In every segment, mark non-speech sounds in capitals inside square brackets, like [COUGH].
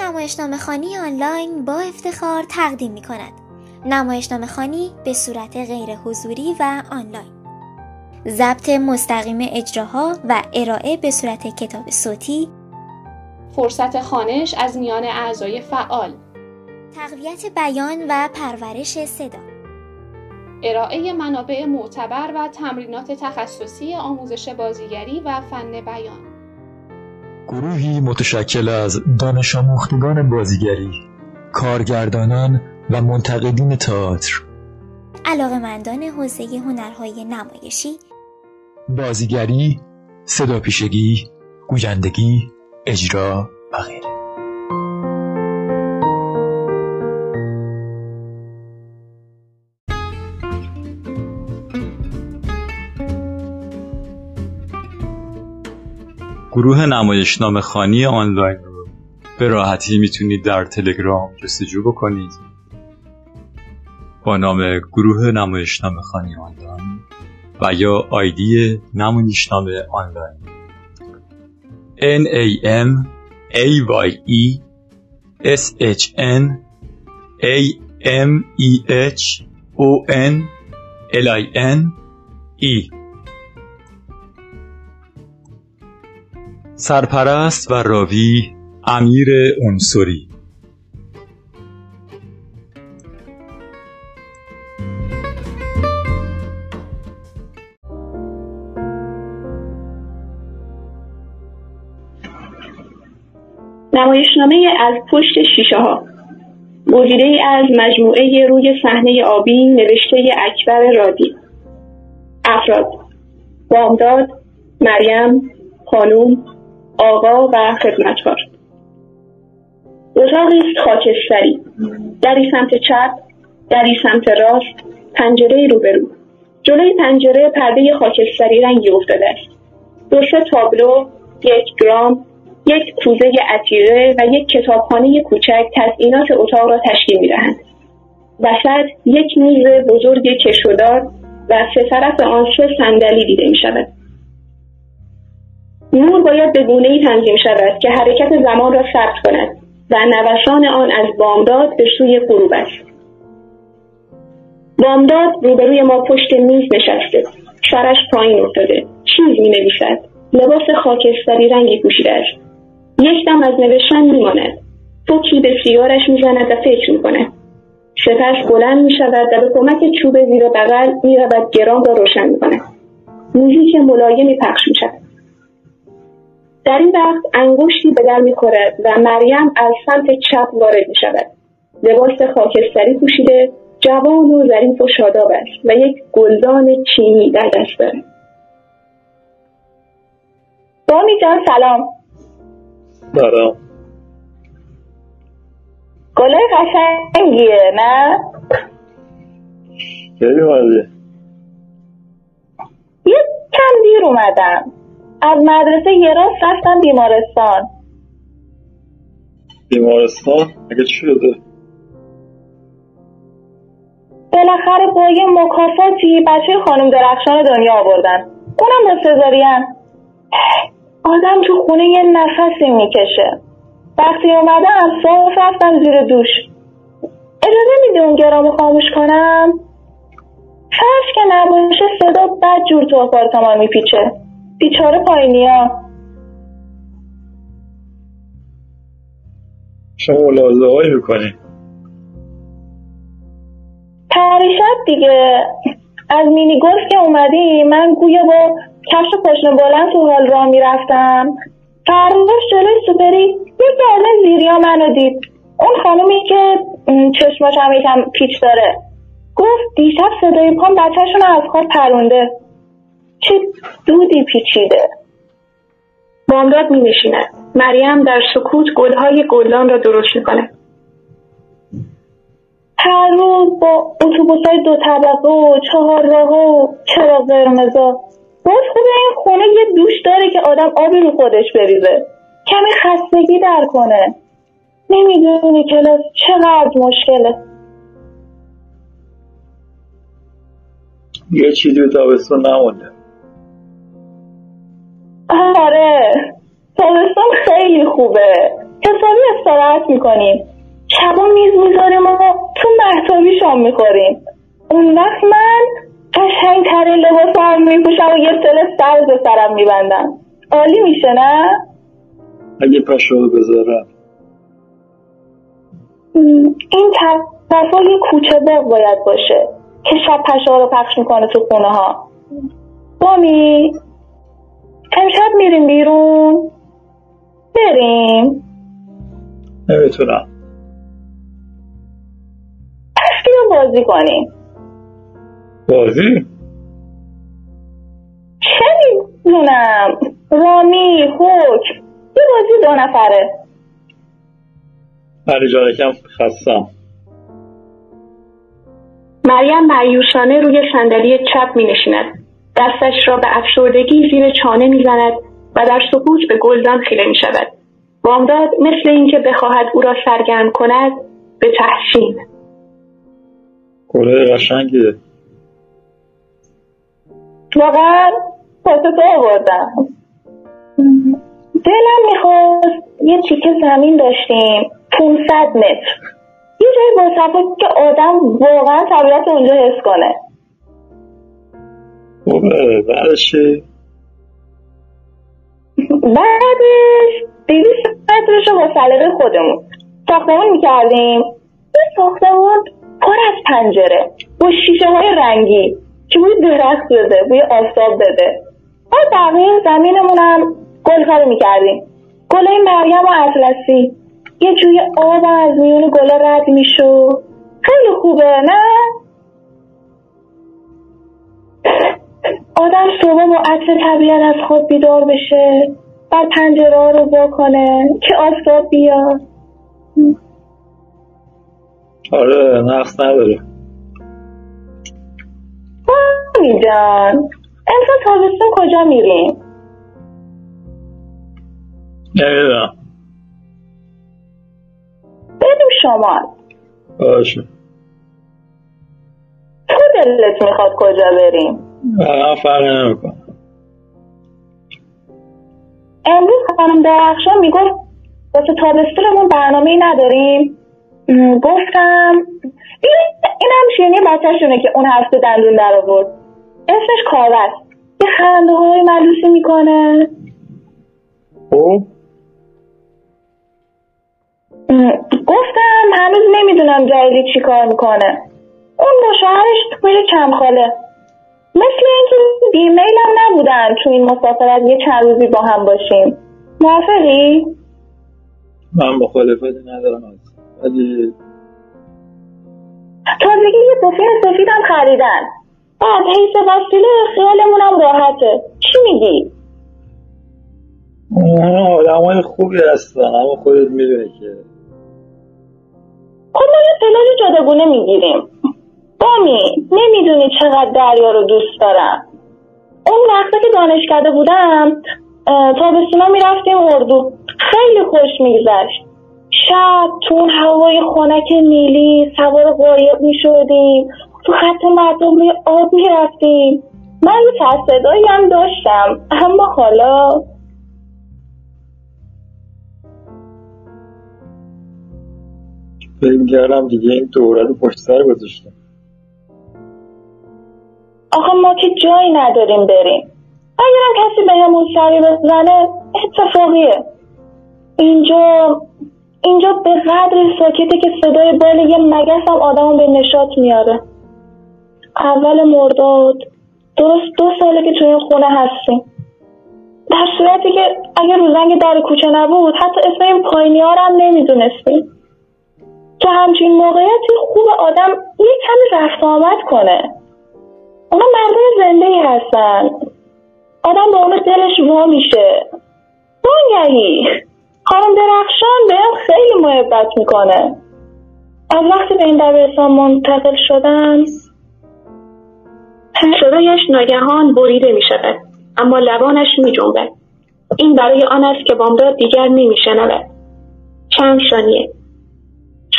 نمایشنامه خانی آنلاین با افتخار تقدیم می کند. نمایشنامه خانی به صورت غیر حضوری و آنلاین. ضبط مستقیم اجراها و ارائه به صورت کتاب صوتی. فرصت خانش از میان اعضای فعال. تقویت بیان و پرورش صدا. ارائه منابع معتبر و تمرینات تخصصی آموزش بازیگری و فن بیان. گروهی متشکل از دانش آموختگان بازیگری کارگردانان و منتقدین تئاتر. علاقمندان حوزه هنرهای نمایشی. بازیگری صدا پیشگی گویندگی اجرا و غیره. گروه نمایشنامه خانی آنلاین رو به راحتی می‌تونید در تلگرام جستجو بکنید. با نام گروه نمایشنامه خانی آنلاین و یا آیدی نمایشنامه آنلاین. N A M A Y E S H N A M E H O N L I N E. سرپرست و راوی امیر انصری. نمایشنامه از پشت شیشه ها. گزیده از مجموعه روی صحنه آبی نوشته اکبر رادی. افراد بامداد مریم خانوم آقا و خدمتکار. اتاقی است خاکستری. دری سمت چپ دری سمت راست پنجره روبرو. جلوی پنجره پرده خاکستری رنگی افتاده است. دو سه تابلو یک گرام یک کوزه عتیقه و یک کتابخانه کوچک تزئینات اتاق را تشکیل می‌دهند. وسط یک میز بزرگ کشودار و سه طرف آن سه صندلی دیده می شود. نور باید به گونه ای تنظیم شود که حرکت زمان را ثبت کند و نوسان آن از بامداد به سوی غروب است. بامداد روبروی ما پشت میز نشسته. سرش پایین افتاده. چیز می نویسد لباس خاکستری رنگی پوشیده است. یک دم از نوشتن میماند. فکی به سیگارش می‌زند و فکر می‌کند. سپس بلند می شود و به کمک چوب زیر بغل می رود گرام را روشن می کند. موزیک ملایمی پخش می شود. در این وقت انگشتی به در می‌خورد و مریم از سمت چپ وارد می شود. لباس خاکستری پوشیده جوان و ظریف و شاداب است و یک گلدان چینی در دست دارد. بامی جان سلام سلام گله قشنگیه نه؟ خیلی یه کم دیر اومدم از مدرسه یه راست رفتم بیمارستان. بیمارستان؟ اگه چی شده؟ بالاخره با یه مکافاتی بچه خانم درخشان دنیا آوردن. اونم با سزارین آدم تو خونه یه نفسی می‌کشه. وقتی اومدم صاف رفتم زیر دوش. اجازه میدی اون گرامو خاموش کنم؟ فرش که نباشه صدا بد جور تو آپارتمان میپیچه. بیچاره پایینی ها شما ملاحظه هایی می‌کنی؟ پریشب دیگه. از مینی گلف که اومدی من گویا با کفش پاشنه بلند تو حال راه می‌رفتم. فرداش جلوی سوپری یه آدم زیریا منو دید. اون خانومی که چشماش هم یکم پیچ داره. گفت دیشب صدای پام بچهشون از خواب پرونده. چه دودی پیچیده. بامداد می نشیند مریم در سکوت گلهای گلدان را درست می‌کنه هر روز با اتوبوس های دو طبقه و چهار راه و چراغ قرمزا. باز خوبه این خونه یه دوش داره که آدم آبی رو خودش بریزه. کمی خستگی در کنه. نمی‌دونی کلاس چقدر مشکله. یه چیزی تابستون نمونده. آره تابستان خیلی خوبه. حساب کمی استراحت می‌کنیم. شبا میز می‌ذاریم و تو محتابی شام می‌خوریم. اون وقت من قشنگترین لباس هم میپوشم و یه سل سرز سرم میبندم. عالی میشه نه؟ اگه پشه رو بذارم. این طرفا یه کوچه باغ باید باشه که شب پشه رو پخش می‌کنه تو خونه ها بامی امشب میریم بیرون. بریم. نمی‌تونم. پس بیا بازی کنیم. بازی؟ چه می‌دونم رامی حکم یه بازی دو نفره. علی جان یکم خستم. مریم مریوشانه روی صندلی چپ می نشیند. دستش را به افسردگی زیر چانه می زند و در سکوت به گلدان خیره می شود. بامداد مثل اینکه بخواهد او را سرگرم کند به تحسین. گله قشنگیه واقعا واسه تو آوردم. دلم می‌خواست یه تیکه زمین داشتیم 500 متر. یه جای با که آدم واقعا طبیعت اونجا حس کنه. بعدش چی؟ بعدش؟ دیویست مترش رو با خودمون ساختمون می‌کردیم. این ساختمون پر از پنجره با شیشه های رنگی که بوی درخت بده بوی آفتاب بده. و بقیه زمینمون هم گل کاری می‌کردیم. گلای مریم و اطلسی. یه جوی آب از میون گلا رد میشو خیلی خوبه نه؟ آدم صبح با عطر طبیعت از خواب بیدار بشه بر پنجره رو با کنه که آفتاب بیاد. آره نقص نداره. مامی جان امسال تابستون کجا میریم؟ نمی‌دونم بریم شمال. باشه. تو دلت می‌خواد کجا بریم؟ من فرق نمی‌کنه. امروز خانم درخشان می‌گفت واسه تابستونمون برنامه ای نداریم گفتم این هم شیرینی بچهشونه که اون هفته دندون در آورد. اسمش کاوه. یه خنده های ملوسی می‌کنه. خب؟ م، گفتم هنوز نمی‌دونم جلیلی چی کار می‌کنه. اون با شوهرش توی کمخاله مثل اینکه بیمیل هم نبودن تو این مسافرت یه چند روزی با هم باشیم موافقی؟ من مخالفتی ندارم از ولی تازگی یه بوفه سفید هم خریدن بعد حیث وسیله خیالمون هم راحته چی میگی؟ اون آدم های خوبی هستن اما خودت می‌دونی که خب ما یه پلاژ جداگونه می‌گیریم بامی نمی‌دونی چقدر دریا رو دوست دارم. اون وقتا که دانشکده بودم تابستونا می‌رفتیم اردو. خیلی خوش میگذشت. شب تو هوای خنک نیلی سوار قایق می‌شدیم. تو خط مردم روی آب می‌رفتیم. من یه تصدایی هم داشتم اما حالا فکر کردم دیگه این دوره رو پشت سر گذاشتم. آخه ما که جایی نداریم بریم. اگرم کسی به همون سری بزنه اتفاقیه. اینجا اینجا به قدر ساکته که صدای بال یه مگس هم آدم به نشاط میاره. اول مرداد. درست دو ساله که توی خونه هستیم. در صورتی که اگر رو زنگ در کوچه نبود حتی اسم این پایینی ها هم نمی‌دونستیم. تو همچین موقعیتی خوب آدم یه کمی رفت آمد کنه. اونا مردم زنده ای هستن. آدم با اون دلش وا میشه. وانگهی خانم درخشان بهم خیلی محبت می‌کنه. از وقتی به این دبیرستان منتقل شدم صدایش ناگهان بریده می شود اما لبانش می. این برای آن است که بامداد دیگر نمی شنود. چند ثانیه.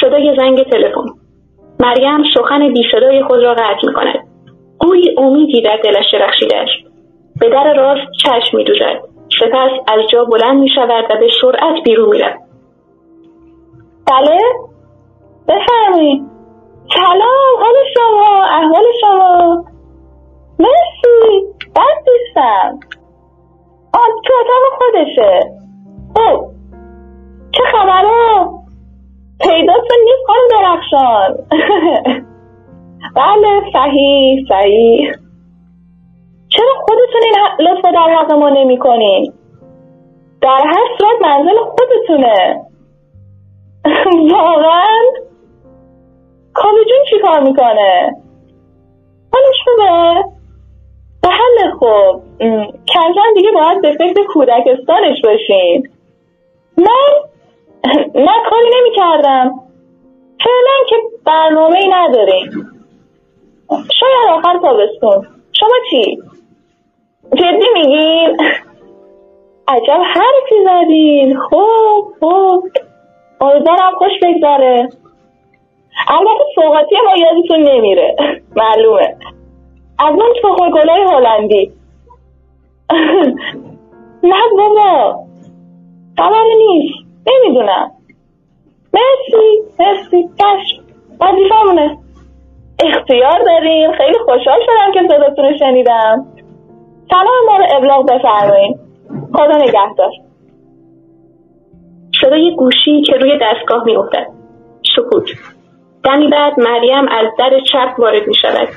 صدای زنگ تلفن. مریم سخن بی صدای خود را قطع می کند گویی امیدی در دلش درخشیده است به در راست چشم می دوزد. سپس از جا بلند می شود و به سرعت بیرون می رود. بله؟ بفرمایید. سلام حال شما احوال شما. مرسی بد نیستم. آن تو اتاق خودشه. خب چه خبره پیداتون نیست خانم درخشان. [LAUGHS] بله صحیح صحیح. چرا خودتون این لطفا در حق ما نمی کنین؟ در هر صورت منزل خودتونه. [LAUGHS] واقعا؟ کابه جون چی کار می‌کنه؟ حالش خوبه؟ به حل خوب. کم دیگه باید به فکر کودکستانش باشین. من [LAUGHS] نه کاری نمی کردم فعلا که برنامه ای نداریم. شاید آخر تابستون. شما چی؟ جدی میگین؟ عجب حرفی زدین. خوب خوب. امیدوارم خوش بگذاره البته سوقاتی ما یادتون نمیره. معلومه. از اون تخم گلای هلندی. نه بابا. خبری نیست. نمی‌دونم. مرسی مرسی. کشف وظیفمونه اختیار داریم خیلی خوشحال شدم که صداتون رو شنیدم. سلام ما رو ابلاغ بفرمایید خدا نگهدار. صدای گوشی که روی دستگاه می افتد. سکوت. دمی بعد مریم از در چپ وارد می شود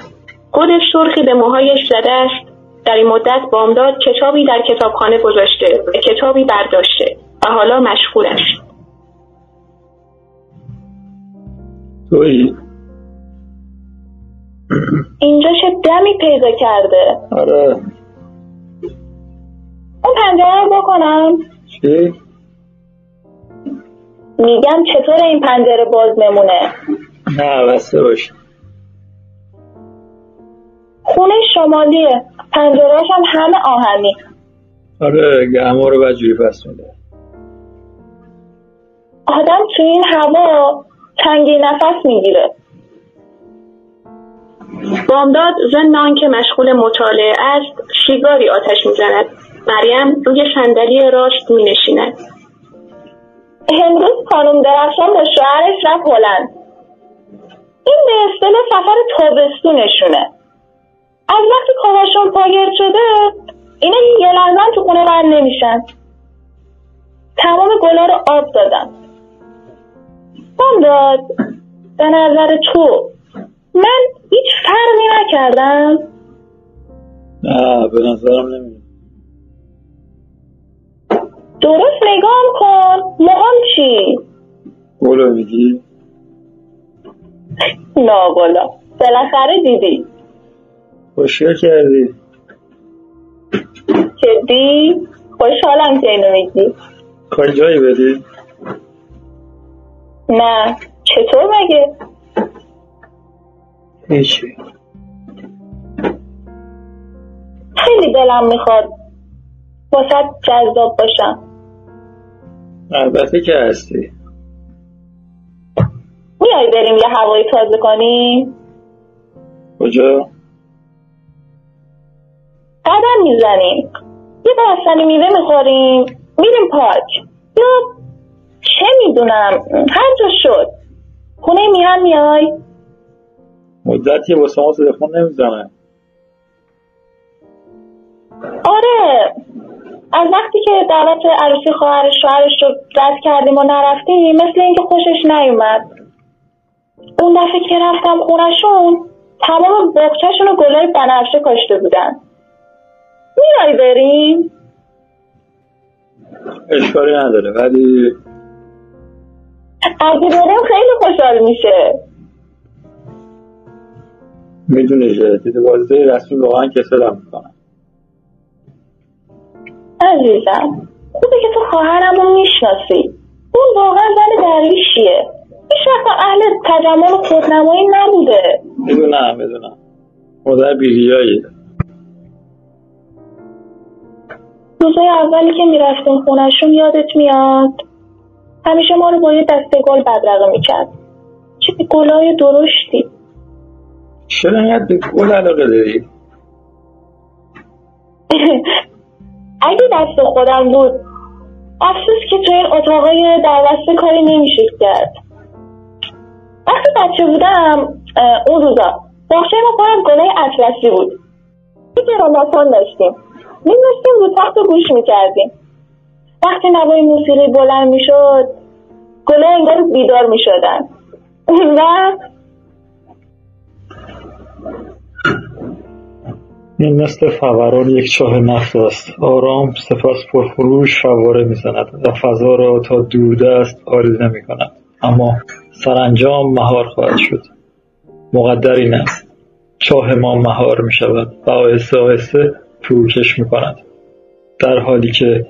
خود سرخی به موهایش زده است. در این مدت بامداد کتابی در کتابخانه گذاشته و کتابی برداشته و حالا مشغول است. توی اینجا چه دمی پیدا کرده؟ آره. اون پنجره رو بکنم. چی؟ میگم چطور این پنجره باز نمونه؟ نه بسته باش. خونه شمالیه پنجرهاش هم همه آهنی. آره گرما رو بدجوری پس میده. آدم تو این هوا تنگی نفس می‌گیره. بامداد ضمن آنکه مشغول مطالعه است سیگاری آتش می‌زند. مریم روی صندلی راست می نشیند. امروز خانم درخشان با شوهرش رفت هلند. این به اصطلاح سفر تابستونشونه از وقتی کارشون پاگرد شده اینا یه لحظه تو خونه بند نمیشن. تمام گلا رو آب دادن داد به نظر تو من هیچ فرقی نکردم. نه به نظرم نمیاد. درست نگاه کن. موهام چی؟ گلو میگی؟ نه بالا بالاخره دیدی. خوشگل کردی. جدی؟ خوشحالم که اینو میگی. کاری جایی بدی؟ نه. چطور مگه؟ هیچی خیلی دلم می‌خواد واسه جذاب باشم. البته که هستی. میای بریم یه هوایی تازه کنیم کجا؟ قدم می‌زنیم. یه بستنی میوه می‌خوریم. میریم پارک. یا چه می‌دونم. هر جا شد. خونه میان میای. مدتی واسه ما تلفن نمی‌زنه. آره از وقتی که دعوت عروسی خواهر شوهرش رو رد کردیم و نرفتیم مثل اینکه خوشش نیومد. اون دفعه که رفتم خونشون تمام بخچهشون رو گلای بنفشه کاشته بودن. میای بریم؟ اشکالی نداره ولی اگه بریم خیلی خوشحال میشه. می‌دونی که دید بازده رسمی واقعا کسلم می‌کنم عزیزم خوبه که تو خواهرم رو می‌شناسی. اون واقعا زن درویشیه. هیچ وقت اهل تجمل و خودنمایی نبوده. می‌دونم می‌دونم. مادر بیریایی. روزای اولی که می‌رفتیم خونشون یادت میاد؟ همیشه ما رو با یه دسته گل بدرقه می‌کرد. چه گلای درشتی. چرا اینقدر به گل علاقه داری؟ اگه دست خودم بود افسوس که تو این اتاقای در کاری نمیشه کرد. وقتی بچه بودم اون روزا باخشه ما پر گلای اطلسی بود. یه گراناتان داشتیم. میداشتیم رو تخت گوش می‌کردیم. وقتی نوای موسیقی بلند می‌شد گلای انگار بیدار می‌شدن. و این مثل فوران یک چاه نفت است. آرام سپس پرفروش فواره می‌زند و فضا را تا دوردست آریزه می کند اما سرانجام مهار خواهد شد. مقدر این است چاه ما مهار می شود و آهسته آهسته فروکش می کند در حالی که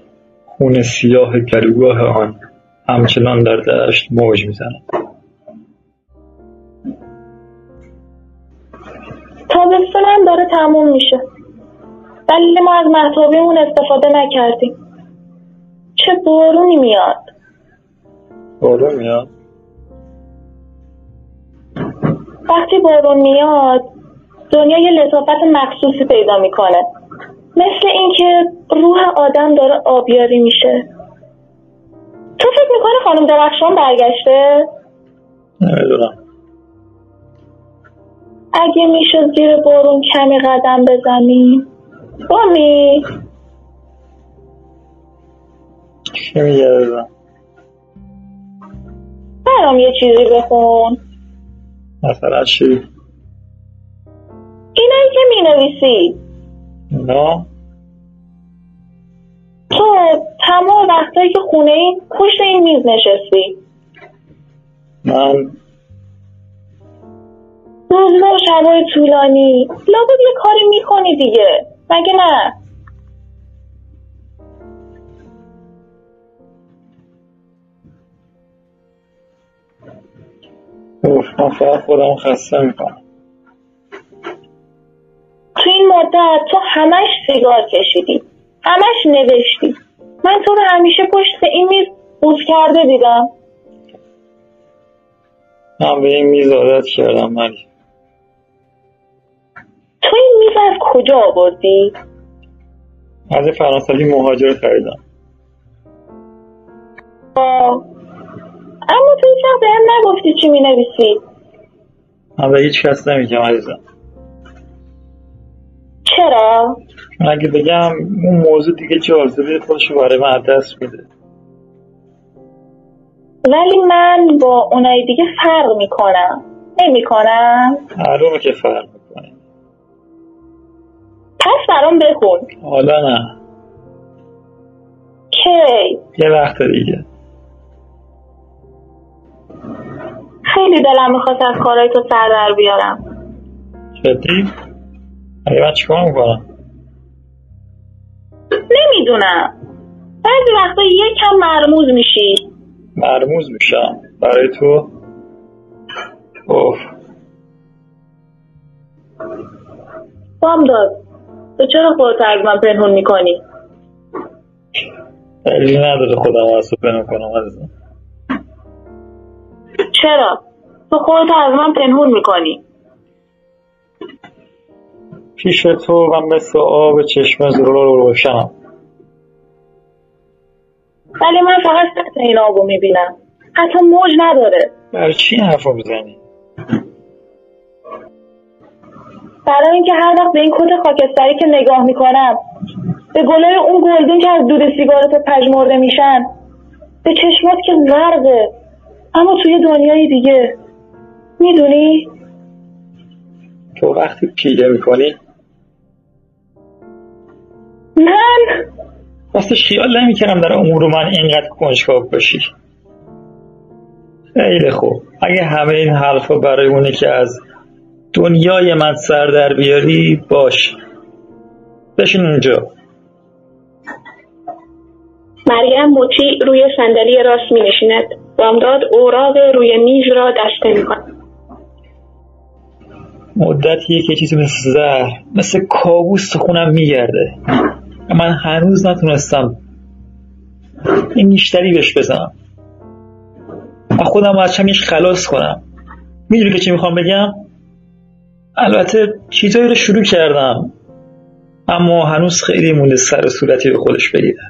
خون سیاه گلوگاه آن همچنان در دشت موج می‌زند. تابستون هم داره تموم میشه. ولی ما از محتابیمون استفاده نکردیم. چه بارونی میاد؟ بارون میاد. وقتی بارون میاد دنیا یه لطافت مخصوصی پیدا می‌کنه. مثل اینکه روح آدم داره آبیاری میشه. تو فکر می‌کنه خانم درخشان برگشته؟ نمی‌دونم. اگه میشه زیر بارون کمی قدم بزنی بامی. چی میگه برام یه چیزی بخون. مثلا چی اینایی که می‌نویسی. نه. تو تمام وقتایی که خونه این پشت این میز نشستی. من و شبای طولانی. لابد یه کاری می‌کنی دیگه. مگه نه؟ من فقط خودم خسته می‌کنم. تو این مدت تو همش سیگار کشیدی. همش نوشتی. من تو رو همیشه پشت این میز بوز کرده دیدم. من به این میز عادت کردم تو این میز از کجا آوردی؟ از فرانسوی مهاجر خریدم آه. اما تو هیچ وقت بهم نگفتی چی می نویسی من به هیچ کس نمیگم عزیزم. چرا؟ چون اگه بگم اون موضوع دیگه جاذبه خودشو برای من دست میده. ولی من با اونای دیگه فرق می‌کنم. نمی‌کنم؟ معلومه که فرق. پس برام بخون. حالا نه. کی؟ یه وقت دیگه. خیلی دلم می‌خواست از کارهای تو سر در بیارم. جدی؟ اگه من چیکار می‌کنم؟ نمی‌دونم. بعضی وقتا یکم مرموز میشی. مرموز میشم. برای تو؟ اوف. بامداد تو چرا خودت از من پنهون می‌کنی؟ دلیلی نداره خودم از تو پنهون کنم عزیزم. چرا؟ تو خودت از من پنهون می‌کنی. پیش تو و مثل آب چشم زلال روشنم. ولی من فقط سطح این آبو می‌بینم. حتی موج نداره. برای چی این حرف رو می‌زنی؟ برای اینکه هر وقت به این کت خاکستری که نگاه می‌کنم به گلای اون گلدون که از دود سیگارت پژمرده میشن به چشمات که غرقه اما توی دنیای دیگه می‌دونی؟ تو وقتی پیله می‌کنی؟ من؟ راستش خیال نمی‌کردم در امور من اینقدر کنجکاو باشی. خیلی خوب. اگه همه این حرفا برای اونه که از دنیای من سر در بیاری باش. بشین اونجا. مریم مطیع روی صندلی راست می نشیند. بامداد اوراق روی میز را دسته می کند. مدتیه که چیزی مثل زهر مثل کابوس تو خونم میگرده. من هنوز نتونستم این نیشتری بهش بزنم. و خودم از چمیش خلاص کنم. می‌دونی که چی می‌خوام بگم؟ البته چیزایی رو شروع کردم اما هنوز خیلی مونده سر صورتی به خودش بگیره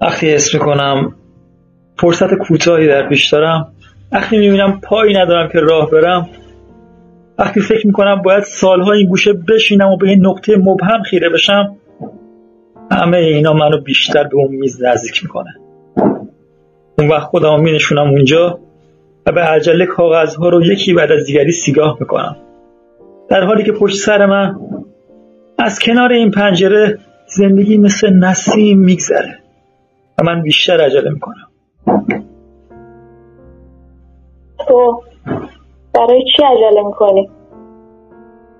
وقتی حس می‌کنم فرصت کوتاهی در پیش دارم وقتی می‌بینم پایی ندارم که راه برم وقتی فکر می‌کنم باید سالها این گوشه بشینم و به این نقطه مبهم خیره بشم همه اینا منو بیشتر به اون میز نزدیک می‌کنه اون وقت خودم می نشونم اونجا و به عجله کاغذها رو یکی بعد از دیگری سیگاه می‌کنم. در حالی که پشت سر من از کنار این پنجره زندگی مثل نسیم میگذره و من بیشتر عجله می‌کنم. تو برای چی عجله می‌کنی؟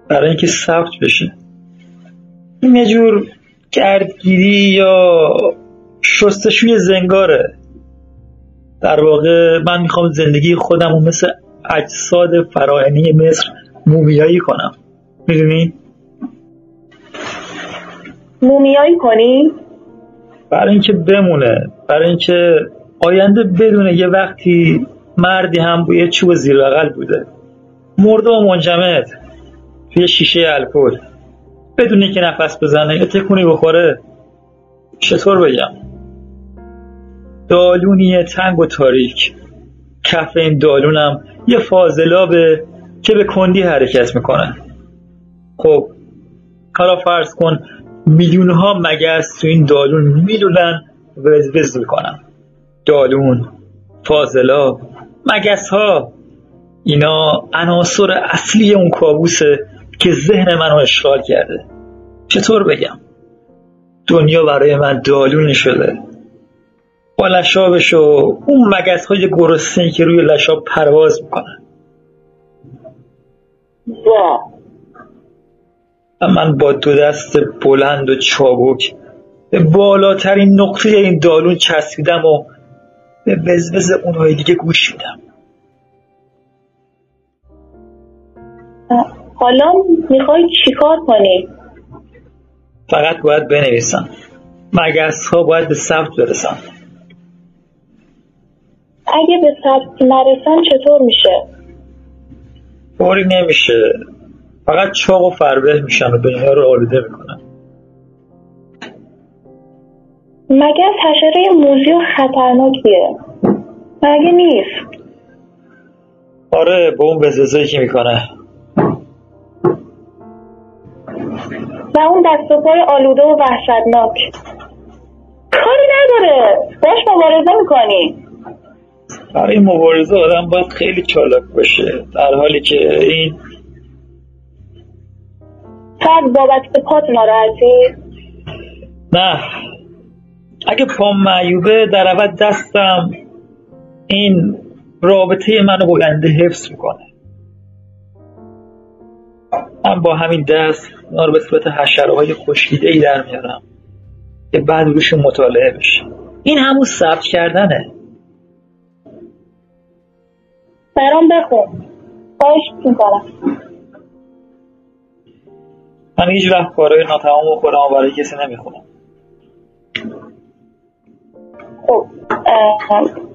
برای اینکه ثبت بشه. این یه جور گردگیری یا شستشوی زنگاره. در واقع من می‌خوام زندگی خودم رو مثل اجساد فراعنی مصر مومیایی کنم. می‌دونی؟ مومیایی کنی؟ برای اینکه بمونه برای اینکه آینده بدونه یه وقتی مردی هم بوی چوب زیر بغل بوده. مرده و منجمد توی شیشه الکل. بدونی که نفس بزنه یا تکونی بخوره. چطور بگم؟ دالونی تنگ و تاریک. کف این دالونم یه فاضلابه که به کندی حرکت می‌کنه. خب حالا فرض کن میلیون ها مگس تو این دالون میلولن وز می‌کنن. دالون فاضلاب مگس ها اینا عناصر اصلی اون کابوسه که ذهن منو اشغال کرده. چطور بگم؟ دنیا برای من دالون شده. با لشابش و اون مگس های گرسنه که روی لشاب پرواز می‌کنن. و من با دو دست بلند و چابک به بالاترین نقطه این دالون چسبیدم و به وزوز اونهای دیگه گوش میدم. حالا می‌خوای چیکار کنی؟ فقط باید بنویسم. مگس ها باید به ثبت برسم اگه به ثبت نرسن چطور میشه؟ طوری نمیشه. فقط چاق و فربه میشن و دنیا رو آلوده می‌کنن. مگس حشره موزی و خطرناکیه؟ مگه نیست؟ آره با اون بزرزایی که می‌کنه. و اون دست و پای آلوده و وحشتناک. کاری نداره. باش مبارزه می‌کنی. برای مبارزه آدم باید خیلی چالاک باشه در حالی که این فرد بابت پات ناراحتی نه. اگه پام معیوبه در اول دستم این رابطه منو با آینده حفظ می‌کنه. من با همین دست اینا رو به صورت حشره های خشکیده ای در میارم که بعد روش مطالعه بشه. این همون ثبت کردنه. برام بخون خواهش می‌کنم من هیچ وقت کارهای ناتمام خودم برای کسی نمی‌خونم خب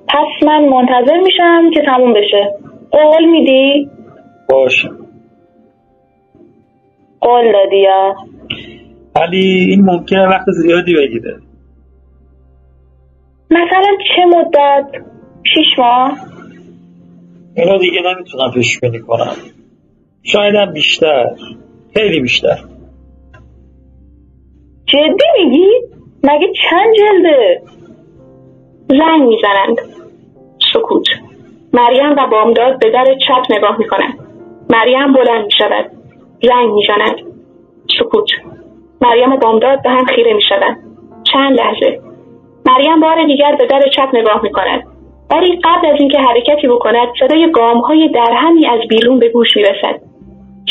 پس من منتظر میشم که تموم بشه قول میدی؟ باشه قول دادی یا؟ ولی این ممکنه وقت زیادی بگیره مثلا چه مدت؟ شیش ماه؟ اینو دیگه نمی‌تونم پیش بینی کنم شایدم بیشتر. خیلی بیشتر. جدی میگی؟ مگه چند جلده؟ زنگ می‌زنند؟ سکوت. مریم و بامداد به در چپ نگاه می‌کنند. مریم بلند می‌شود. زنگ می‌زند. سکوت. مریم و بامداد به هم خیره می‌شوند. چند لحظه. مریم بار دیگر به در چپ نگاه می‌کند. ولی قبل از اینکه حرکتی بکند صدای گام های درهمی از بیرون به گوش می‌رسد.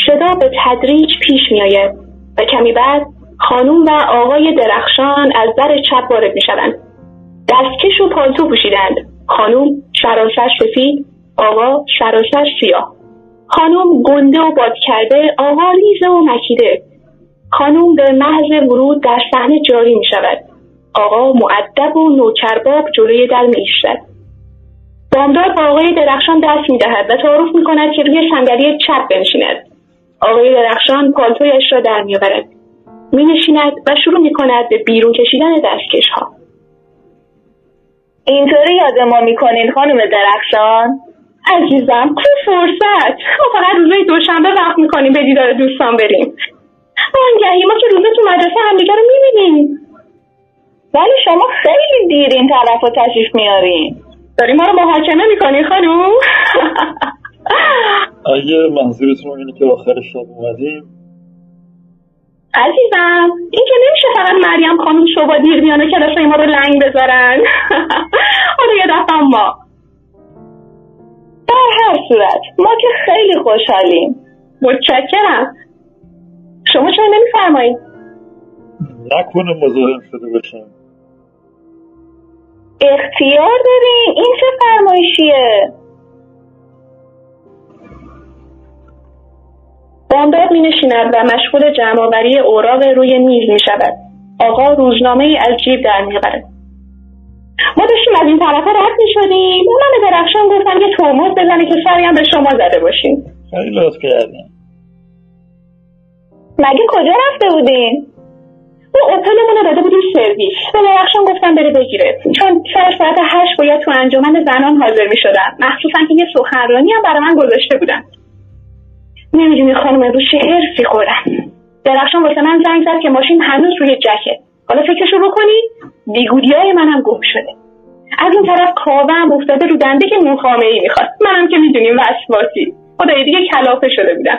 صدا به تدریج پیش میآید و کمی بعد خانوم و آقای درخشان از در چپ وارد می‌شوند. دستکش و پالتو پوشیدند. خانوم شراسش سفید آقا شراسش سیاه. خانوم گنده و باد کرده آقا ریزه و مکیده. خانوم به محض ورود در صحنه جاری می شود آقا معدب و نوکرباب جلوی در می ایستد بامداد با آقای درخشان دست می دهد و تعارف می کند که روی صندلی چپ بنشیند. آقای درخشان پالتویش را در می آورد می نشیند و شروع می کند به بیرون کشیدن دستکش ها اینطوری یاد ما می‌کنین خانم درخشان؟ عزیزم تو فرصت! ما فقط روزای دوشنبه وقت می‌کنیم به دیدار دوستان بریم. آنگهی ما که روزه تو مدرسه همدیگه رو می‌بینیم. ولی شما خیلی دیر این طرف رو تشریف میارین داری ما رو محاکمه می‌کنی خانوم؟ [LAUGHS] اگه منظورتون اینه که آخر شب اومدیم. عزیزم این که نمیشه فقط مریم خانم شبا دیر بیانه کلاس ما رو لنگ بذارن. [LAUGHS] حالا یه دفعه ما. در هر صورت ما که خیلی خوشحالیم. متشکرم. شما چرا نمیفرمایید؟ نکنه مزاحم شده باشم. اختیار دارین؟ این چه فرمایشیه؟ بامداد می نشیند و مشغول جمعآوری اوراق روی میز می شود. آقا روزنامه ای از جیب در می ما داشتیم از این طرف رد می شدیم من به درخشان گفتم یه ترمز بزنه که سری هم به شما زده باشیم. خیلی لطف کردین. مگه کجا رفته بودین؟ اپلمون رو داده بودیم سرویس. به درخشان گفتم بره بگیره. چون سر ساعت هشت باید تو انجمن زنان حاضر می شدن مخصوصا که یه سخنرانی هم برای من گذاشته بودن. نمی‌دونی خانم امروز چه حرفی خورم درخشان واسه من زنگ زد که ماشین هنوز روی جکه. حالا فکرشو بکنی؟ بیگودی های منم گم شده. از اون طرف کاوم افتاده رو دنده که نوخامه ای می‌خواد. منم که می‌دونیم وسواسی. خدای دیگه کلافه شده بودم.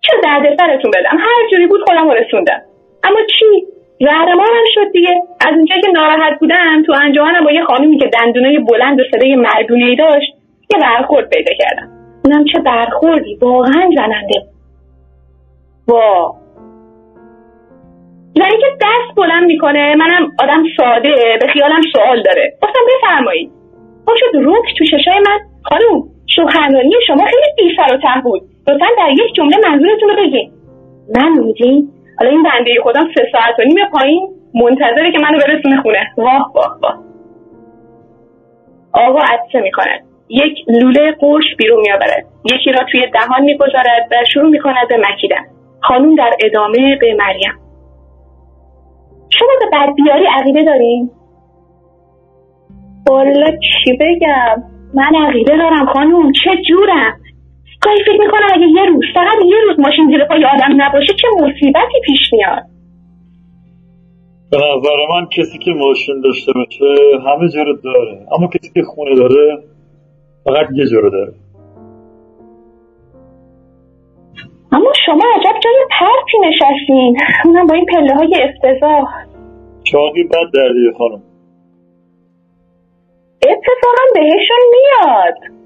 چه درد سرتون بدم. هر جوری بود خودم رسوندم. اما چی؟ زهرمارم شد دیگه. از اونجایی که ناراحت بودم تو انجمنم با یه خانومی که دندونای بلند و صدای مردونه داشت یه برخورد پیدا کردم. اونم چه برخوردی؟ واقعا زننده. وا. یعنی که دست بلند می‌کنه منم آدم ساده به خیالم سوال داره. گفتم بفرمایید. اون شد روک تو ششای من. خانوم سخنرانی شما خیلی بی سر و ته بود. لطفا در یک جمله منظورتون رو بگین. من میدین حالا این بنده خودم سه ساعت و نیم پایین منتظره که منو برسونه خونه. واه واه واه. آقا عدسه می‌کنه یک لوله قرش بیرون میآورد. یکی را توی دهان می‌گذارد و شروع می‌کند به مکیدن. خانوم در ادامه به مریم. شما به بدبیاری عقیده دارین؟ والا چی بگم؟ من عقیده دارم خانوم چه جورم؟ گاهی فکر می‌کنم اگه یه روز فقط یه روز ماشین زیر پای آدم نباشه چه مصیبتی پیش میاد؟ به نظر من کسی که ماشین داشته باشه همه جا رو داره. اما کسی که خونه داره فقط یه جا رو داره. اما شما عجب جای پرتی نشستین. اونم با این پله های افتضاح. چاقی بد دردیه خانم. اتفاقا بهشون میاد.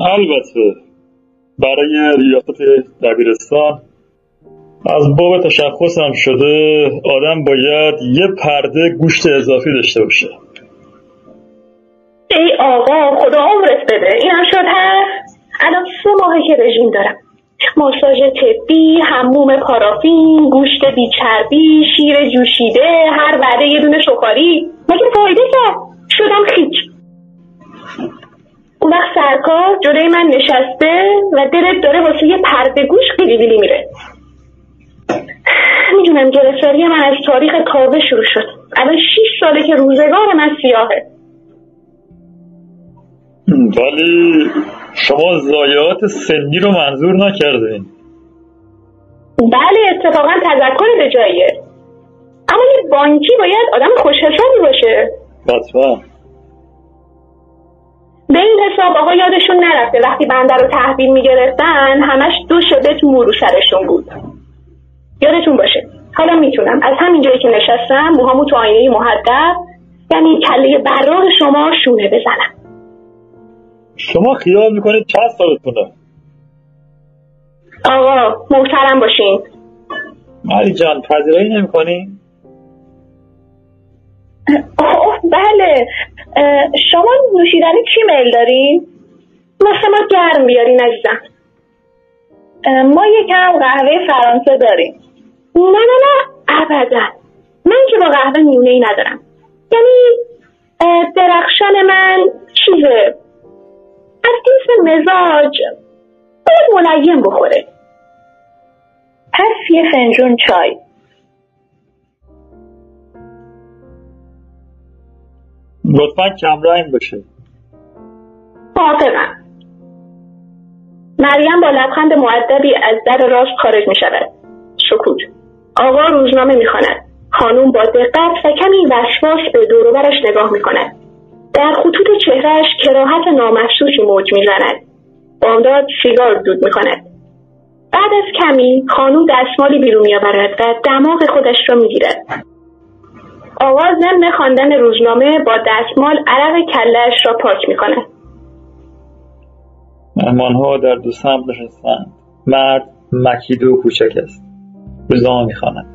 البته برای ریاست دبیرستان از باب تشخص هم شده آدم باید یه پرده گوشت اضافی داشته باشه. ای آقا خدا عمرت بده. این هم شد هست؟ الان سه ماهه که رژیم دارم. ماساژ طبی حموم پارافین گوشت بیچربی شیر جوشیده هر وعده یه دونه شکاری. مگه فایده کرد شدم خیچ. اون وقت سرکار جلوی من نشسته و دلت داره واسه یه پرده گوش گلی میره. می‌دونم گرفتاری من از تاریخ کاوه شروع شد. الان شیش ساله که روزگار من سیاهه. ولی شما ضایعات سنی رو منظور نکردین. بله اتفاقا تذکر به جاییه. اما یه بانکی باید آدم خوشحسابی باشه. حتما. به این حساب آقا یادشون نرفته. وقتی بنده رو تحویل می‌گرفتن همش دو شبت مورو سرشون بود. یادتون باشه. حالا می‌تونم. از همین جایی که نشستم موهامو تو آینه محدب یعنی کله براق شما شونه بزنم. شما خیال می‌کنید چند سالتونه؟ آقا محترم باشین. مری جان پذیرایی نمی‌کنی؟ اوه بله. شما نوشیدنی چی میل دارین؟ مثل ما گرم بیارین عزیزم. ما یکم قهوه فرانسه داریم. نه نه نه ابدا. من که با قهوه میونه ندارم. یعنی درخشان من چیزه؟ از جنس مزاج. باید ملیم بخوره. پس یه فنجون چای. لطفا کمرنگ باشه. موافقم مریم با لبخند معدبی از در راست خارج می شود سکوت آقا روزنامه می خاند. خانوم با دقت و کمی وسواس به دوروبرش نگاه می کند در خطوط چهرهش کراهت نامحسوسی موج می‌زند. بامداد سیگار دود می کند بعد از کمی خانوم دستمالی بیرون میآورد و دماغ خودش را می‌گیرد. آقا ضمن خواندن روزنامه با دستمال عرق کلهاش را پاک می کند ها در دو سمت نشستند. مرد مکیدو کوچک است. روزنامه می‌خواند.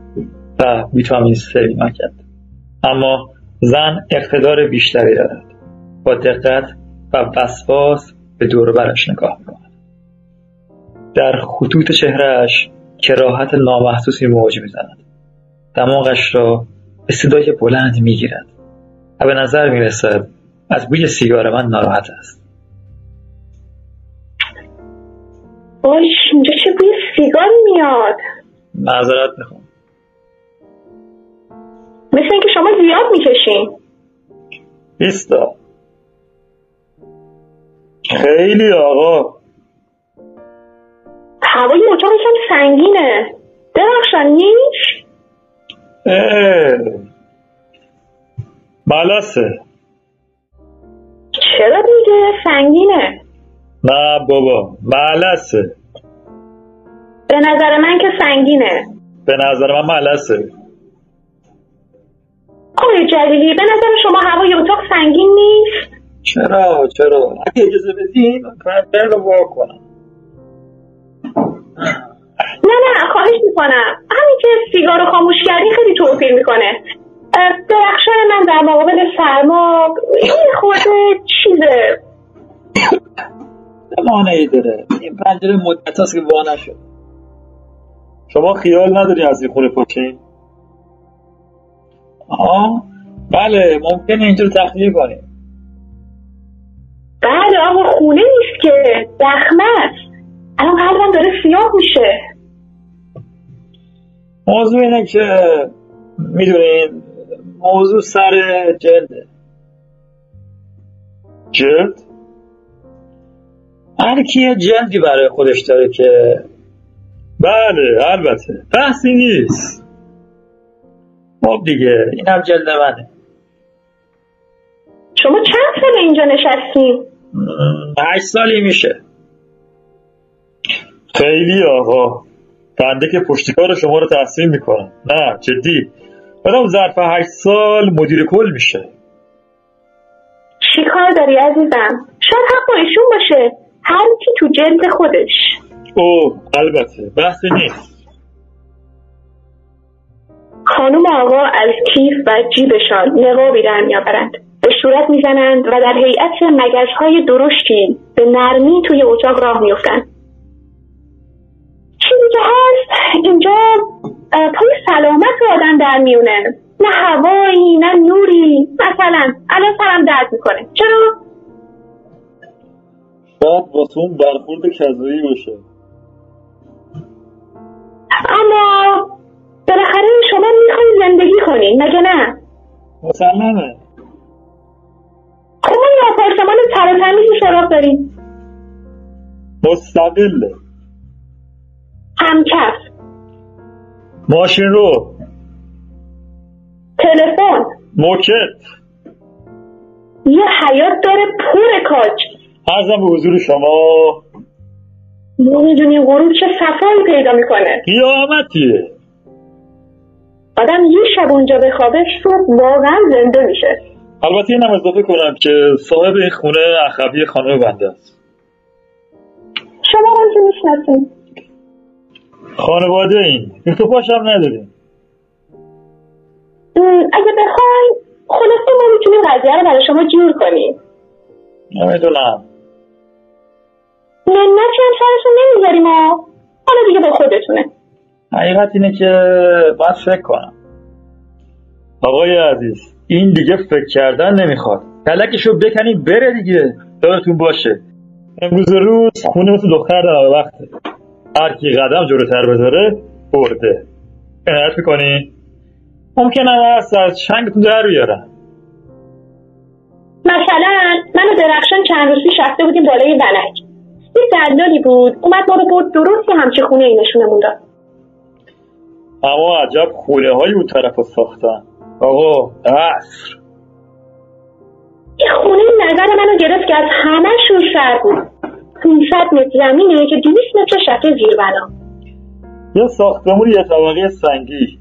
و ویتامین س کرد. اما زن اقتدار بیشتری دارد. با دقت و وسواس به دور برش نگاه می‌کند. در خطوط چهرهش کراهت نامحسوسی موج می‌زند. دماغش را به صدای بلند می‌گیرد و به نظر می‌رسد از بوی سیگار من ناراحت است. وای اینجا چه بوی سیگار میاد؟ معذرت می‌خوام. مثل اینکه شما زیاد می‌کشین. بیستا. خیلی آقا. هوای اتاق یکم سنگینه. درخشان ملسه چرا دیگه؟ سنگینه. نه بابا ملسه. به نظر من که سنگینه. به نظر من ملسه. آقای جلیلی به نظر شما هوای اتاق سنگین نیست؟ چرا چرا؟ اگه اجازه بدین پنجره رو وا کنم. نه نه خواهش می‌کنم. همین که سیگار رو خاموش کردی خیلی توفیر می‌کنه. درخشان من در مقابل سرما این خورده چیزه. مانعی داره؟ این پنجره مدت هست که وا نشد. شما خیال نداری از این خونه پاچین آه بله ممکنه اینجا رو تخلیه کنیم. بله آقا خونه نیست که. دخمه است. الان قلبم داره سیاه میشه. موضوع اینه که می‌دونین موضوع سر جلده جلد؟ هر کیه جلدی برای خودش داره که بله البته. بحثی نیست. خب دیگه این هم جلد منه. شما چند سال اینجا نشستیم؟ هشت سالی میشه. خیلی آقا. بنده که پشتکار شما رو تحسین می‌کنم. نه جدی. بدم ظرف هشت سال مدیر کل میشه. چی کار داری عزیزم؟ شاید حق ایشون باشه. هر کی تو جلد خودش. او البته. بحث نیست. خانم آقا از کیف و جیبشان نقابی در میآورند. به صورت می‌زنند و در هیئت مگزهای درشتی به نرمی توی اتاق راه میفتند چیزی که هست اینجا پای سلامت آدم در میونه. نه هوایی نه نوری. مثلا الان سرم درد می‌کنه. چرا؟ شاید واسه اون برخورد کذایی باشه. اما بالاخره شما می‌خواین زندگی کنین مگه نه؟ مسلمه خب ما این آپارتمان تر تمیزی سراغ داریم. مستقله. همکف. ماشین رو. تلفن. موکت. یه حیات داره پر کاج. ارزم به حضور شما. نمی‌دونی غروب چه صفایی پیدا می‌کنه. قیامتیه. آدم یه شب اونجا بخوابه صبح واقعا زنده میشه. البته اینم اضافه کنم که صاحب این خونه اخوی خانم بنده است. شما هم که می‌شناسیم خانواده این این تو پاشم نداریم. اگه بخواین خلاصه ما می‌تونیم قضیه رو برای شما جور کنیم. نمی‌دونم. منتی هم سرشون نمی‌ذاریم حالا دیگه به خودتونه. حقیقت اینه که باید فکر کنم. آقای عزیز این دیگه فکر کردن نمی‌خواد. کلکشو بکنی بره دیگه. دارتون باشه. امروز روز خونه مثل دختر در وقته. هر کی قدم جلوتر بذاره برده. عنایت می‌کنی؟ ممکنه هست از چنگتون در بیارن مثلا من و درخشان چند روز پیش رفته بودیم بالای ونک. یه دلالی بود اومد ما رو برد درستی همچه خونه ای نشونمون داد. اما عجب خونه های اون طرف ساختن. آقا عصر. یه خونه نظر منو گرفت که از همهشون سر بود. 500 متر زمینه که 200 متر شکل زیر بنا یه ساختمون یه طبقه سنگی.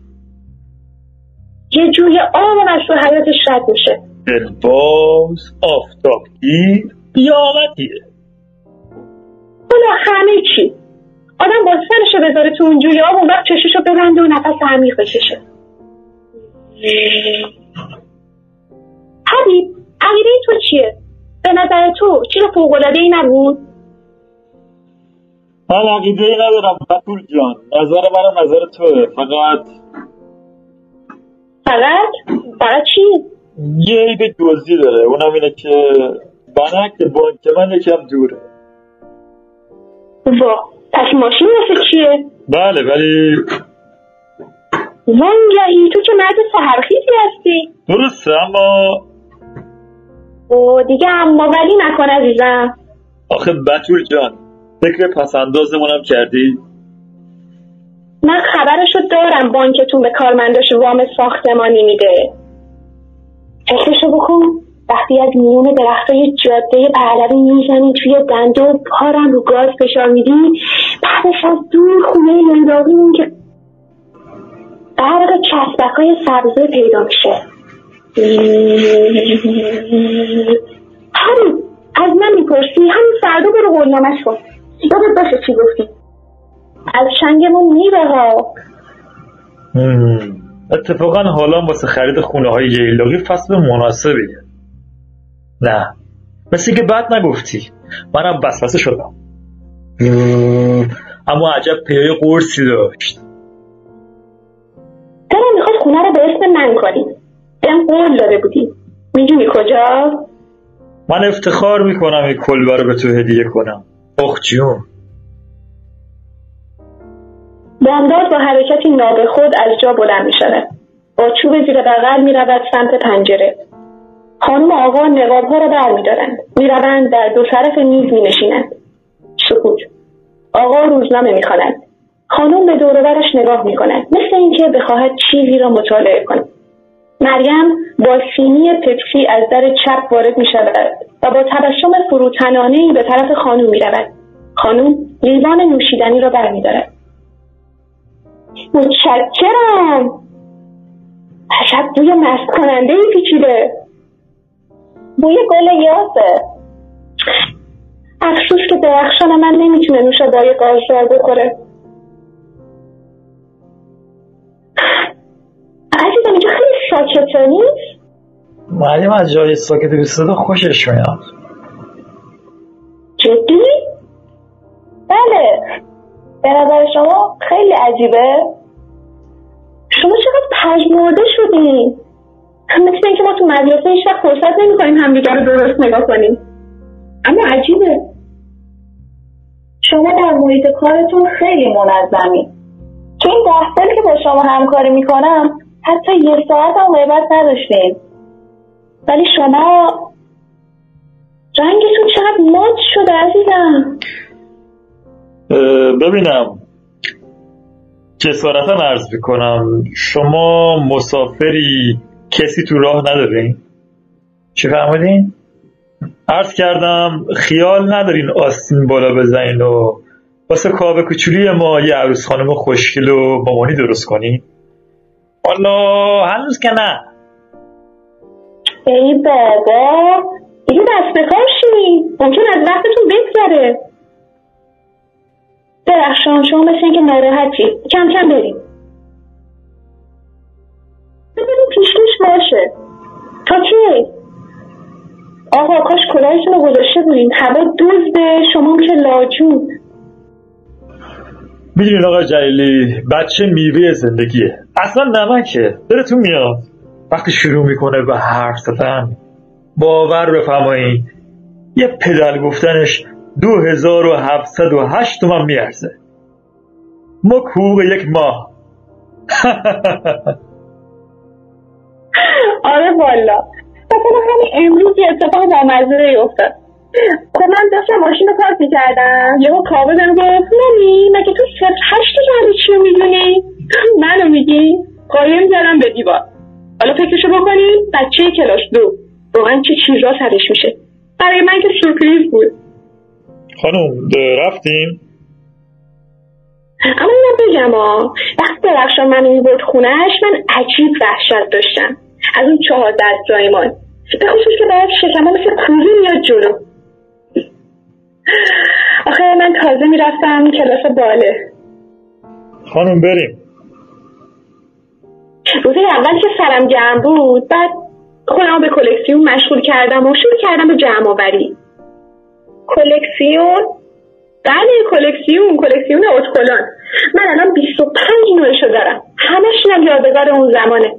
یه جوی آب از تو حیاتش رد میشه. دلباز آفتابگیر قیامتیه حالا همه چی. آدم با سرشو بذاره تو اون جوی آب اون وقت چششو ببنده و نفس عمیق بکشه حبیب عقیده تو چیه؟ به نظر تو چیز فوقلاده ای نبود؟ من عقیده ای ندارم بطول جان. نظر منم نظر توه. فقط فقط؟ فقط چی؟ یه عیب جزئی داره. اونم اینه که بنک بانک من یکم دوره. وا پس ماشین واسه چیه؟ بله ولی وانگهی تو که مرد سهرخیزی هستی. درسته اما او دیگه اما ولی نکن عزیزم. آخه بطول جان. فکر پسندازمونم کردی؟ من خبرشو دارم بانکتون به کارمنداش وام ساختمانی میده. فکرشو بکن وقتی از میون درختای جاده پهلوی می‌زنی توی دنده و پارم رو گاز فشار میدی بعدش از دور خونه لیلاقیمون که برق چسبک های سبزه پیدا میشه. همین از من می‌پرسی همین فردا برو قولنامش کن. یادت باشه چی گفتی؟ از شنگمون میره ها. هم. اتفاقا حالا واسه خرید خونه های ییلاقی فصل مناسبیه. نه. مثل که بد نگفتی. منم بسوسه شدم. هم. اما عجب پیای قرصی داشت. دلم می‌خواد خونه رو به اسم من کنیم بهم قول داده بودی. می‌دونی کجا؟ من افتخار می‌کنم این کلبه رو به تو هدیه کنم. اخ جون. بامداد با حرکتی نابخود از جا بلند می‌شود. با چوب زیر بغل می‌رود سمت پنجره. خانم آقا نقابها را بر میدارند می‌روند در دو طرف میز مینشینند. سکوت آقا روزنامه می‌خواند. خانم به دوروبرش نگاه می‌کند. مثل اینکه بخواهد چیزی را مطالعه کند. مریم با سینی پپسی از در چپ وارد می شود و با تبسم فروتنانه به طرف خانم می رود. خانم لیوان نوشیدنی را برمیدارد. متشکرم. عجب بوی مست کننده ای پیچیده. بوی گل یاسه. افسوس که درخشان من نمی‌تونه نوشابه گازدار بخوره. عزیزم اینجا نیست؟ معلم از جای ساکت به صدا خوشش میاد. جدی؟ بله. به نظر شما خیلی عجیبه. شما چقدر پژمرده شدین مثل اینکه ما تو مدرسه هیچ وقت فرصت نمی‌کنیم همدیگه رو درست نگاه کنیم. اما عجیبه. شما در محیط کارتون خیلی منظمی. تو این ده سال که با شما همکاری می‌کنم حتی یه ساعت هم غیبت نداشتیم ولی شما رنگتون چقدر مات شده عزیزم. ببینم. جسارتا عرض می‌کنم شما مسافری کسی تو راه ندارین؟ چی فرمودین؟ عرض کردم خیال ندارین آستین بالا بزنین و واسه کاوه کوچولی ما یه عروس خانم خوشگل و مامانی درست کنین؟ والا هنوز که نه ای بابا دیگه دست بکار شی ممکن از وقتتون بگذره. درخشان شما مثل اینکه ناراحتی. کم کم بریم. ببینیم پیشکش باشه. تا کی؟ آقا کاش کلاهتون رو گذاشته بودین. هوا دزده شما که لاجون. می‌دونین آقا جلیلی بچه میوه زندگیه. اصلا نمکه. دلتون میاد. وقتی شروع می‌کنه به حرف زدن باور بفرمایین یه پدل گفتنش دو هزار و هفتصد و هشت تومن میارزه. مک حقوق یک ماه. [LAUGHS] آره والا. کنم همین امروز یه اتفاق بامزه افتاد. خب من داشتم ماشین رو پارک می‌کردم. یهو کاوه بهم گفت نمی مگه تو صفر هشت جهت چی می‌دونی؟ منو میگی؟ قایم زدم به دیوار. حالا فکرشو بکنی بچه کلاس دو. واقعا چه چیزا سرش میشه. برای من که سورپریز بود. خانم رفتیم؟ اما اینم بگم ها وقتی درخشان منو می‌برد خونهش من عجیب وحشت داشتم. از اون چهار دست زایمان به خصوص که باید شکمه مثل کوزی میاد جلو. آخه من تازه می‌رفتم کلاس باله. خانم بریم. روز اول که سرم گرم بود بعد خودم به کلکسیون مشغول کردم و شروع کردم به جمع آوری کلکسیون؟ بله کلکسیون کلکسیون اتکلان. من الان 25 نوعشو دارم. همش هم یادگار اون زمانه.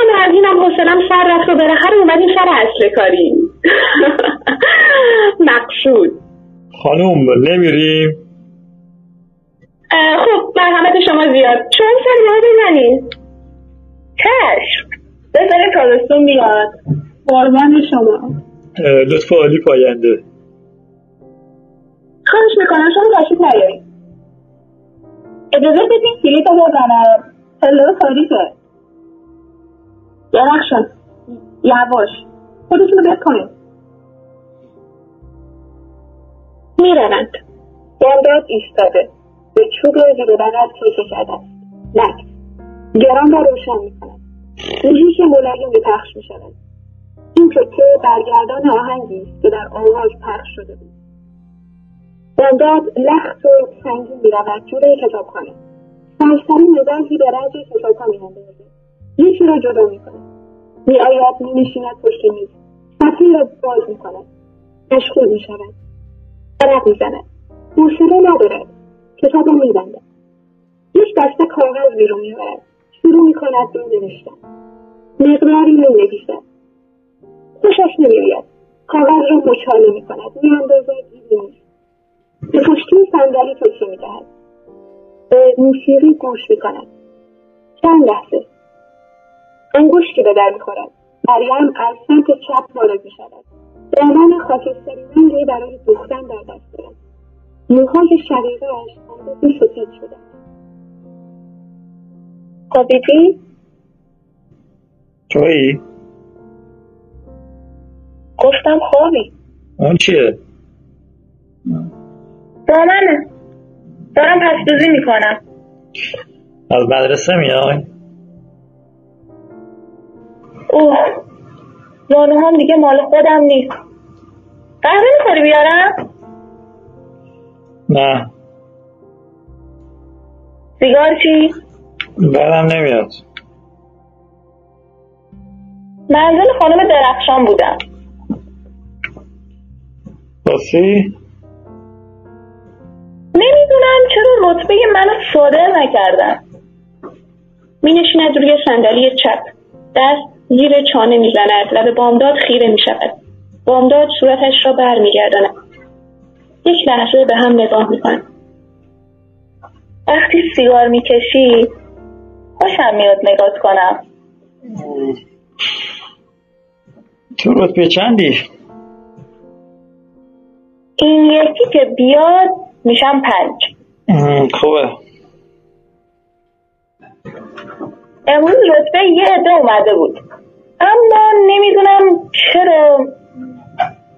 اما از اینم حوصلم سر رفت و بالاخره اومدیم سر اصل کاری. [LAUGHS] مقصود. خانم نمیریم؟ خب مرحمت شما زیاد. چون سر ما بزنید چشم. بزنید تابستون بیاد قربان شما. لطف عالی پاینده. خواهش می‌کنم شما تشریف نیارید اجازه بدین کلیپ رو بزنم. پله تاریکه درخشان. یواش. خودتون رو بکنید می‌روند. بامداد ایستاده. به چوب زیر بغل کشش است. نک. گران را روشن می‌کند موزیک ملایم به پخش می‌شود. این تکه برگردان آهنگی است که در آواز پخش شده بود. بامداد لخت و سنگین می‌رود جلوی کتابخانه. سرسری نگاهی به رنج کتابها میاندازد. یکی را جدا می‌کند. میآید مینشیند پشت میز. صفحه را باز می‌کند. مشغول می‌شود. عرق می‌زند. حوصله ندارد. کتاب را میبندد. یک دسته کاغذ بیرون میآورد شروع می‌کند به نوشتن. مقداری می‌نویسد خوشش نمیآید. کاغذ را مچاله می‌کند. میاندازد گیری نیست به پشتی صندلی تکیه می‌دهد به موسیقی گوش می‌کند. چند لحظه. انگشتی به در می‌خورد. مریم از سمت چپ وارد می‌شود. دامن خاکستری رنگی برای دوختن در دست دارد. موهای شقیقهاش اندازه سفید شده. خوابیدی؟ تویی؟ گفتم خوابی. اون چیه؟ با منه دارم پس دوزی می‌کنم. از مدرسه میای؟ اوه. زانو هم دیگه مال خودم نیست. قهوه می‌خوری بیارم؟ نه. سیگار چی؟ بعدم نمیاد. منزل خانم درخشان بودم. باسی نمی‌دونم چرا رتبه منو صادر نکردن. می نشیند روی صندلی چپ. دست زیر چانه می‌زند و به بامداد خیره می شود بامداد صورتش را بر می گرداند. یک لحظه به هم نگاه می کند. وقتی سیگار می کشی خوشم میاد نگاه کنم. تو رتبه چندی؟ این یکی که بیاد میشم پنج. خوبه. امروز رتبه یه عده اومده بود. اما نمی‌دونم چرا.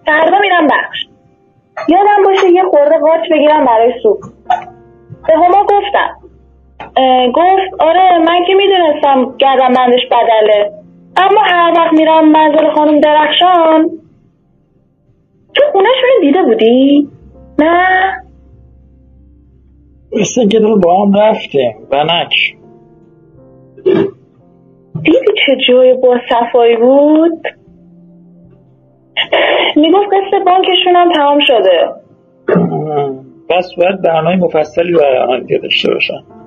فردا میرم بخش. یادم باشه یه خورده قاچ بگیرم برای سوپ. به هما گفتم. گفت آره من که می‌دونستم گردم بندش بدله. اما هر وقت میرم منزل خانم درخشان تو خونش دیده بودی؟ نه؟ مثل که با هم رفتیم بنک دیدی چه جای با صفایی بود؟ می‌گفت قصد بانکشون هم تمام شده. پس باید برنامه مفصلی برای آن داشته باشن.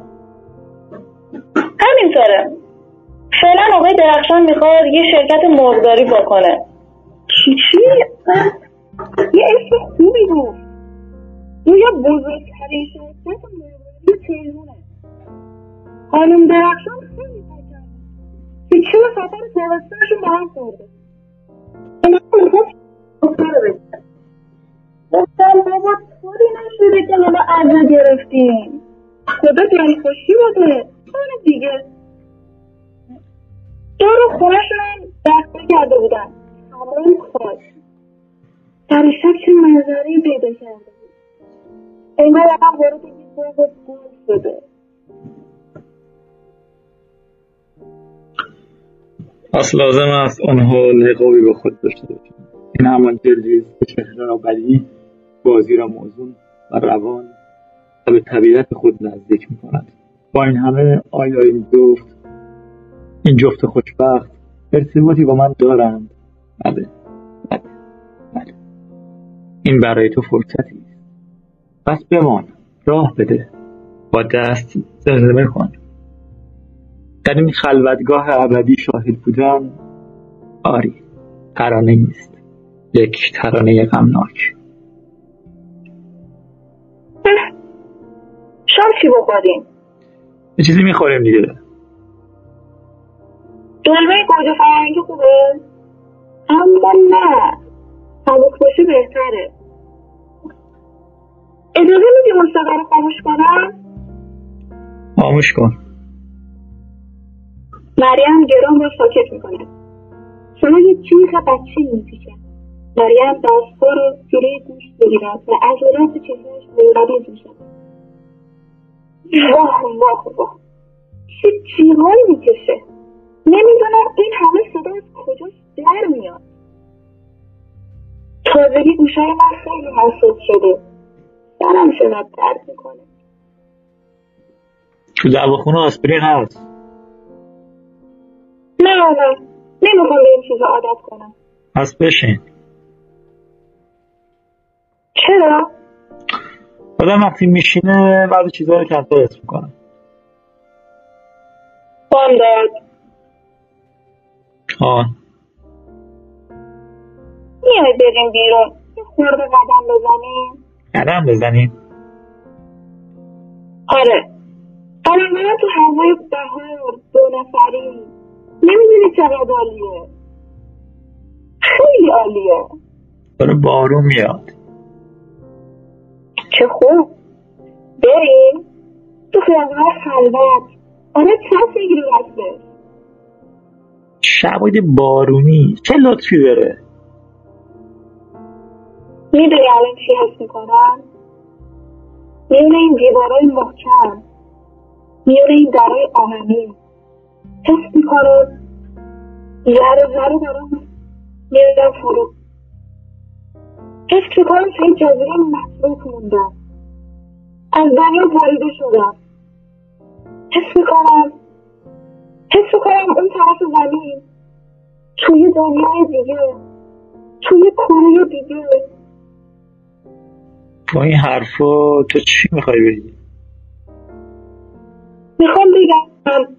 همینطوره فعلا آقای درخشان می‌خواد یه شرکت مرغداری بکنه. چی چی؟ یه اسم خوبی بود. یا بزرگترین شرکت مرغداری تهرونه خانم درخشان خیلی که چرا سفر تابستانشون با هم بگیرم گفتم بابا طوری نشده که حالا عزا گرفتیم. خدا دلخوشی بده. طور دیگه. دور خونهشون دسته کرده بودن. تمام کاش در شب چه منظره پیدا کرده بود؟ انگار هم وارد یه باغ گل شده. پس لازم است آنها لقابی به خود داشته باشند. این همان جلدی است که چهره را بدی بازی را موزون و روان و به طبیعت خود نزدیک می کند با این همه آیا این جفت این جفت خوشبخت ارتباطی با من دارند. بله بله بله. این برای تو فرصتی پس بمان راه بده. با دست زمزمه کن در این خلوتگاه ابدی شاهد بودن آری ترانه است یک ترانه غمناک. شام چی بخوریم؟ یه چیزی می‌خوریم دیگه. دلمه گوجه فرنگی خوبه؟ اما نه. سبک باشه بهتره. اجازه میدی مصطفی رو خاموش کنم؟ خاموش کن. مریم گرام رو ساکت می‌کنه. صدای جیغ بچه میپیچد مریم دستها رو جلوی گوش بگیرد و عضلات چهرهش موربیز می‌شود واه واه واه چه جیغایی می‌کشه. نمی‌دونم این همه صدا از کجاش در میاد. تازگی گوشای من خیلی حساس شده. سرم شدت درد می‌کنه. تو دواخونه آسپرین هست. نه نه. نمی‌خوام به این چیزا عادت کنم. پس بشین. چرا؟ آدم وقتی میشینه بعضی چیزها رو کمتر حس می‌کنه. بامداد آه. میای بریم بیرون. خورده قدم بزنیم. قدم بزنیم. آره. قدم تو هوای بهار دو نفری نمی‌دونی چقدر عالیه. خیلی عالیه. داره بارون میاد. چه خوب بریم. تو خیابونهای خلوت. آره چند می‌گیری دستش شبای بارونی. چه لطفی داره می‌دونی الان چی حس می‌کنم؟ میونه این دیوارای محکم. میونه این درای آهنی. حس می‌کنم ذره ذره دارم میرم فرو. حس می‌کنم توی این جزیره مصروف موندم از دنیا بریده شدم. حس می‌کنم حس می‌کنم اون طرف زمین توی دنیای دیگه توی کره دیگه. با این حرفا تو چی می‌خوای بگی؟ می‌خوام بگم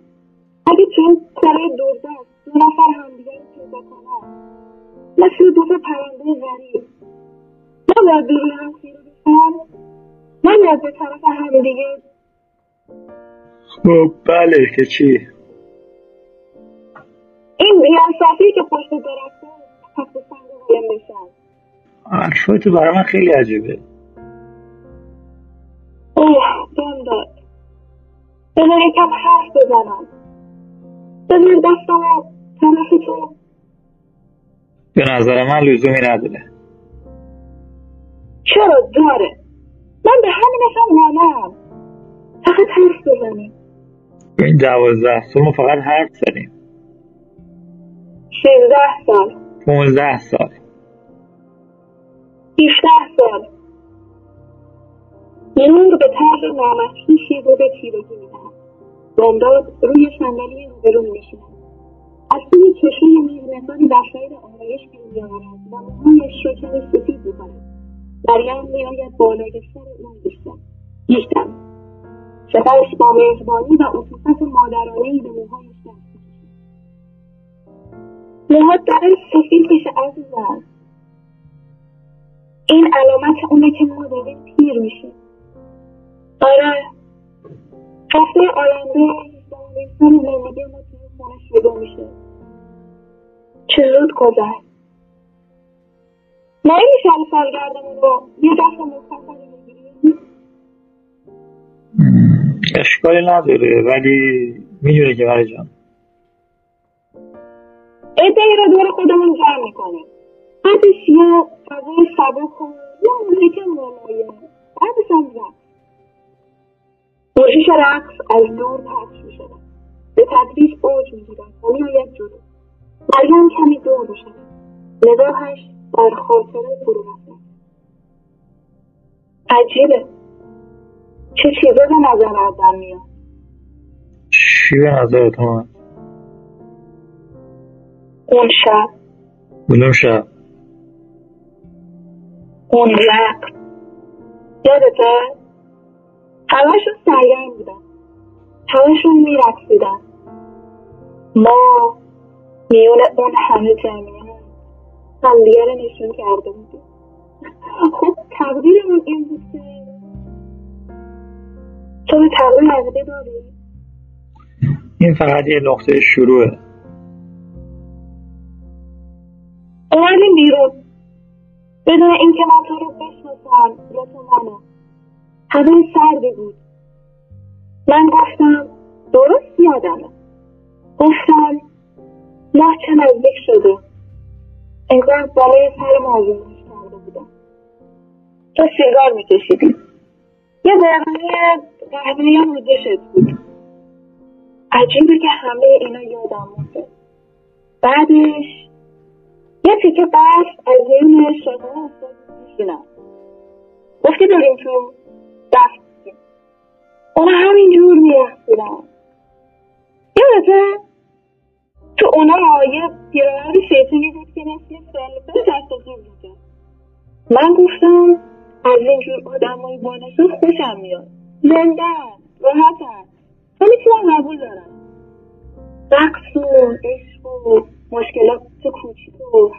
اگه تو این کره دوردست دو نفر همدیگه پیدا کنن مثل دو تا پرنده ظریف نباید دور هم خیره بشن نباید به طرف همدیگه خب بله که چی؟ این بیانصافی که پشت درخته پس سنگ قایم بشن. حرفای تو برای من خیلی عجیبه. اوه دم داد. بذار یکم حرف بزنم. بذار دستم طرف تو به نظر من لزومی نداره. چرا داره؟ من به همینشم نانم فقط حرف بزنیم. این دوازده سال ما فقط حرف زدیم. شانزده سال. پونزده سال. هیچده سال. نور به طرح نامحسوسی رو به تیرگی می‌دهد. بامداد روی صندلی روبرو مینشیند. از توی چشمه میزمثالی بخشای آرایش بیرون میآورد و موهایش کمی سفید می‌کند مریم میآید بالای سر او یک دم سپس با مهربانی و عطوفت مادرانهای به موهایش دست موهات داره سفید میشه عزیزم. این علامت اونه که ما داریم پیر میشیم. آره. هفته آینده سال زندگی ما توی خونه شروع میشه. چه زود گذشت ما سالگردمون رو یه اشکالی نداره ولی می‌دونه که برای جان. ادهی رو دور خودمون جمع می‌کنیم. بعدش یه فضای سبک و یه موزیک ملایم بعدش هم رقص. موشش رقص از دور پخش می‌شود. به تدریج اوج می‌گیرد. و میآید جلو. مریم کمی دور می‌شود. نگاهش در خاطره فرو عجیبه. چه چیزا به نظر آدم میاد. چی به نظرت اومد اون شب. کدوم شب؟ اون رقص یادته همهشون سرگرم بودن. همهشون میرقصیدن. ما میون اون همه جمعیت. همدیگه رو نشون کرده بودیم. خب تقدیرمون این بود که تو به تقدیر عقیده داری؟ این فقط یه نقطه شروعه. اومدیم بیرون. بدون اینکه من تو رو بشناسم یا تو منو هوای سردی بود. من گفتم درست یادمه. گفتم ماه چه نزدیک شده. انگار بالای سر ما آزمایش کرده بودم تو سیگار میکشیدی. یه برنامه قهوه‌ای هم دشت بود. عجیبه که همه اینا یادم مونده بعدش یه تیکه برف از یه شاهده افتاد میشینم. گفتی بریم تو رفتیم اونا همینجور میرفتیدن یادته؟ تو اونا یه پیرمرد شیطونی بود که مثل سلفه دست و زور می‌کرد من گفتم از اینجور آدمای با نشون خوشم میاد. زندن راحتن تو می‌تونم قبول دارم. رقص و عشق و مشکلات کوچیک و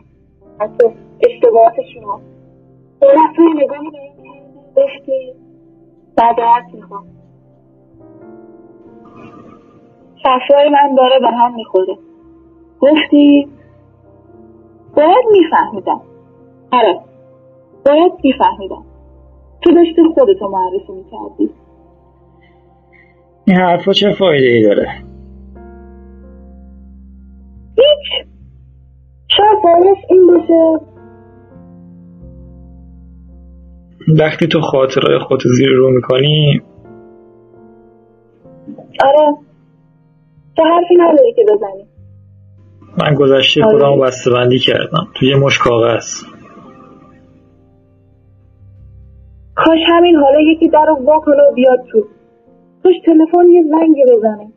حتی اشتباهاتشون رو. دفعه نگاهی به این کرده گفتی بدرد می‌خوام. کفشای من داره به هم می‌خوره. گفتی؟ باید میفهمیدم. آره باید میفهمیدم. تو داشتی خودتو معرفی می‌کردی. این حرفا چه فایده ای داره؟ هیچ. شاید باعث این باشه. وقتی تو خاطرهای خودت زیر رو می‌کنی آره. تو حرفی نداری که بزنی. من گذشته آره. خودم بسته بندی کردم. توی یه مش کاغذ. کاش همین حالا یکی در رو وا کنه و بیاد تو. کاش تلفن یه زنگ بزنه.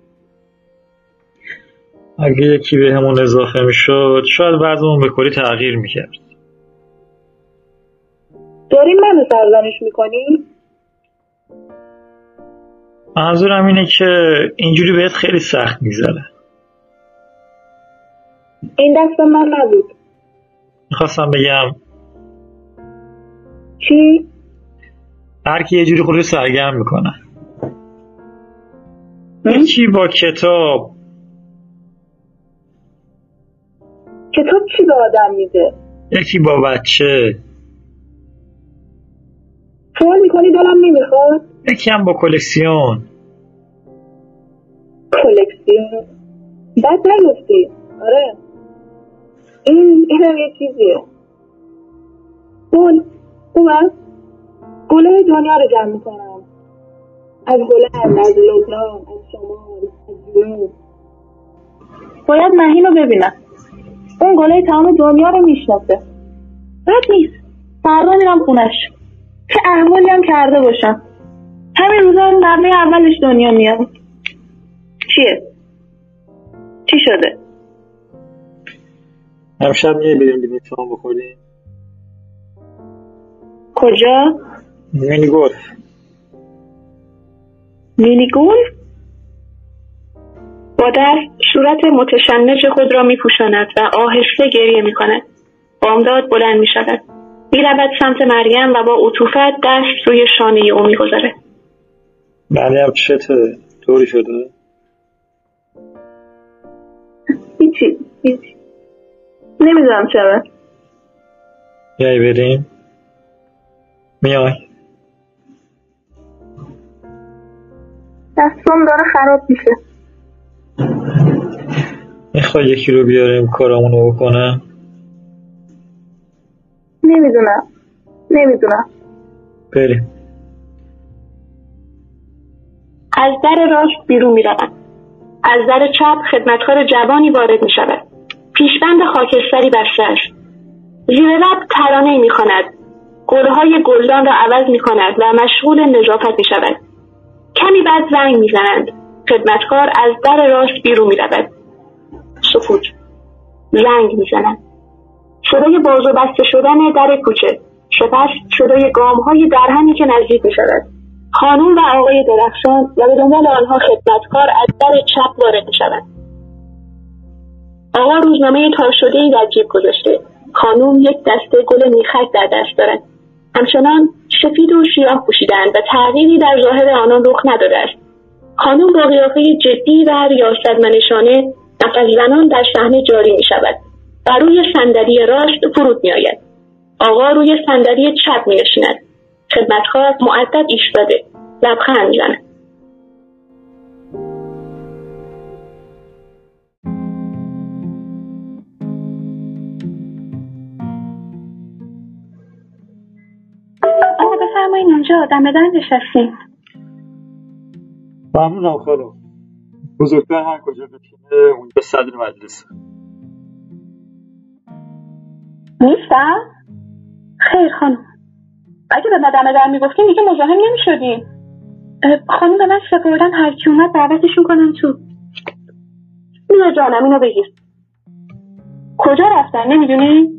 اگه یکی به همون اضافه می‌شد شاید وضعمون به کلی تغییر می‌کرد. داری منو سرزنش می‌کنی؟ منظورم اینه که اینجوری بهت خیلی سخت میگذره این دست من نبود. می‌خواستم بگم. چی؟ هر کی یه جوری خودش سرگرم می‌کنه. یکی با کتاب. کتاب چی به آدم میده؟ یکی با بچه. سوال می‌کنی دلم نمی‌خواد؟ یکی هم با کلکسیون. کلکسیون؟ بد نگفتی آره. این این هم یه چیزیه. گل خوبه گله دنیا رو جمع می‌کنم از هلند از لبنان از شمال از جنوب. باید مهین رو ببینم. اون گله تمام دنیا رو می‌شناسه. بد نیست. فردا میرم خونش. چه احوالی هم کرده باشم. همین روزا نرمه اولش دنیا میاد. چیه؟ چی شده؟ امشب میای بریم بینی تام بخوریم کجا؟ مینی گلف مینیگول؟ با دست صورت متشنج خود را میپوشاند و آهسته گریه می‌کند. بامداد بلند می‌شود. می‌رود سمت مریم و با عطوفت دست روی شانه او می‌گذارد. مریم چته طوری شده؟ هیچی هیچی. نمی‌دونم چرا. میای بریم. میای. دستم داره خراب میشه. می‌خوای یکی رو بیاریم کارامونو بکنه نمی‌دونم. نمی‌دونم. بریم. از در راست بیرون می از در چپ خدمتکار جوانی وارد می شود. پیشبند خاکستری بسته است. زیر لب ترانه می خواند. گلهای گلدان را عوض می کند و مشغول نظافت می شود. کمی بعد زنگ می زنند. خدمتکار از در راست بیرون می رود. سکوت. زنگ می زنند. صدای بازو بسته شدن در کوچه. سپس صدای گام های درهمی که نزدیک می شود. خانم و آقای درخشان و به دنبال آنها خدمتکار از در چپ وارد می شود. آقا روزنامه تار شده ای در جیب گذاشته. خانم یک دسته گل میخک در دست دارد. همچنان سفید و سیاه پوشیدند و تغییری در ظاهر آنان رخ نداده است. خانم با قیافه جدی و ریاستمنشانه نفس زنان در صحنه جاری می شود و روی صندلی راست فرود می آید. آقا روی صندلی چپ می نشیند. خدمتکار معدد ایستاده لبخند می‌زنه بفرمایین اونجا دم در نشستیم ممنونم خانم. بزرگتر هر کجا بتونه اونجا صدر مجلس نیستم؟ خیر خانم. اگه به مدام در می‌گفتیم دیگه مزاحم نمی‌شدیم خانم به من سپردن هر کی اومد دعوتشون کنم تو. بیا جانم اینو بگیر. کجا رفتن؟ نمی‌دونی؟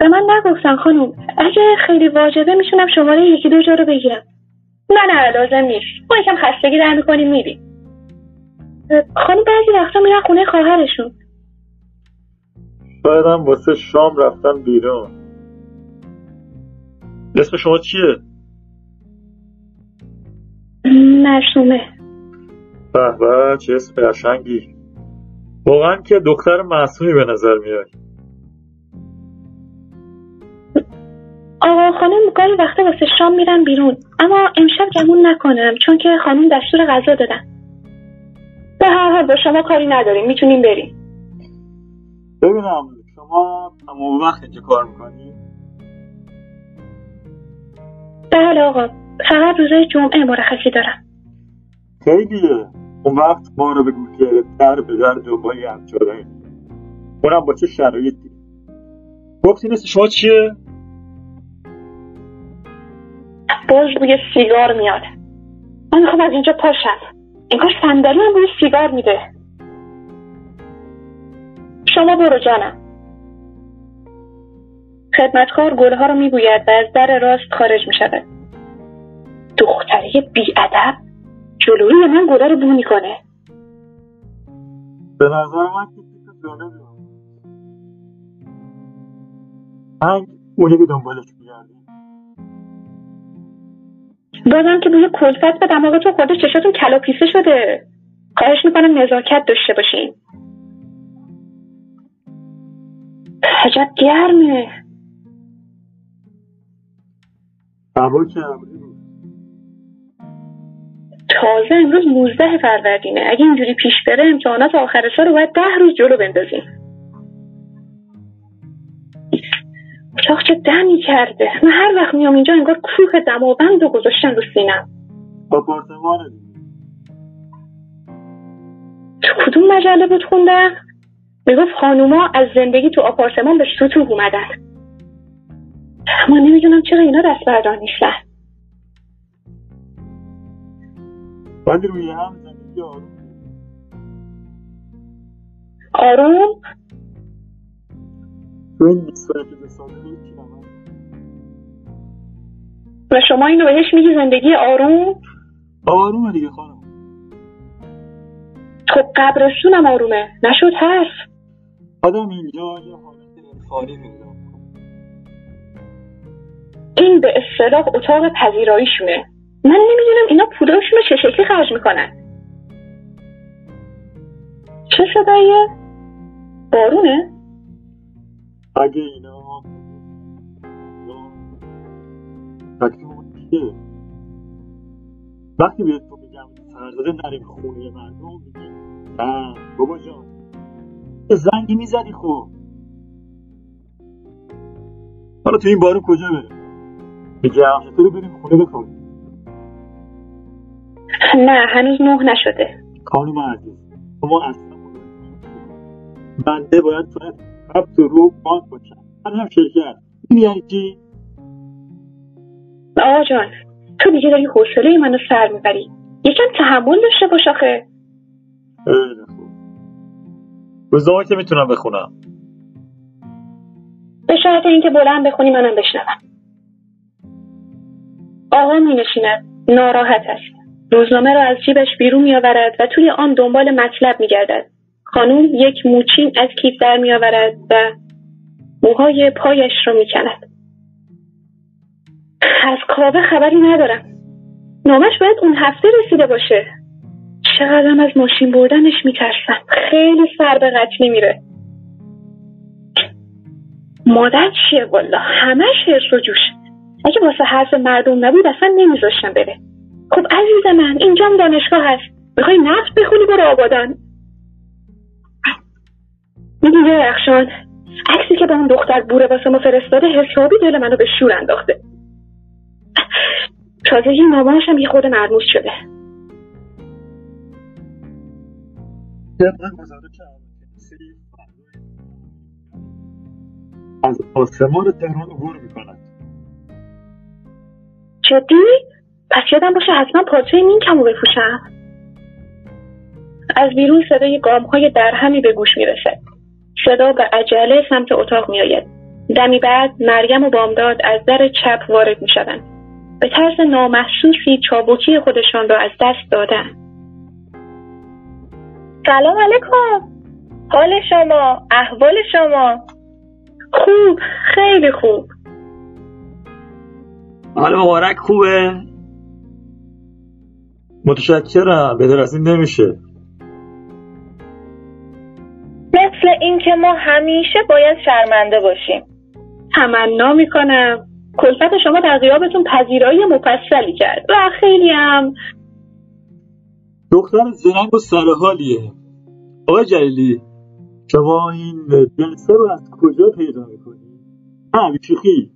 به من نگفتن خانم اگه خیلی واجبه میشونم شماره یکی دو جا رو بگیرم. نه نه لازم نیست. ما یکم خستگی در می‌کنیم میریم. خانم بعضی وقتا میرن خونه خواهرشون. شاید هم واسه شام رفتن بیرون. اسم شما چیه؟ مرسومه. به به چه اسم قشنگی. واقعا که دختر معصومی به نظر میاد. آقا خانم گاهی وقتا واسه شام میرن بیرون. اما امشب گمون نکنم چون که خانم دستور غذا دادن. به هر حال با شما کاری نداریم. می‌تونیم بریم. ببینم شما تمام وقت اینجا کار می‌کنی؟ بله آقا فقط روزای جمعه مرخصی دارم. خیلیه اون وقت ما رو بگو که در به در دنبال همچاره. اونم با چه شرایطی؟ گفتی نیست شما چیه؟ باز بوی سیگار میاد. من می‌خوام از اینجا پاشم. انگار صندلی هم بوی سیگار میده. شما برو جانم. خدمتکار گلها رو میبوید و از در راست خارج می‌شود. دختره بیادب جلوی من گله رو بو می‌کنه. به نظر من که من اونی که دنبالش میگردی بازم که بوی کلفت به دماغتون خورده چشاتون کلاپیسه شده. خواهش می‌کنم نزاکت داشته باشین. عجب گرمه. هوا که تازه امروز 19 فروردینه. اگه اینجوری پیش بره امتحانات آخر سال رو باید ده روز جلو بندازیم. اتاق چه دمی کرده. من هر وقت میام اینجا انگار کوه دماوند رو گذاشتن رو سینم آپارتمان تو کدوم مجله بود خوندم می‌گفت خانوما از زندگی تو آپارتمان به سطوح اومدن. اما نمی‌دونم چرا اینا دست بردار نیستن ولی روی هم زندگی آروم. آروم؟ این 21 ساله هیچی و شما اینو بهش میگی زندگی آروم؟ آرومه دیگه خانم. خب قبرستونم آرومه. نشد حرف. آدم اینجا یه حالت انفانی پیدا این به اصطلاح اتاق پذیراییشونه. من نمی‌دونم اینا پولاشون رو چه شکلی خرج می‌کنن. چه صداییه؟ بارونه؟ اگه اینا چیه وقتی بهتون میگم فرزاده نریم خونه مردم میگی نه بابا جان. یه زنگی می‌زدی خب. حالا تو این بارون کجا بریم؟ میگم چطوری بریم خونه بخوابیم. نه هنوز نه نشده. خانم عزیز شما اصلا بنده باید فقط هفت رو بانک باشم من هم شرکت. این یعنی چی؟ آقا جان تو دیگه داری حوصله منو سر می‌بری. یکم تحمل داشته باش آخه. خیلی خوب. روزنامه که می‌تونم بخونم. به شرط اینکه بلند بخونی منم بشنوم. آقا می نشیند ناراحت است. روزنامه را از جیبش بیرون میآورد و توی آن دنبال مطلب میگردد. خانم یک موچین از کیف در میآورد و موهای پایش را می‌کند. از کابه خبری ندارم. نامش باید اون هفته رسیده باشه. چقدرم از ماشین بردنش میترسم. خیلی سر به قتلی میره مادر چیه والا همش حرس و جوش. اگه واسه حرف مردم نبود اصلا نمیذاشتم بره. خب عزیز من اینجام دانشگاه هست. می‌خوای نفت بخونی؟ برو آبادان. رخشان عکسی که با اون دختر بوره واسه ما فرستاده حسابی دل منو به شور انداخته. تازگی مامانش هم یه خود مرموز شده. از آسمان تهران عبور می‌کند. جدی؟ پس یادم باشه حتما پالتوی مینکمو بپوشم از بیرون صدای گام های درهمی به گوش می‌رسه. صدا به عجله سمت اتاق میآید. دمی بعد مریم و بامداد از در چپ وارد می‌شوند. به طرز نامحسوسی چابکی خودشان را از دست دادن سلام علیکم. حال شما احوال شما؟ خوب خیلی خوب. حال مبارک خوبه؟ متشکرم. بدر از این نمیشه. مثل اینکه ما همیشه باید شرمنده باشیم. تمنا می‌کنم. کلفت شما در غیابتون پذیرایی مفصلی کرد. و خیلی هم. دختر زرنگ و سرحالیه آقای جلیلی شما این جلسه رو از کجا پیدا می‌کنی؟ نه بیشوخی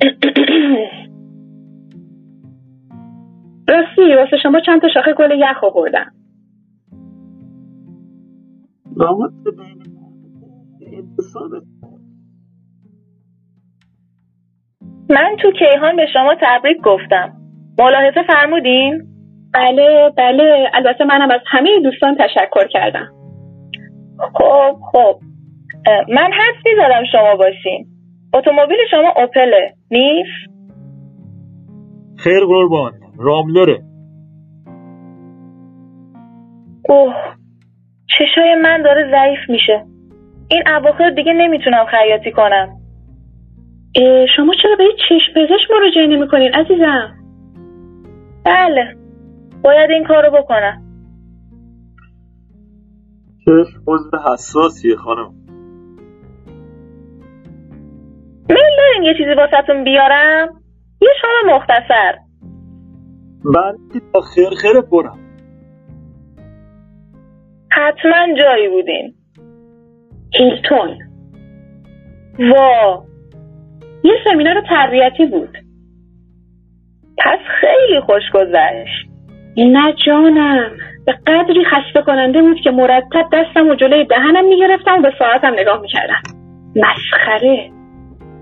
[CLEARS THROAT] راستی واسه شما چند تا شاخه گل یخ آوردم. بین انتصابت من تو کیهان به شما تبریک گفتم. ملاحظه فرمودین؟ بله بله. البته منم از همه دوستان تشکر کردم. خب خب. من حد می‌زدم شما باشین. اتومبیل شما اوپله نیست؟ خیر قربان. راملره. اوه. چشای من داره ضعیف میشه. این اواخر دیگه نمی‌تونم خیاطی کنم. شما چرا به چشم پزشک مراجعه نمی‌کنین عزیزم؟ بله. باید این کارو بکنم. چشم عضو حساسیه خانم. میل دارین یه چیزی واسهتون بیارم؟ یه شام مختصر. من با خیر خیر برم. حتما جایی بودین. هیلتون. وا. یه سمینار تربیتی بود. پس خیلی خوش گذشت. نه جانم. به قدری خسته کننده بود که مرتب دستم و جلوی دهنم می‌گرفتم و به ساعتم نگاه می‌کردم. مسخره.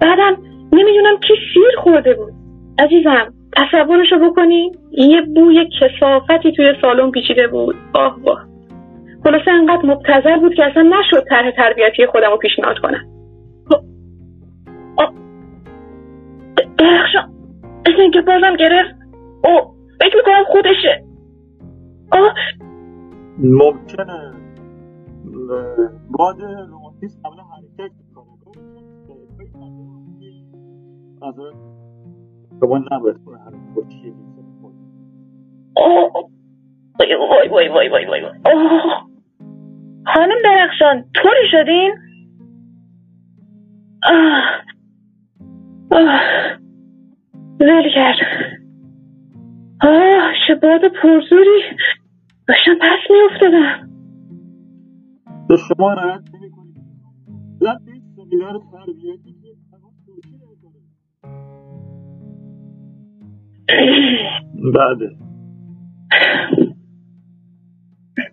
بعدم نمی‌دونم کی سیر خورده بود. عزیزم تصورشو بکنی؟ یه بوی کسافتی توی سالن پیچیده بود. آه واه خلاصه انقدر مبتذل بود که اصلا نشد طرح تربیتی خودم رو پیشنهاد کنم. آه. درخشان. مثل اینکه بازم گرفت. او فکر می‌کنم خودشه. آه ممکنه. باد رومانتیسم قبلا حرکت می‌کنه. شما نباید کنه خوشی آه. وای وای وای وای وای وای. خانم درخشان طوری شدین؟ آه. آه. ول کرد آه چه باد پرزوری داشتم پس میافتادم به شما رعایت نمی‌کنید زن به این سمینار تربیتی که [CLEARS THROAT] بله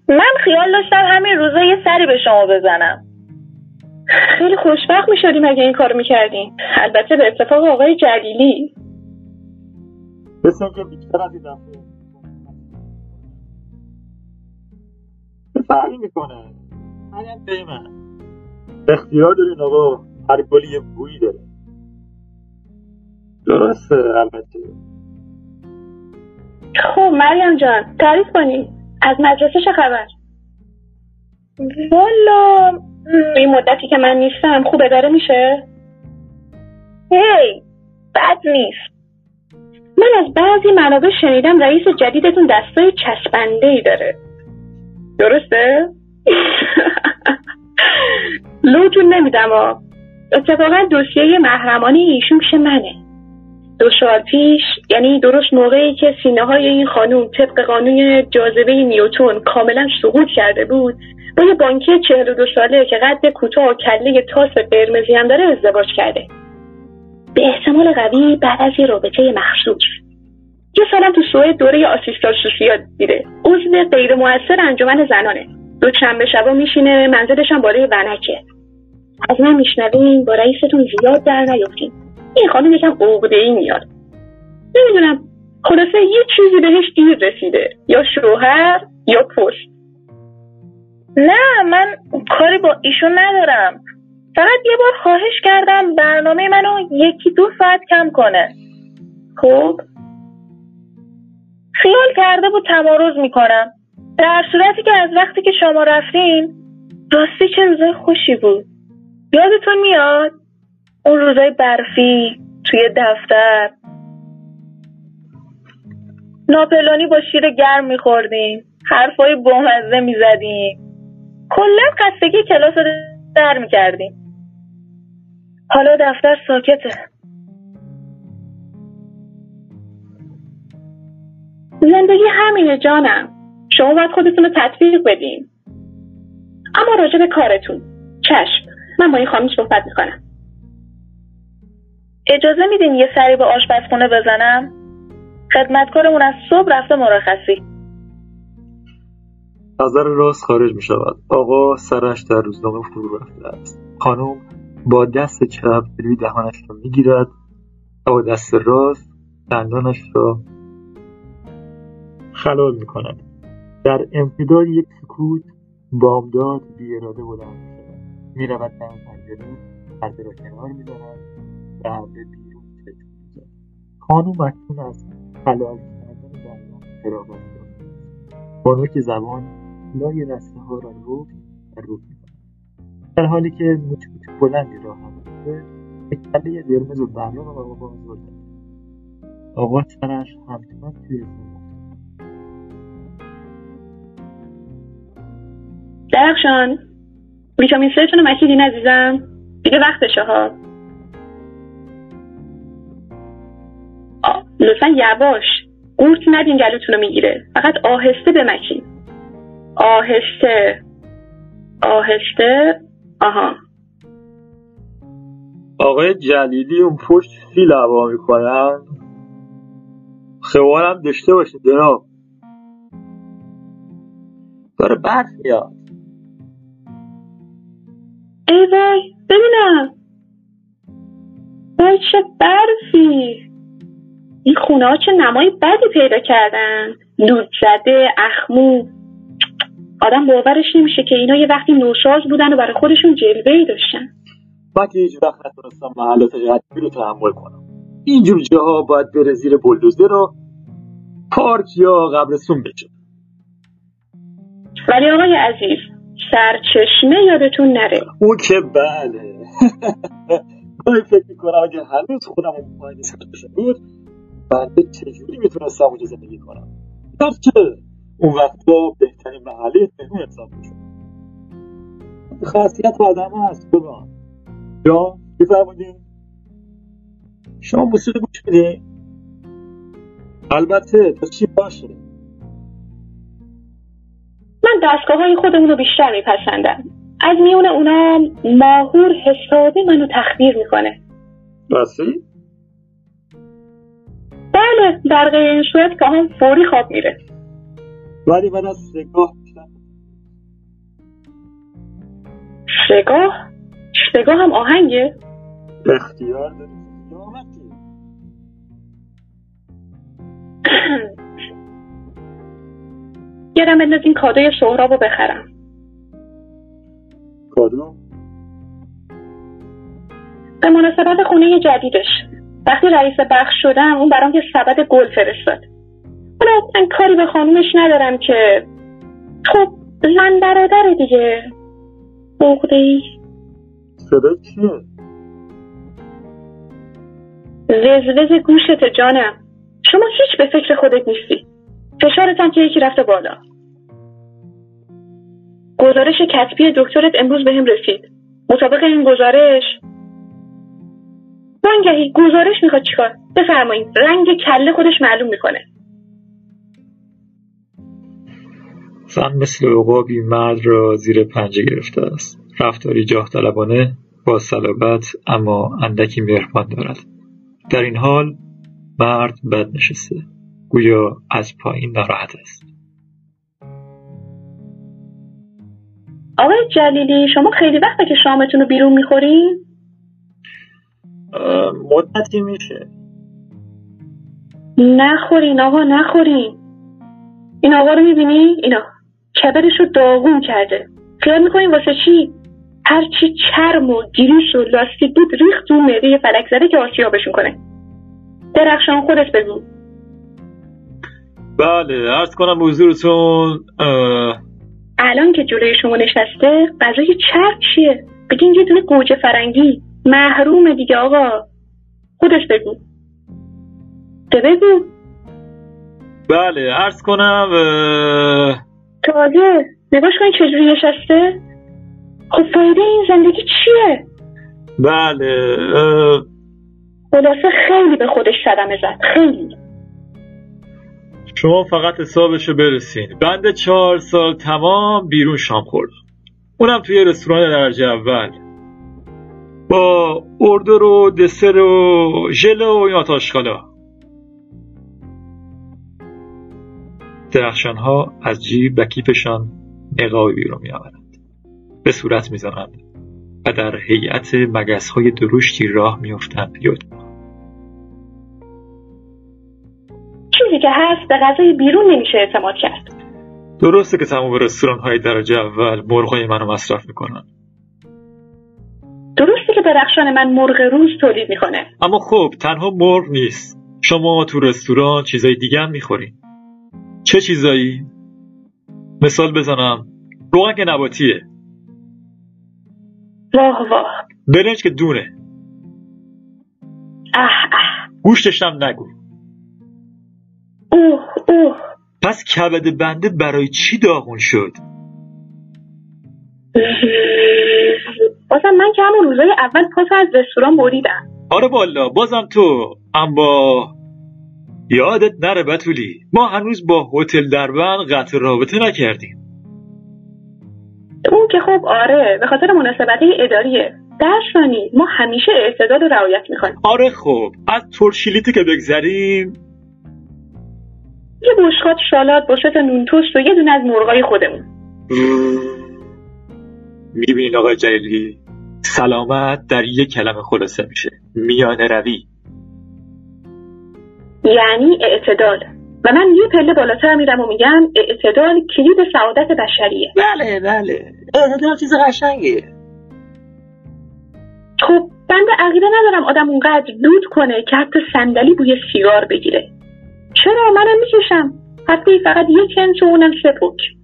من خیال داشتم همین روزا یه سری به شما بزنم. خیلی خوشبخت می‌شدیم اگه این کارو می‌کردیم البته به اتفاق آقای جلیلی. اینکه بیشتر از این فرقی می‌کنه؟ به من. اختیار دارین آقا. هر گلی یه بویی داره. درسته البته. خب مریم جان تعریف کنی از مدرسه چه خبر؟ والا این مدتی که من نیستم خوب اداره میشه؟ هی بد نیست. من از بعضی منابع شنیدم رئیس جدیدتون دستای چسبنده ای داره. درسته؟ [LAUGHS] لوتون نمیدم اتفاقا دوسیه محرمانی ایشون پیش منه. دو سال پیش یعنی درست موقعی که سینه های این خانوم طبق قانون جاذبه نیوتون کاملا سقوط کرده بود با یه بانکی چهل و دو ساله که قد کوتاه و کله تاس قرمزی هم داره ازدواج کرده. به احتمال قوی بعد از یه رابطه مخصوص. یه سالم تو سوئد دوره آسیستان سوسیا دیده عضو غیر موثر انجمن زنانه. دو شنبه شبا میشینه منزلش هم بالای ونکه. از من میشنوین با رئیستون زیاد در نیفتین این خانم یکم عقده ای میاد. نمی‌دونم خلاصه یه چیزی بهش دیر رسیده. یا شوهر یا پشت. نه من کاری با ایشون ندارم. فقط یه بار خواهش کردم برنامه منو یکی دو ساعت کم کنه. خب؟ خیال کرده بود تمارز می‌کنم. در صورتی که از وقتی که شما رفتین راستی چه روزای خوشی بود. یادتون میاد؟ اون روزای برفی توی دفتر. ناپلونی با شیر گرم میخوردیم. حرفای بامزه می‌زدیم. کلا خستگی کلاس رو در می‌کردیم. حالا دفتر ساکته. زندگی همینه جانم. شما باید خودتون رو تطبیق بدین. اما راجع به کارتون. چشم. من با این خانم صحبت می‌کنم. اجازه میدین یه سری به آشپزخونه بزنم؟ خدمتکارمون از صبح رفته مرخصی. نظر راست خارج می شود آقا سرش در روزنامه فرو رفته است. خانم با دست چپ روی دهانش را می گیرد و دست راست دندانش را خلال می کند در امتداد یک سکوت بامداد بی اراده بلند می شود می رود در پنجره پرده را کنار می دارد و به بیرون چشم می خانم اکنون از خلال کردن دندان فراغت یافته با نوک زبان لای رسته ها را رک و کند در حالی که موچ موچ بلندی را هم به کله قرمز و براق آقا زل زده آقا سرش همچنان توی زمان درخشان ویتامین سهتون رو مکیدین عزیزم؟ دیگه وقتشه ها لطفا یواش قورت ندین گلوتون رو می‌گیره. فقط آهسته بمکین. آهسته. آهسته. آها. آقای جلیلی اون پشت فیل هوا می‌کنن؟ خوارم داشته باشه جناب. داره برف میاد. ای وای ببینم. وای چه برفی. این خونه ها چه نمای بدی پیدا کردن. دود زده اخمو. آدم باورش نمیشه که اینا یه وقتی نوشاز بودن و برای خودشون جلوه ای داشتن. من که هیچ وقت نتونستم محلات قدیمی رو تحمل کنم. اینجور جاها باید بره زیر بلدوزر رو پارک یا قبرستون بشه. ولی آقای عزیز سرچشمه یادتون نره. او که بله. [LAUGHS] گاهی فکر می‌کنم اگه هنوز خودم اون پایین سرچشمه بود بنده چجوری می‌تونستم اونجا زندگی کنم؟ گرچه اون وقتا بهترین محله مهمون حساب می‌شد. خاصیت آدم هست قربان جان بفرمودین شما موسیقی گوش میدین البته تا چی باشه؟ من دستگاه های خودمون رو بیشتر میپسندم. از میون اونا ماهور حسابی منو تخدیر می‌کنه. راستی؟ بله در غیر این صورت که هم فوری خواب میره ولی من از سگاه سگاه؟ سگاه هم آهنگه؟ اختیار داری. یادم بنداز این کادوی سهراب رو بخرم کادو به مناسبت خونه جدیدش وقتی رئیس بخش شدم اون برام یه سبد گل فرستاد. حالا من کاری به خانومش ندارم که. خب زن برادر دیگه. بغده ای صدا چیه؟ وزوز گوشت جانم. شما هیچ به فکر خودت نیستی. فشارت هم که یکی رفته بالا. گزارش کتبی دکترت امروز بهم رسید. مطابق این گزارش رنگهی گزارش می‌خواد چیکار؟ بفرمایید رنگ کله خودش معلوم می‌کنه. زن مثل عقابی مرد را زیر پنجه گرفته است. رفتاری جاه طلبانه با صلابت اما اندکی مهربان دارد. در این حال مرد بد نشسته. گویا از پایین ناراحت است. آقای جلیلی شما خیلی وقته که شامتون رو بیرون می‌خورین؟ مدتی میشه. نخورین آقا نخورین. این آقا رو می‌بینی؟ اینا. کبدش رو داغون کرده. خیال می‌کنین واسه چی؟ هرچی چرم و گریس و لاستیک بود ریخت تو معده یه فلک زده که آسیابشون کنه درخشان خودت بگو. بله عرض کنم حضورتون اه، الان که جلوی شما نشسته غذای چرب چیه؟ بگین یه دونه گوجه فرنگی. محرومه دیگه آقا. خودش بگو. ده بگو؟ بله عرض کنم تازه نگاش کنی چجوری نشسته؟ خب فایده این زندگی چیه؟ بله اه، خلاصه خیلی به خودش صدمه زد خیلی. شما فقط حسابشو برسین. بنده چهار سال تمام بیرون شام خوردم. اونم توی رستوران درجه اول. با اردر و دسر و ژل و این آتاشکالا درخشان ها از جیب و کیفشان نقابی بیرون می آورند. به صورت می زنند و در هیئت مگس های درشتی راه می افتند چیزی که هست به غذای بیرون نمیشه اعتماد کرد. درسته که تمام رستوران های درجه اول مرغای منو مصرف می‌کنن. درسته که درخشان من مرغ روز تولید می‌کنه. اما خب تنها مرغ نیست. شما تو رستوران چیزای دیگه هم می‌خورین چه چیزایی؟ مثال بزنم. روغن که نباتیه. واه واه برنج که دونه. اه اه گوشتش هم نگو. اوه اوه. پس کبد بنده برای چی داغون شد؟ [LAUGHS] بازم من که همون روزای اول پاس از رستوران بریدم. آره والا بازم تو. اما یادت نره بتولی ما هنوز با هتل دربند قطع رابطه نکردیم. اون که خب آره به خاطر مناسبت اداریه. درشانی ما همیشه اعتدال رو رعایت می‌کنیم آره خب از ترشیلیتی که بگذریم. یه بشقاب شالات با شت نون توست و یه دونه از مرغای خودمون. می‌بینین آقای جلیلی؟ سلامت در یک کلمه خلاصه میشه. میانه روی. یعنی اعتدال. و من یه پله بالاتر میرم و میگم اعتدال کلید سعادت بشریه. بله بله. اعتدال چیز قشنگیه. خب بنده عقیده ندارم آدم اونقدر دود کنه که حتی صندلی بوی سیگار بگیره. چرا؟ منم می‌کشم. حتی فقط یک انچ و اونم سه پک.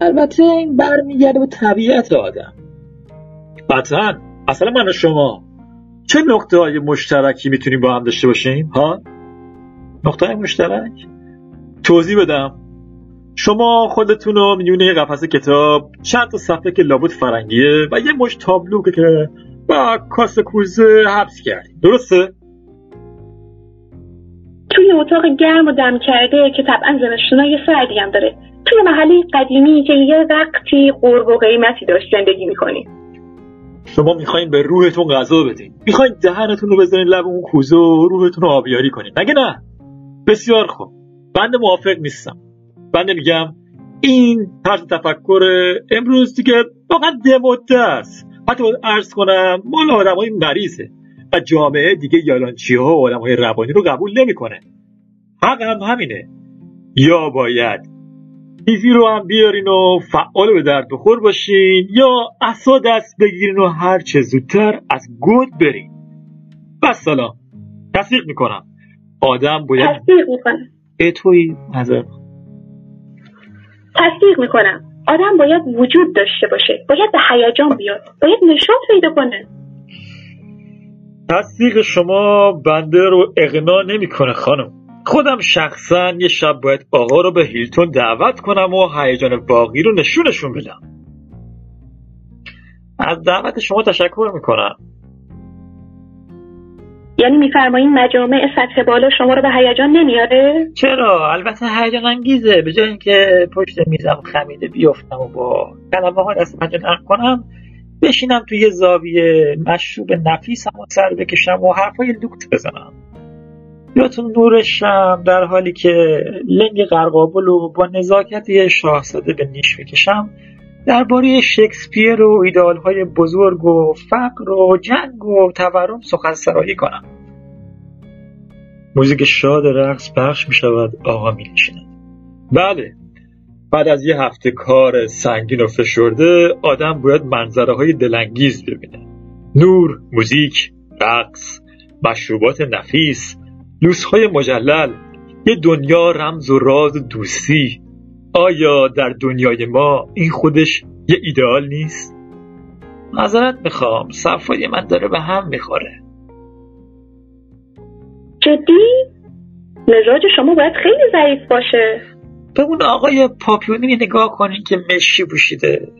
البته این برمیگرده به طبیعت آدم. قطعا اصلا من و شما چه نقطه های مشترکی می‌تونیم با هم داشته باشیم؟ ها؟ نقطه های مشترک؟ توضیح بدم. شما خودتون رو میونه یه قفسه کتاب چند تا صفحه که لابد فرنگیه و یه مش تابلو که با کاسه کوزه حبس کردیم. درسته؟ توی اتاق گرم و دم کرده که طبعا زمستونای سردی هم داره. توی محله قدیمی که یه وقتی قرب و قیمتی داشت زندگی می‌کنیم شما می‌خواین به روحتون غذا بدین. می‌خواین دهنتون رو بزنین لب اون کوزه و روحتون رو آبیاری کنین. مگه نه؟ بسیار خوب. بنده موافق نیستم. بنده میگم این طرز تفکر امروز دیگه واقعا دموده است. حتی باید ارز کنم مال آدم های مریضه و جامعه دیگه یالانچی ها و آدم های روانی رو قبول نمی‌کنه. حق هم همینه. یا باید چیزی رو هم بیارین و فعال به درد بخور باشین یا اصا دست بگیرین و هر چه زودتر از گود برین. بس سلام. تصدیق می‌کنم. آدم باید تصدیق می‌کنم. اه، توی نظر. تصدیق می‌کنم. آدم باید وجود داشته باشه. باید به هیجان بیاد. باید نشاط پیدا کنه. تصدیق شما بنده رو اقنا نمی‌کنه خانم. خودم شخصا یه شب باید آقا رو به هیلتون دعوت کنم و هیجان باقی رو نشونشون بدم. از دعوت شما تشکر می‌کنم. یعنی میفرمایین مجامع سطح بالا شما رو به هیجان نمیاره؟ چرا؟ البته هیجان انگیزه. به جای اینکه پشت میزم خمیده بیفتم و با کلمه ها دست پنجه نرم کنم بشینم توی زاویه مشروب نفیسم و سر بکشم و حرفای لوکت بزنم. یا تو نور شم در حالی که لنگ قرقابل رو با نزاکت شاهزاده به نیش می‌کشم درباره شکسپیر و ایدئالهای بزرگ و فقر و جنگ و تورم سخن سرایی کنم. موزیک شاد رقص پخش می شود آقا می نشیند بله بعد از یه هفته کار سنگین و فشرده آدم باید منظره های دلانگیز ببینه. نور، موزیک، رقص، مشروبات نفیس، لوسهای مجلل یه دنیا رمز و راز دوستی. آیا در دنیای ما این خودش یه ایدئال نیست؟ معذرت می‌خوام صفای من داره به هم می‌خوره. جدی؟ مزاج شما باید خیلی ضعیف باشه. به اون آقای پاپیونی نگاه کنین که مشی پوشیده.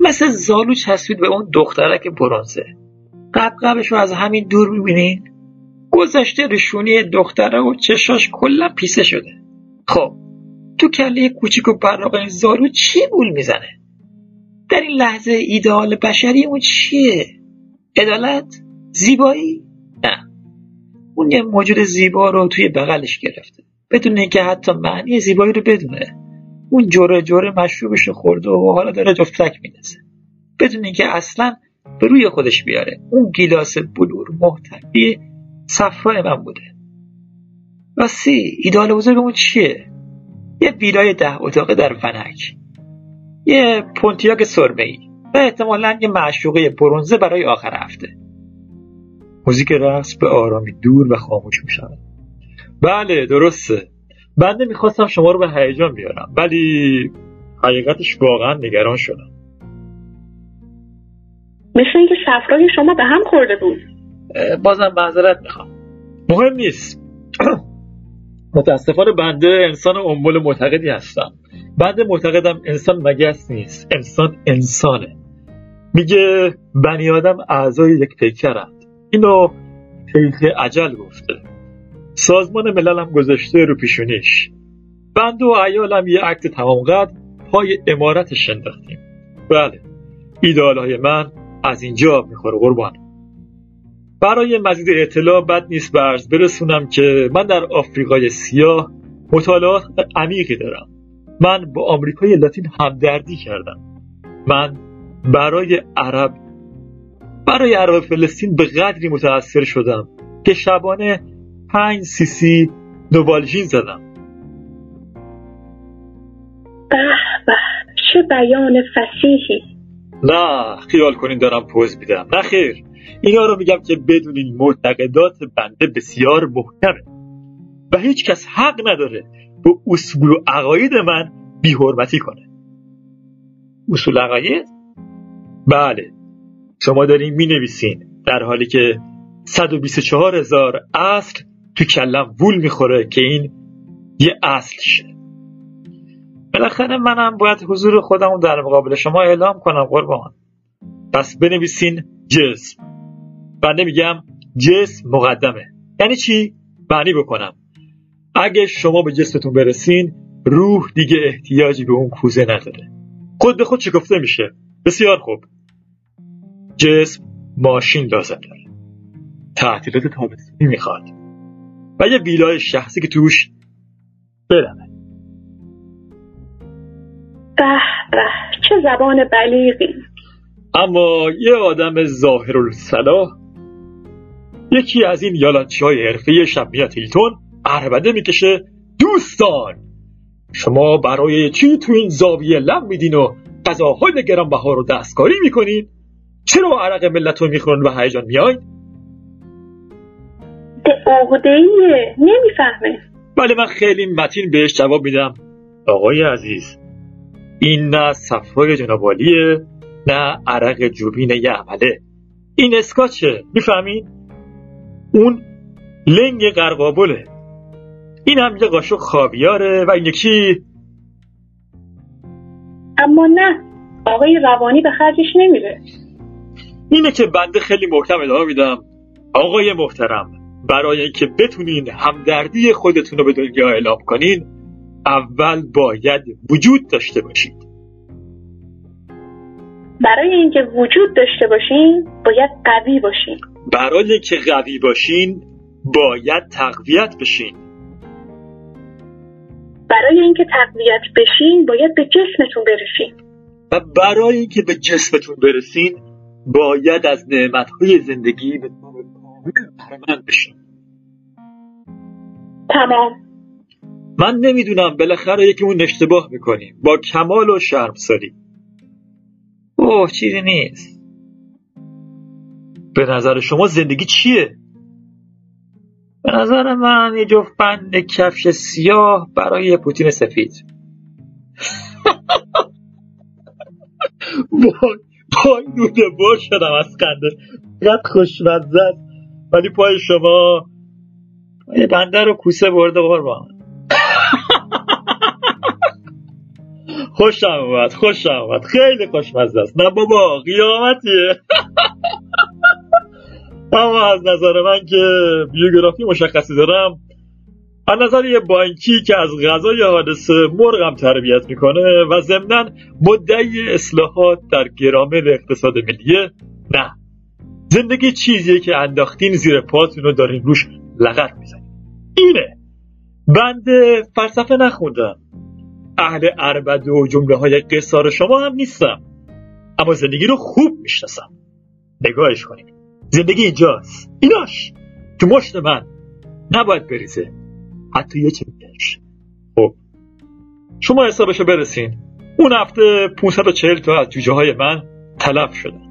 مثل زالو چسبید به اون دخترک برونزه. قبقبش رو از همین دور می‌بینین؟ گذشته رشونی دختره و چشاش کلا پیسه شده. خب تو کله کوچیک و براق این زالو چی بول می‌زنه؟ در این لحظه ایدئال بشری اون چیه؟ عدالت؟ زیبایی؟ نه. اون یه موجود زیبا رو توی بغلش گرفته. بدون اینکه حتی معنی زیبایی رو بدونه. اون جوره جوره مشروبش رو خورده و حالا داره جفتک میندازه بدون اینکه اصلا به روی خودش بیاره. اون گیلاس بلور محتوی صفرای من بوده. راستی ایدال بزرگمون چیه؟ یه ویلای ده اتاقه در ونک. یه پونتیاک سرمه‌ای. و احتمالا یه معشوقه برونزه برای آخر هفته. موزیک رقص به آرامی دور و خاموش می شود بله درسته. بنده می‌خواستم شما رو به هیجان بیارم ولی حقیقتش واقعا نگران شدم. مثل اینکه صفرای شما به هم خورده بود. بازم معذرت می‌خوام. مهم نیست. [CLEARS THROAT] متاسفانه بنده انسان انبل معتقدی هستم. بنده معتقدم انسان مگس نیست. انسان انسانه. میگه بنی آدم اعضای یک پیکرند. اینو شیخ عجل گفته. سازمان ملل هم گذاشته رو پیشونیش. بنده و عیالم یه عکت تمام قد پای امارتش انداختیم. بله ایدال های من از اینجا می‌خوره قربان. برای مزید اطلاع بد نیست به عرض برسونم که من در آفریقای سیاه مطالعات عمیقی دارم. من با آمریکای لاتین همدردی کردم. من برای عرب برای عرب فلسطین به قدری متاثر شدم که شبانه پنج سیسی نوالژین زدم. به به چه بیان فسیحی نه خیال کنین دارم پوز میدم. نه خیر. اینا رو میگم که بدونین معتقدات بنده بسیار محکمه. و هیچ کس حق نداره به اصول و عقاید من بیحرمتی کنه. اصول عقاید؟ بله. شما دارین می نویسین در حالی که 124 هزار اصل تو کلم وول می‌خوره که این یه اصل شه بالاخره منم باید حضور خودم در مقابل شما اعلام کنم قربان. پس بنویسین جسم. بنده میگم جسم مقدمه. یعنی چی؟ معنی بکنم. اگه شما به جسمتون برسین روح دیگه احتیاجی به اون کوزه نداره. خود به خود شکفته میشه؟ بسیار خوب. جسم ماشین لازم داره. تعطیلات تابستونی می‌خواد. و یه ویلای شخصی که توش برمه. به به. چه زبان بلیغی. اما یه آدم ظاهر الصلاح یکی از این یالانچی های حرفه شبیت هیلتون عربده می‌کشه دوستان. شما برای چی تو این زاویه لم میدین و غذاهای گرانبها رو دستکاری می‌کنین؟ چرا عرق ملت رو می‌خورن و هیجان میاید عقده‌ایه نمی‌فهمه. ولی من خیلی متین بهش جواب میدم. آقای عزیز این نه صفای جنابالیه نه عرق جوبین یه عمله. این اسکاچه می‌فهمین؟ اون لنگ قرقابله این هم یه قاشق خاویاره و این یکی اما نه آقای روانی به خرجش نمیره. اینه که بنده خیلی محکم ادامه میدم. آقای محترم برای اینکه بتونین همدردی خودتون رو به دنیا اعلام کنین اول باید وجود داشته باشید. برای اینکه وجود داشته باشین باید قوی باشین. برای اینکه قوی باشین باید تقویت بشین. برای اینکه تقویت بشین باید به جسمتون برسین. و برای اینکه به جسمتون برسین باید از نعمتهای زندگی به طور کامل بشین. تمام. من نمی‌دونم بالاخره یکیمون اشتباه می‌کنیم. با کمال و شرمساری. اوه چیزی نیست. به نظر شما زندگی چیه؟ به نظر من یه جفت بند کفش سیاه برای یه پوتین سفید. [LAUGHS] وای پای نوده بار شدم از خنده قد خوشمزه است. ولی پای شما یه بنده رو کوسه برده قربان. [LAUGHS] خوشم اومد خوشم اومد. خیلی خوشمزه است. نه بابا قیامتیه. [LAUGHS] اما از نظر من که بیوگرافی مشخصی دارم از نظر یه بانکی که از غذای حادثه مرغم تربیت می‌کنه و ضمنا مدعی اصلاحات در گرامل اقتصاد ملیه نه. زندگی چیزیه که انداختین زیر پاتون رو دارین روش لغت می‌زنین. اینه. بنده فلسفه نخوندم. اهل عربده و جمله های قصار شما هم نیستم. اما زندگی رو خوب می‌شناسم. نگاهش کنید زندگی اینجاست. ایناش. تو مشت من. نباید بریزه. حتی یه چمکش خب. شما حسابشو برسین. اون هفته 540 تا از جوجه های من تلف شدن.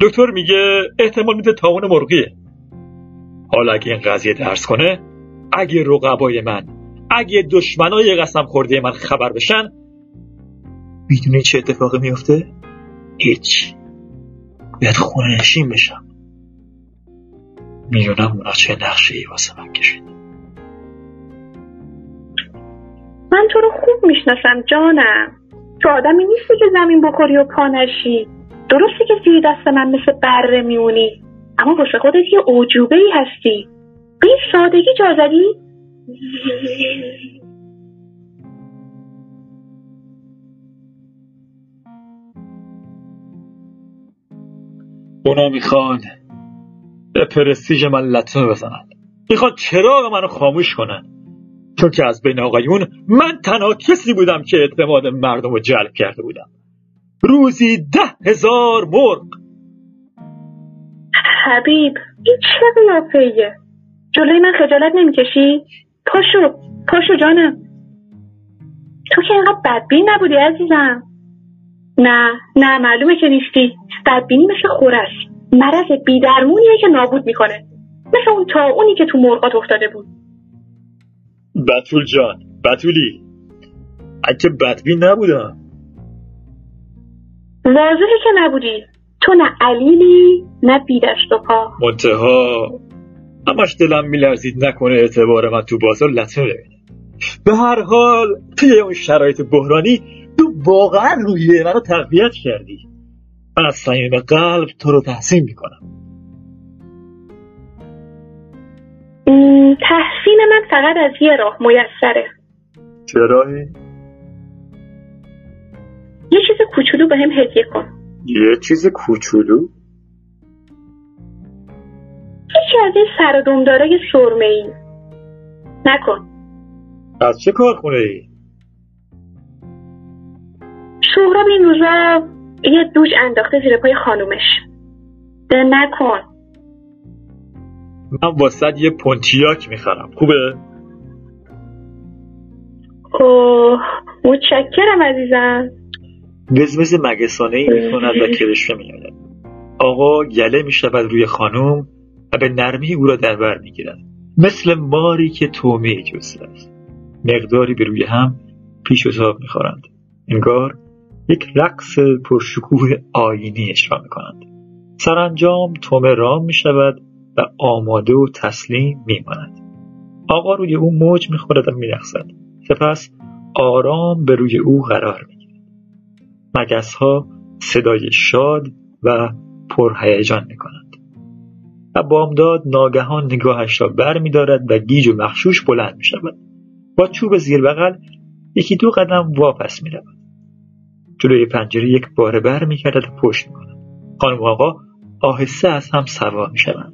دکتر میگه احتمال میده تاون مرغیه. حالا اگه این قضیه درس کنه اگه رقبای من اگه دشمنای قسم خورده من خبر بشن می‌دونی چه اتفاقی میفته؟ هیچ. باید خونه نشین بشم. می‌دونم اونا چه نقشه ای واسه من کشید من تو رو خوب می‌شناسم جانم. تو آدمی نیستی که زمین بخوری و پا نشی. درسته که زیر دست من مثل بره میونی اما واسه خودت یه اوجوبه ای هستی. به این سادگی جا زدی؟ اونا می‌خوان به پرستیژ من لطمه بزنن می‌خواد چراغ منو خاموش کنن چون که از بین آقایون من تنها کسی بودم که اعتماد مردم رو جلب کرده بودم. روزی ده هزار مرغ. حبیب این چه قیافهیه جلوی من خجالت نمی‌کشی؟ پاشو پاشو جانم. تو که اینقدر بدبین نبودی عزیزم. نه نه معلومه که نیستی. بدبینی مثل خورش مرض بیدرمونیه که نابود می‌کنه. مثل اون تا اونی که تو مرغات افتاده بود. بتول جان بتولی. اگه بدبین نبودم. واضحه که نبودی. تو نه علیلی نه بیدشت و پا. منتها همش دلم میلرزید نکنه اعتبار من تو بازار لطمه ببینه. به هر حال توی اون شرایط بحرانی تو واقعا روحیه منو تقویت کردی. از صمیم قلب تو رو تحسین می‌کنم تحسین من فقط از یه راه میسره چه راهی؟ یه چیز کوچولو به هم هدیه کن یه چیز کوچولو؟ یکی از این سر و دمدارای سرمه ای نکن از چه کارخونه ای؟ سهراب این روزا یه دوش انداخته زیر پای خانومش. ده نکن. من واسه یه پونتیاک می‌خرم. خوبه؟ اوه متشکرم عزیزم. وزوز مگسانه ای می‌کند و کرشمه میآید. آقا گله می‌شود روی خانم و به نرمی او را در بر می‌گیرد. مثل ماری که تومه جسته است. مقداری به روی هم پیش و تاب می‌خورند. انگار یک رقص پرشکوه آینی اجرا می‌کنند. سرانجام تومه رام می‌شود و آماده و تسلیم میماند. آقا روی او موج می‌خورد و میرقصد. سپس آرام به روی او قرار می‌گیرد. مگس ها صدای شاد و پرهیجان می‌کنند. و بامداد ناگهان نگاهش را بر میدارد و گیج و مخشوش بلند می‌شود. با چوب زیر بغل یکی دو قدم واپس می‌رود. جلوی پنجره یک باره بر میگردد و پشت می‌کند خانم آقا آهسته از هم سوا می‌شوند.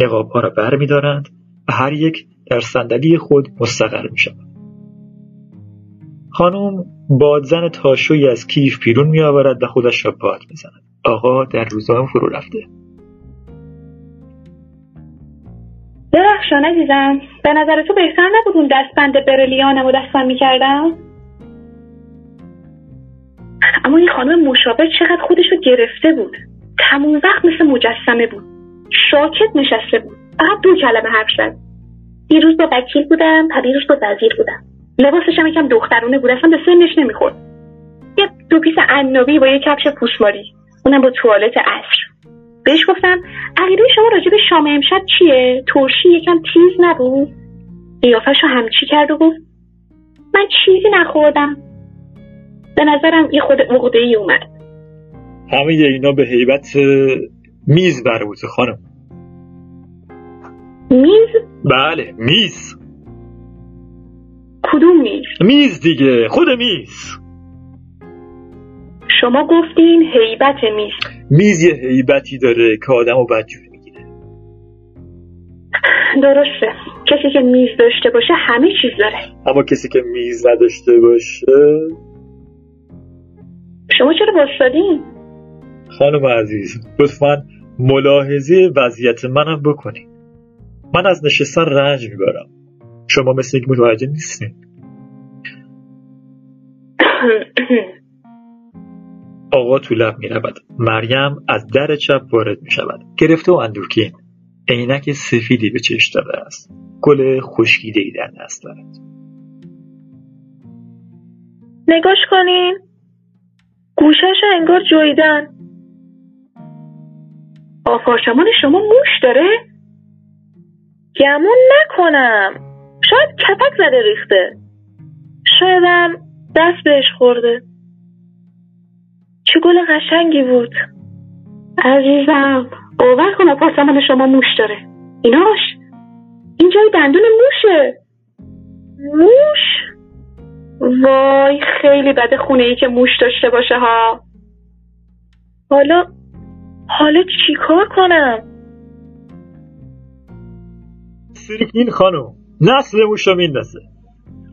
نقابها را بر میدارند و هر یک در صندلی خود مستقر می‌شوند. خانم بادزن تاشویی از کیف بیرون میآورد و خودش را باد می‌زند. آقا در روزنامه فرو رفته. درخشان عزیزم به نظر تو بهتر نبود اون دستبند برلیانم و دستم می‌کردم؟ اما این خانم مشاور چقدر خودش رو گرفته بود. تموم وقت مثل مجسمه بود. شاکت نشسته بود. فقط دو کلمه حرف زد. دیروز با وکیل بودم دیروز با وزیر بودم. لباسش هم یکم دخترونه بود. اصلا به سنش نمی‌خورد. یه دو پیس عنابی با یه کفش پوسماری اونم با توالت عصر. بهش گفتم عقیده شما راجع به شام امشب چیه؟ ترشی یکم تیز نبود؟ قیافش رو همچی کرد و گفت من چیزی نخوردم. به نظرم یه خود عقده ای اومد. همه اینا به حیبت میز برموزه خانم. میز؟ بله میز. کدوم میز؟ میز دیگه خود میز. شما گفتین هیبت میز. میز یه هیبتی داره که آدم و بدجوری می‌گیره. درسته. کسی که میز داشته باشه همه چیز داره. اما کسی که میز نداشته باشه شما چرا باستادین خانم عزیز لطفا ملاحظه وضعیت منم بکنین من از نشستن رنج می‌برم شما مثل یک متوجه نیستین [COUGHS] آقا تو لب می رود. مریم از در چپ وارد می شود. گرفته و اندورکین. عینک سفیدی به چشم داده است. گل خشکیده ای در دست دارد. نگاش کنین گوشش انگار جویدن. آپارتمان شما موش داره؟ گمون نکنم. شاید کپک زده ریخته. شایدم دست بهش خورده. چه گل قشنگی بود. عزیزم باور کن آپارتمان شما موش داره. ایناش این جای دندون موشه. موش؟ وای خیلی بده خونه ای که موش داشته باشه ها. حالا حالا چی کار کنم؟ سیرکین خانم نسل موش رو میندازه.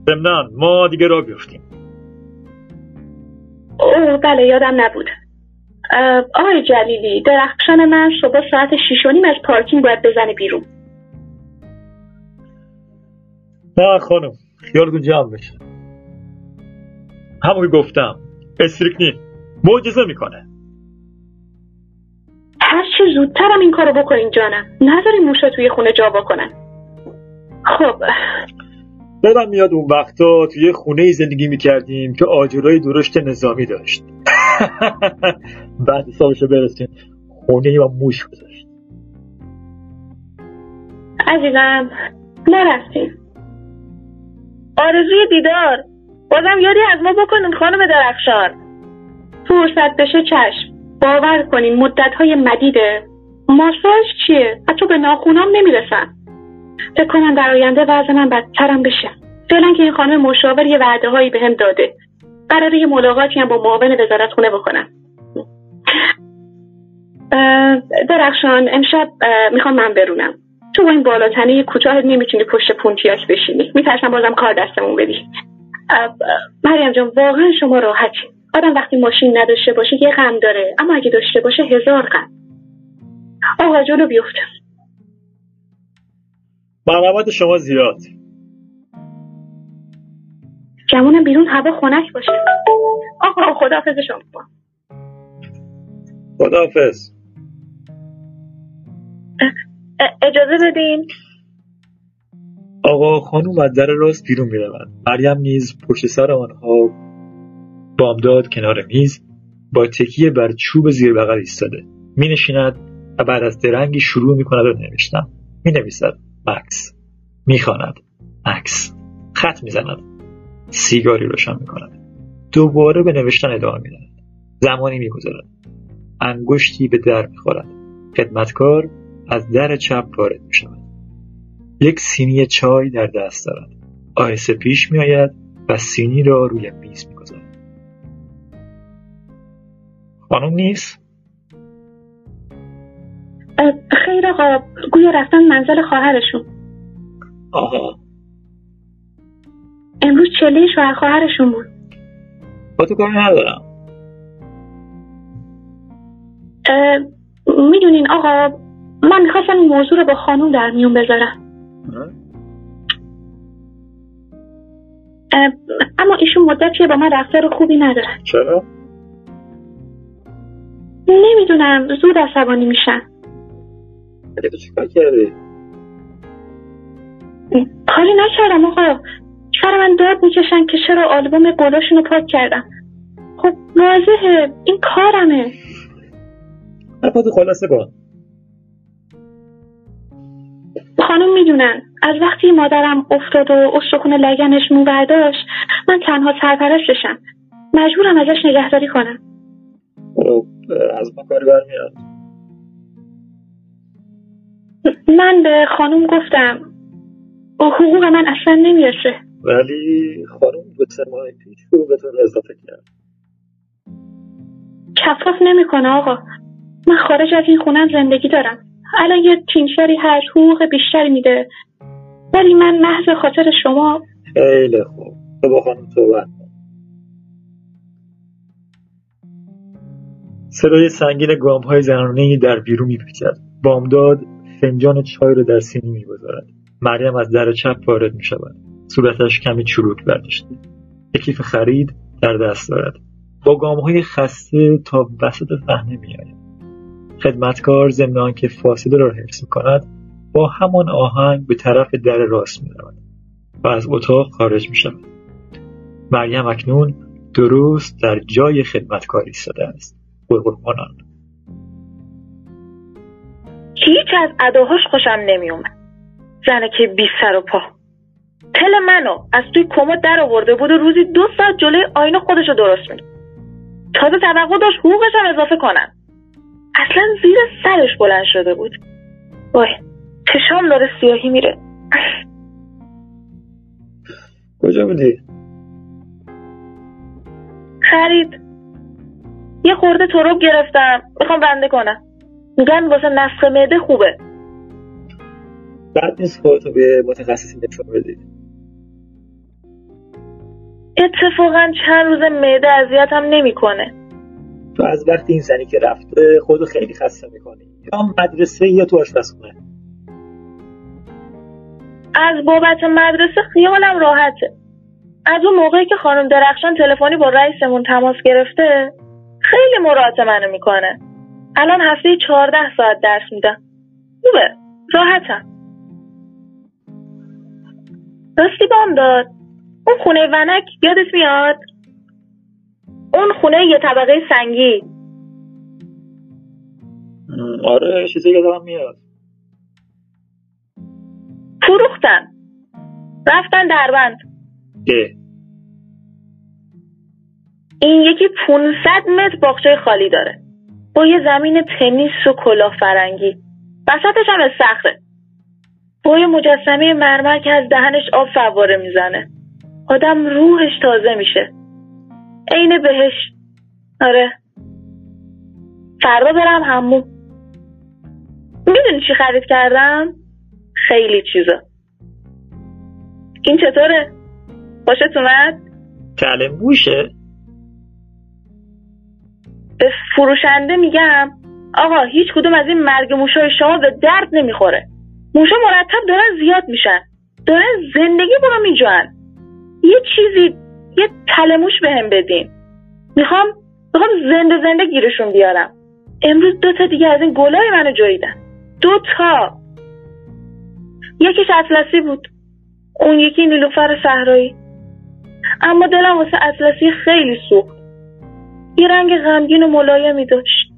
ضمنان ما دیگه را بیفتیم. اوه بله یادم نبود. آقای جلیلی درخشان من صبح ساعت شیش و نیم از پارکینگ باید بزنه بیرون. نه خانم خیالتون جمع بشه. همون که گفتم استریکنین معجزه می‌کنه. هر چه زودترم این کارو بکنین جانم. نذارین موشا توی خونه جا بکنن. خب. یادم میاد اون وقتا توی خونه زندگی می‌کردیم که آجرای درشت نظامی داشت. [LAUGHS] بعد حسابشو برسیم. خونه و موش گذاشت. عزیزم نرفتیم. آرزوی دیدار. بازم یادی از ما بکنین خانم درخشان. فرصت بشه چشم. باور کنین مدت های مدیده ماساژ چیه؟ حتی به ناخونام نمی‌رسن. فکر کنم در آینده وضع من بدترم بشه. فعلا که این خانم مشاور یه وعده هایی بهم داده. قراره یه ملاقاتی هم با معاون وزارت خونه بکنم درخشان امشب می‌خوام من برونم. تو با این بالاتنه کوتاه نمی‌تونی پشت پونتیاک بشینی. میترسم بازم کار دستمون بدی مریم جان واقعا شما راحتی. آدم وقتی ماشین نداشته باشه یه غم داره. اما اگه داشته باشه هزار غم. آقا جلو بیفته مرحمت شما زیاد. گمونم بیرون هوا خنک باشه. آقا خداحافظ شما. خداحافظ. اجازه بدین؟ آقا خانوم از در راست بیرون می‌روند. مریم نیز پشت سر آنها بامداد کنار میز با تکیه بر چوب زیر بغل ایستاده. می نشیند و بعد از درنگی شروع می کند و نوشتن. می نویسد مکس. می خاند مکس. خط می زند سیگاری روشن می کند دوباره به نوشتن ادامه می دهد زمانی می گذارد انگشتی به در می خورد خدمتکار از در چپ وارد می شود یک سینی چای در دست دارد. آهسته پیش می آید و سینی را روی میز می گذارد خانم نیست؟ خیر آقا گویا رفتن منزل خواهرشون. آها امروز چله شوهر خواهرشون بود. با تو کاری ندارم. می‌دونین آقا من می‌خواستم این موضوع رو با خانوم در میون بذارم. اما ایشون مدتیه با من رفتار خوبی ندارن چرا؟ نمی‌دونم زود عصبانی میشن تو چیکار کردی؟ کاری نکردم آقا. سر من داد می‌کشن که چرا آلبوم گلاشون رو پاک کردم. خب واضحه این کارمه. حرفاتو خلاصه کن خانم می‌دونن. از وقتی مادرم افتاد و استخون لگنش مو برداشت من تنها سرپرستشم مجبورم ازش نگهداری کنم. خب از ما کاری برمیاد. من به خانم گفتم. حقوق من اصلا نمی‌رسه. ولی خانم دو سه ماه پیش رو اضافه کرد. کفاف نمی‌کنه آقا. من خارج از این خونه زندگی دارم. الان یه تیمشری هر حقوق بیشتری میده. ولی من محض خاطر شما خیلی خوب. تو با خانم صحبت صدای سنگین گام های زنانه در بیرون میپیچد. بامداد فنجان چای رو در سینی می‌گذارد. مریم از در چپ وارد می‌شود. صورتش کمی چروک برداشته کیف خرید در دست دارد. با گام های خسته تا وسط صحنه میآید. خدمتکار ضمن که فاصله را حفظ می‌کند با همان آهنگ به طرف در راست می‌رود و از اتاق خارج می‌شود. مریم اکنون درست در جای خدمتکار ایستاده است. قرقرمانان هیچ از اداهاش خوشم نمیومد زنه که بی سر و پا. تل منو از توی کمد در آورده بود و روزی دو ساعت جلوی آینه خودشو درست میده تازه توقع داشت حقوقش هم اضافه کنن. اصلا زیر سرش بلند شده بود. وای چشام داره سیاهی میره. کجا بودی؟ خرید. یه خورده تروب گرفتم. می‌خوام بنده کنم. میگن واسه نفخ معده خوبه. بعد نیست خودتو به متخصصی نشون بدی. اتفاقا چند روز معده اذیتم نمی‌کنه. تو از وقتی این زنی که رفته خودو خیلی خسته می‌کنی. یا مدرسه یا تو آشپزخونه. از بابت مدرسه خیالم راحته. از اون موقعی که خانم درخشان تلفنی با رئیسمون تماس گرفته خیلی مراعات منو می‌کنه. الان هفته چهارده ساعت درس میدم. خوبه. راحتم. راستی بام داد. اون خونه ونک یادت میاد؟ اون خونه یه طبقه سنگی. آره چیزی یادم میاد. فروختن. رفتن دربند. ده این یکی 500 متر باغچه خالی داره. با یه زمین تنیس و کلاه فرنگی. وسطش هم استخره با یه مجسمه مرمر که از دهنش آب فواره می‌زنه. آدم روحش تازه میشه. عین بهش. آره. فردا برم همون. می‌دونی چی خرید کردم؟ خیلی چیزا. این چطوره؟ خوشت اومد؟ کله موشه؟ به فروشنده میگم آقا هیچ کدوم از این مرگ موشای شما به درد نمی‌خوره. موشا مرتب دارن زیاد میشن. دارن زندگی برو میجوان. یه چیزی یه تلموش بهم بدین. می‌خوام می‌خوام زنده زنده گیرشون بیارم. امروز دو تا دیگه از این گلای منو جویدن دو تا. یکیش اطلسی بود. اون یکی نیلوفر صحرایی. اما دلم واسه اطلسی خیلی سوخت. یه رنگ غمگین و ملایمی داشت.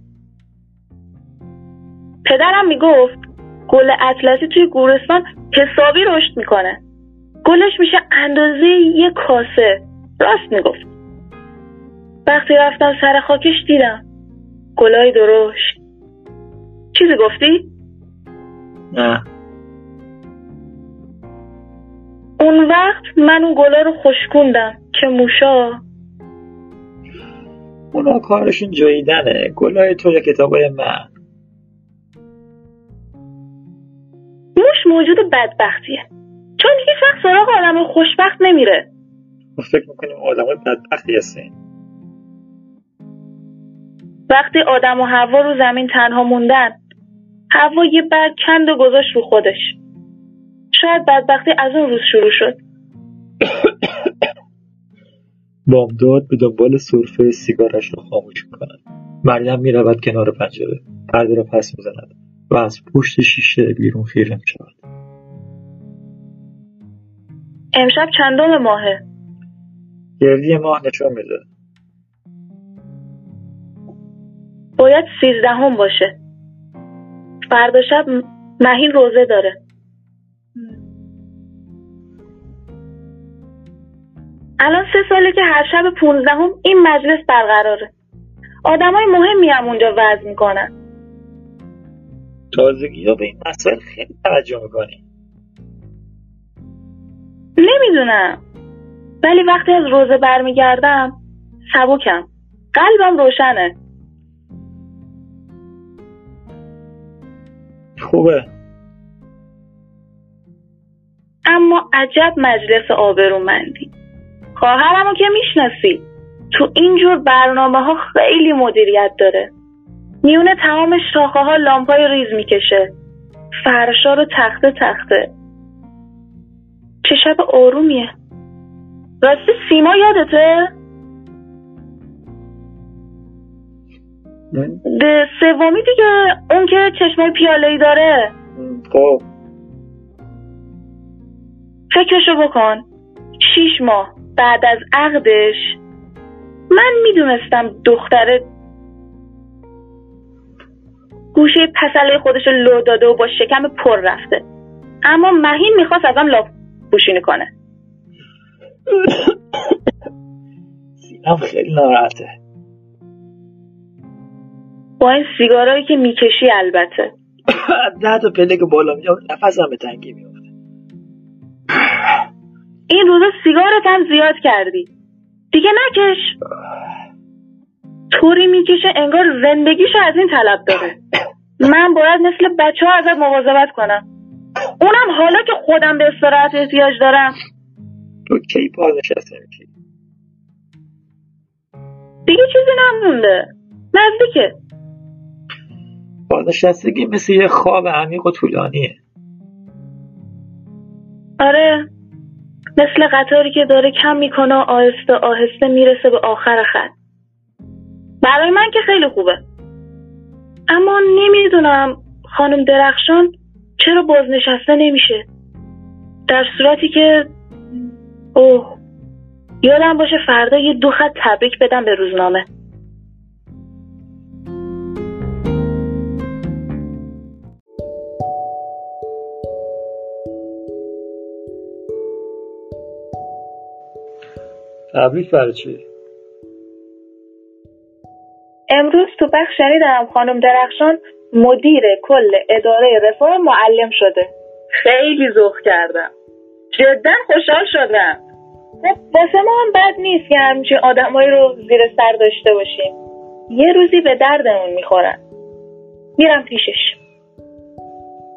پدرم می‌گفت گل اطلسی توی گورستان حسابی رشد می‌کنه. گلش میشه اندازه یه کاسه. راست می‌گفت. وقتی رفتم سر خاکش دیدم گلای درشت. چیزی گفتی؟ نه. اون وقت من اون گلا رو خوشکوندم که موشا. اونا کارشون جویدنه گلای تو یا کتابای من. موش موجود بدبختیه. چون هیچ وقت سراغ آدم خوشبخت نمیره. ما فکر می‌کنیم آدم بدبختی هستیم. وقتی آدم و هوا رو زمین تنها موندن هوا یه برگ کند و گذاشت رو خودش. شاید بدبختی از اون روز شروع شد. [COUGHS] بامداد به دنبال سرفه سیگارش رو خاموش می‌کند. مریم می‌رود کنار پنجره پرده را پس می‌زند و از پشت شیشه بیرون خیره می‌شود. امشب چندم ماهه؟ گردی ماه نشون میده. باید سیزدهم باشه. فردا شب مهین روزه داره. الان سه ساله که هر شب پونزدهم این مجلس برقراره. آدمای مهمی هم اونجا وضع می‌کنن. تازگی ها به این مسائل خیلی توجه می‌کنی. نمی‌دونم. ولی وقتی از روزه برمیگردم سبکم. قلبم روشنه. خوبه. اما عجب مجلس آبرومندی. خواهرمو که می‌شناسی. تو اینجور برنامه ها خیلی مدیریت داره. میونه تمام شاخه ها لامپای ریز می‌کشه. فرشا رو تخته تخته. چه شب آرومیه. راستی سیما یادته؟ به سومی دیگه اون که چشمه پیاله ای داره. خب. فکرشو بکن. شیش ماه بعد از عقدش من می‌دونستم دختره گوشه پسله خودش رو لو داده و با شکم پر رفته. اما مهین می‌خواست ازم لاف پوشینی کنه. سینم خیلی ناراحته. با این سیگارایی که می‌کشی البته. ده تا پله که بالا میام نفسم به تنگی میفته این روزا سیگارت هم زیاد کردی. دیگه نکش. طوری می‌کشه انگار زندگیشو از این طلب داره. من باید مثل بچه ها ازت مواظبت کنم. اونم حالا که خودم به استراحت احتیاج دارم. تو کی بازنشسته میشی دیگه چیزی نمونده. نزدیکه. بازنشستگی مثل یه خواب عمیق و طولانیه. آره. مثل قطاری که داره کم می‌کنه و آهسته آهسته می‌رسه به آخر خط. برای من که خیلی خوبه. اما نمی‌دونم خانم درخشان چرا بازنشسته نمیشه. در صورتی که اوه. یادم باشه فردا یه دو خط تبریک بدم به روزنامه. تبریک برای چی؟ امروز تو بخش شنیدم خانم درخشان مدیر کل اداره رفاه معلم شده. خیلی ذوق کردم. جدا خوشحال شدم. خب واسه ما هم بد نیست که همچین آدمایی رو زیر سر داشته باشیم. یه روزی به دردمون می‌خورن. میرم پیشش.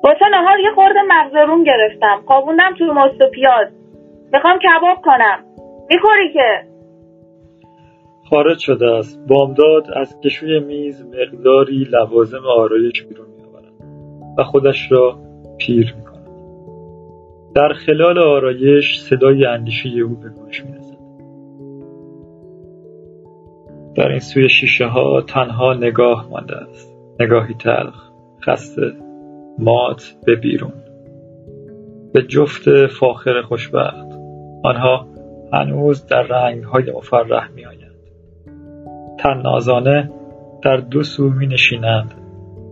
واسه نهار یه خورده مغز روم گرفتم. خوابوندم تو ماست و پیاز می‌خوام کباب کنم. می‌خوری که؟ خارج شده است. بامداد از کشوی میز مقداری لوازم آرایش بیرون میآورد و خودش را پیر در خلال آرایش صدای اندیشه او به گوش می‌رسد. در این سوی شیشه ها تنها نگاه مانده است. نگاهی تلخ خسته مات به بیرون. به جفت فاخر خوشبخت. آنها هنوز در رنگهای مفرح میآیند. تنازانه در دو سو می نشینند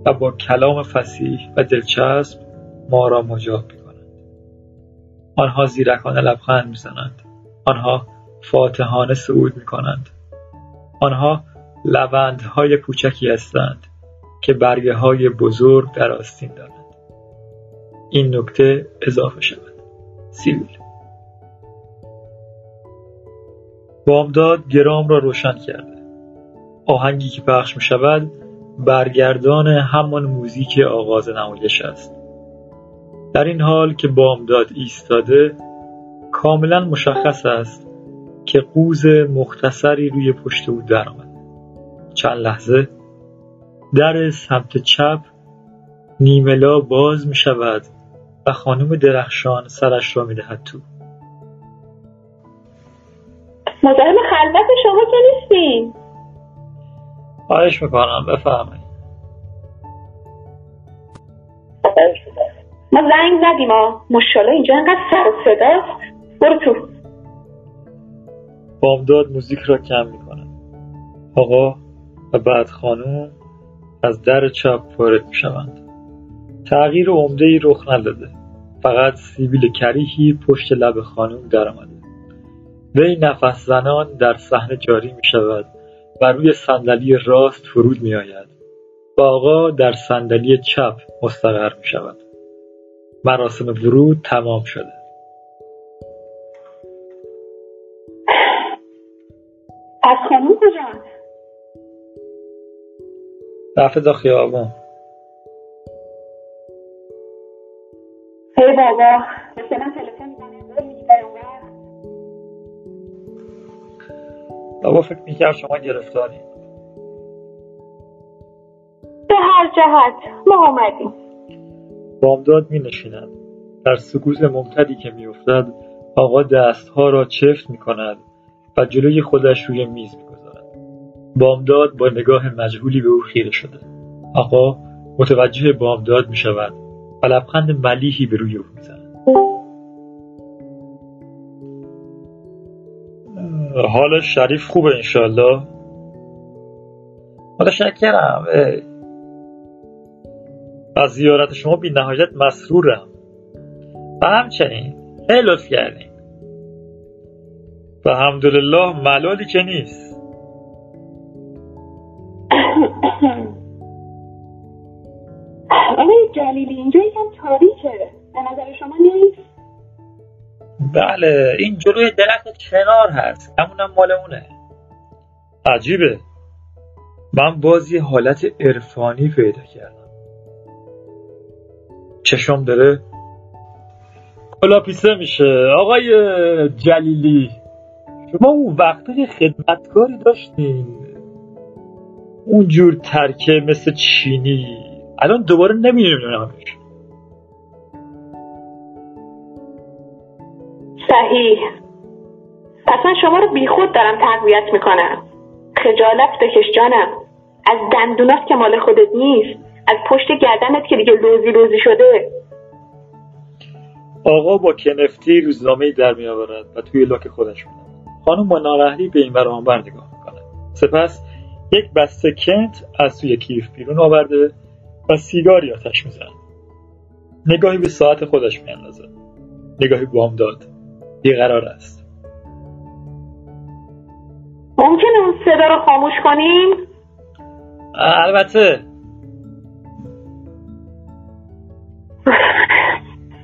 و با کلام فسیح و دلچسب ما را مجاب می. آنها زیرکانه لبخند می زنند. آنها فاتحانه صعود می کنند. آنها لبندهای کوچکی هستند که برگه های بزرگ در آستین دارند. این نکته اضافه شود. سیویل بامداد گرام را روشن کرده آهنگی که پخش می شود برگردان همان موزیک آغاز نمایش است در این حال که بامداد ایستاده کاملا مشخص است که قوز مختصری روی پشت او درآمده چند لحظه در سمت چپ نیملا باز می شود و خانم درخشان سرش را می دهد تو. مزاحم خلوت شما که نیستیم خواهش می‌کنم بفرمایید. ما زنگ زدیم ها مشالا اینجا انقدر سر و صداست برو تو. بامداد موزیک را کم می‌کنه آقا و بعد خانم از در چپ وارد می‌شوند. تغییر عمده ای رخ نداده. فقط سیبیل کریهی پشت لب خانم درآمده وی نفس زنان در صحنه جاری می شود و روی صندلی راست فرود می آید و آقا در صندلی چپ مستقر می شود مراسم ورود تمام شده. از خانم کجا رفته تا خیابون ای بابا. بابا فکر می‌کرد شما گرفتاری. به هر جهت ما آمدیم بامداد می نشیند در سکوت ممتدی که می افتد آقا دستها را چفت می کند و جلوی خودش روی میز می گذارد. بامداد با نگاه مجهولی به او خیره شده آقا متوجه بامداد می شود و لبخند ملیحی به روی او می زند. حال شریف خوبه انشالله متشکرم. از زیارت شما بی نهایت مسرورم و همچنین خیلی لطف کردین. و الحمدلله ملالی که نیست. آقای جلیلی اینجا یکم تاریکه. به نظر شما نیست؟ بله این جلوی درخت کنار هست. همونم مال اونه. عجیبه. من باز یه حالت عرفانی پیدا کردم. چشم داره. کلاپیسه میشه. آقای جلیلی شما اون وقتا یه خدمتکاری داشتین. اونجور ترکه مثل چینی. الان دوباره نمیدونمش صحیح. پس من شما رو بیخود دارم تقویت می‌کنم. خجالت بکش جانم. از دندونات که مال خودت نیست. از پشت گردنت که دیگه لوزی لوزی شده. آقا با کنفتی روزنامه در می آورد و توی لاک خودش می خانم با ناراحتی به این ور بر نگاه می‌کنه. سپس یک بسته کنت از توی کیف بیرون آورده و سیگاری آتش می‌زند. نگاهی به ساعت خودش میاندازه نگاهی بامداد بیقرار است. ممکنه اون صدا رو خاموش کنیم؟ البته.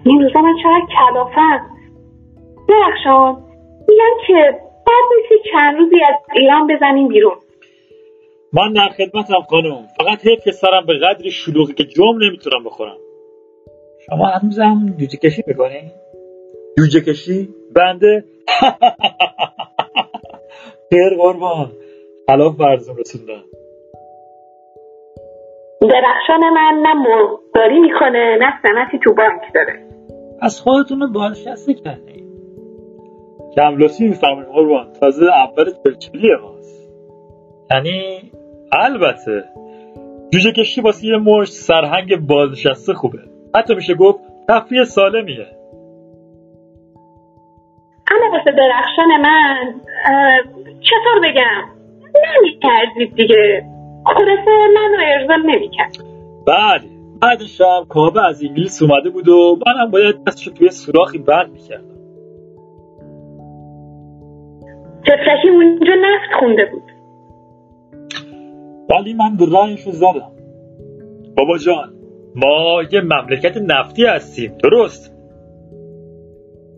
این روزا من چقدر کلافم. درخشان میگم که بعد نیستی چند روزی از ایران بزنیم بیرون. من در خدمتم خانم. فقط حیف که سرم به قدری شلوغی که جم نمی‌تونم بخورم. شما هنوزم جوجه کشی می‌کنی؟ جوجه کشی؟ بنده؟ [LAUGHS] خیر قربان. خلاف برزون رسوندن درخشان من نه مرغداری می‌کنه نه سنتی تو بانک داره. از خودتون رو بازنشسته کردی کم لطفی میفرمایید قربان. تازه اول چلچلی ماست. یعنی البته جوجه کشی واسه یه مشت سرهنگ بازنشسته خوبه. حتی میشه گفت تفریح سالمیه. اما واسه درخشان من چطور بگم؟ نمی‌کردید دیگه. خلاصه من رو ارضا نمی‌کرد. بله. بعدش هم کابه از انگلیس اومده بود و منم باید دستشو توی سوراخی بند می‌کردم تفلکی اونجا نفت خونده بود. ولی من به راهشو زدم. بابا جان ما یه مملکت نفتی هستیم درست؟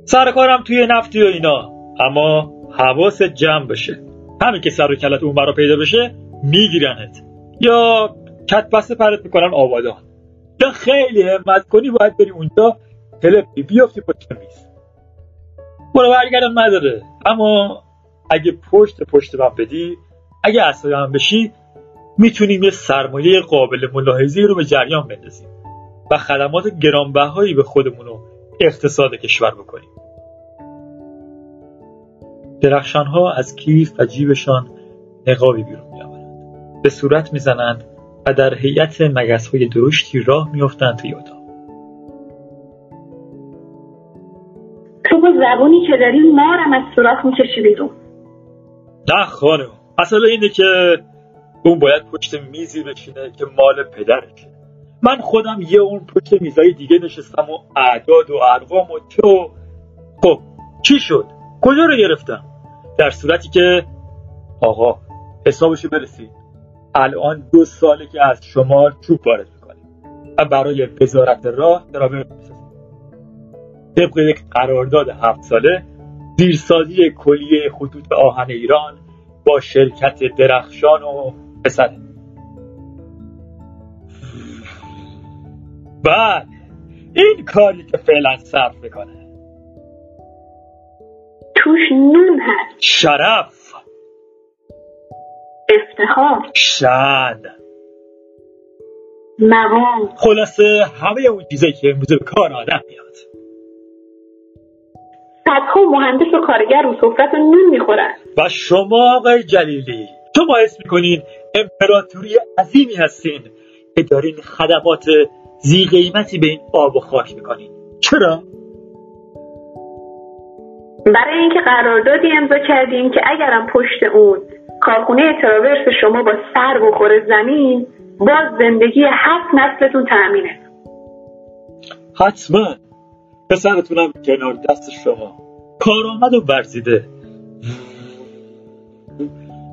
سر کارم توی نفتی و اینا اما حواست جمع بشه. همین که سر و کلت اون برا پیدا بشه میگیرنت. یا کت بسته پرت می‌کنن آبادان یا خیلی همت کنی باید بری اونجا تلپی بیافتی پشت میز برو برگردم نداره. اما اگه پشت پشت من بدی اگه اصلا هم بشی می‌تونیم یه سرمایه قابل ملاحظه‌ای رو به جریان بندازیم و خدمات گرانبهایی به خودمون و اقتصاد کشور بکنیم. درخشان ها از کیف و جیبشان نقابی بیرون میآورند. به صورت می‌زنند و در هیئت مگس های درشتی راه میافتند توی اتاق. تو با زبونی که داری مارم از سوراخ می‌کشی بیرون. نه خانم اصلا اینه که اون باید پشت میزی بشینه که مال پدرشه من خودم یه اون پشت میزای دیگه نشستم و اعداد و ارقام و تو خب چی شد؟ کجا رو گرفتم؟ در صورتی که آقا حسابشو برسید الان دو ساله که از شمال چوب وارد می‌کنیم و برای وزارت راه ترافیک طبق یک قرارداد هفت ساله زیرسازی کلیه خطوط آهن ایران با شرکت درخشان و پسره بله این کاری که فعلا صرف می‌کنه. توش نون هست. شرف. افتخار. شن. مقام خلاصه همه اون چیزایی که امروز به کار آدم میاد. صدها مهندس و کارگر رو سفرت نون می‌خورن. و شما آقای جلیلی شما حس می‌کنین امپراتوری عظیمی هستین که دارین خدمات زی قیمتی به این آب و خاک می‌کنین. چرا؟ برای اینکه قراردادی امضا کردیم که اگرم پشت اون کارخونه تراورس شما با سر بخوره زمین باز زندگی هفت نسلتون تأمینه. حتما. پسرتونم کنار دست شما. کارآمد و ورزیده.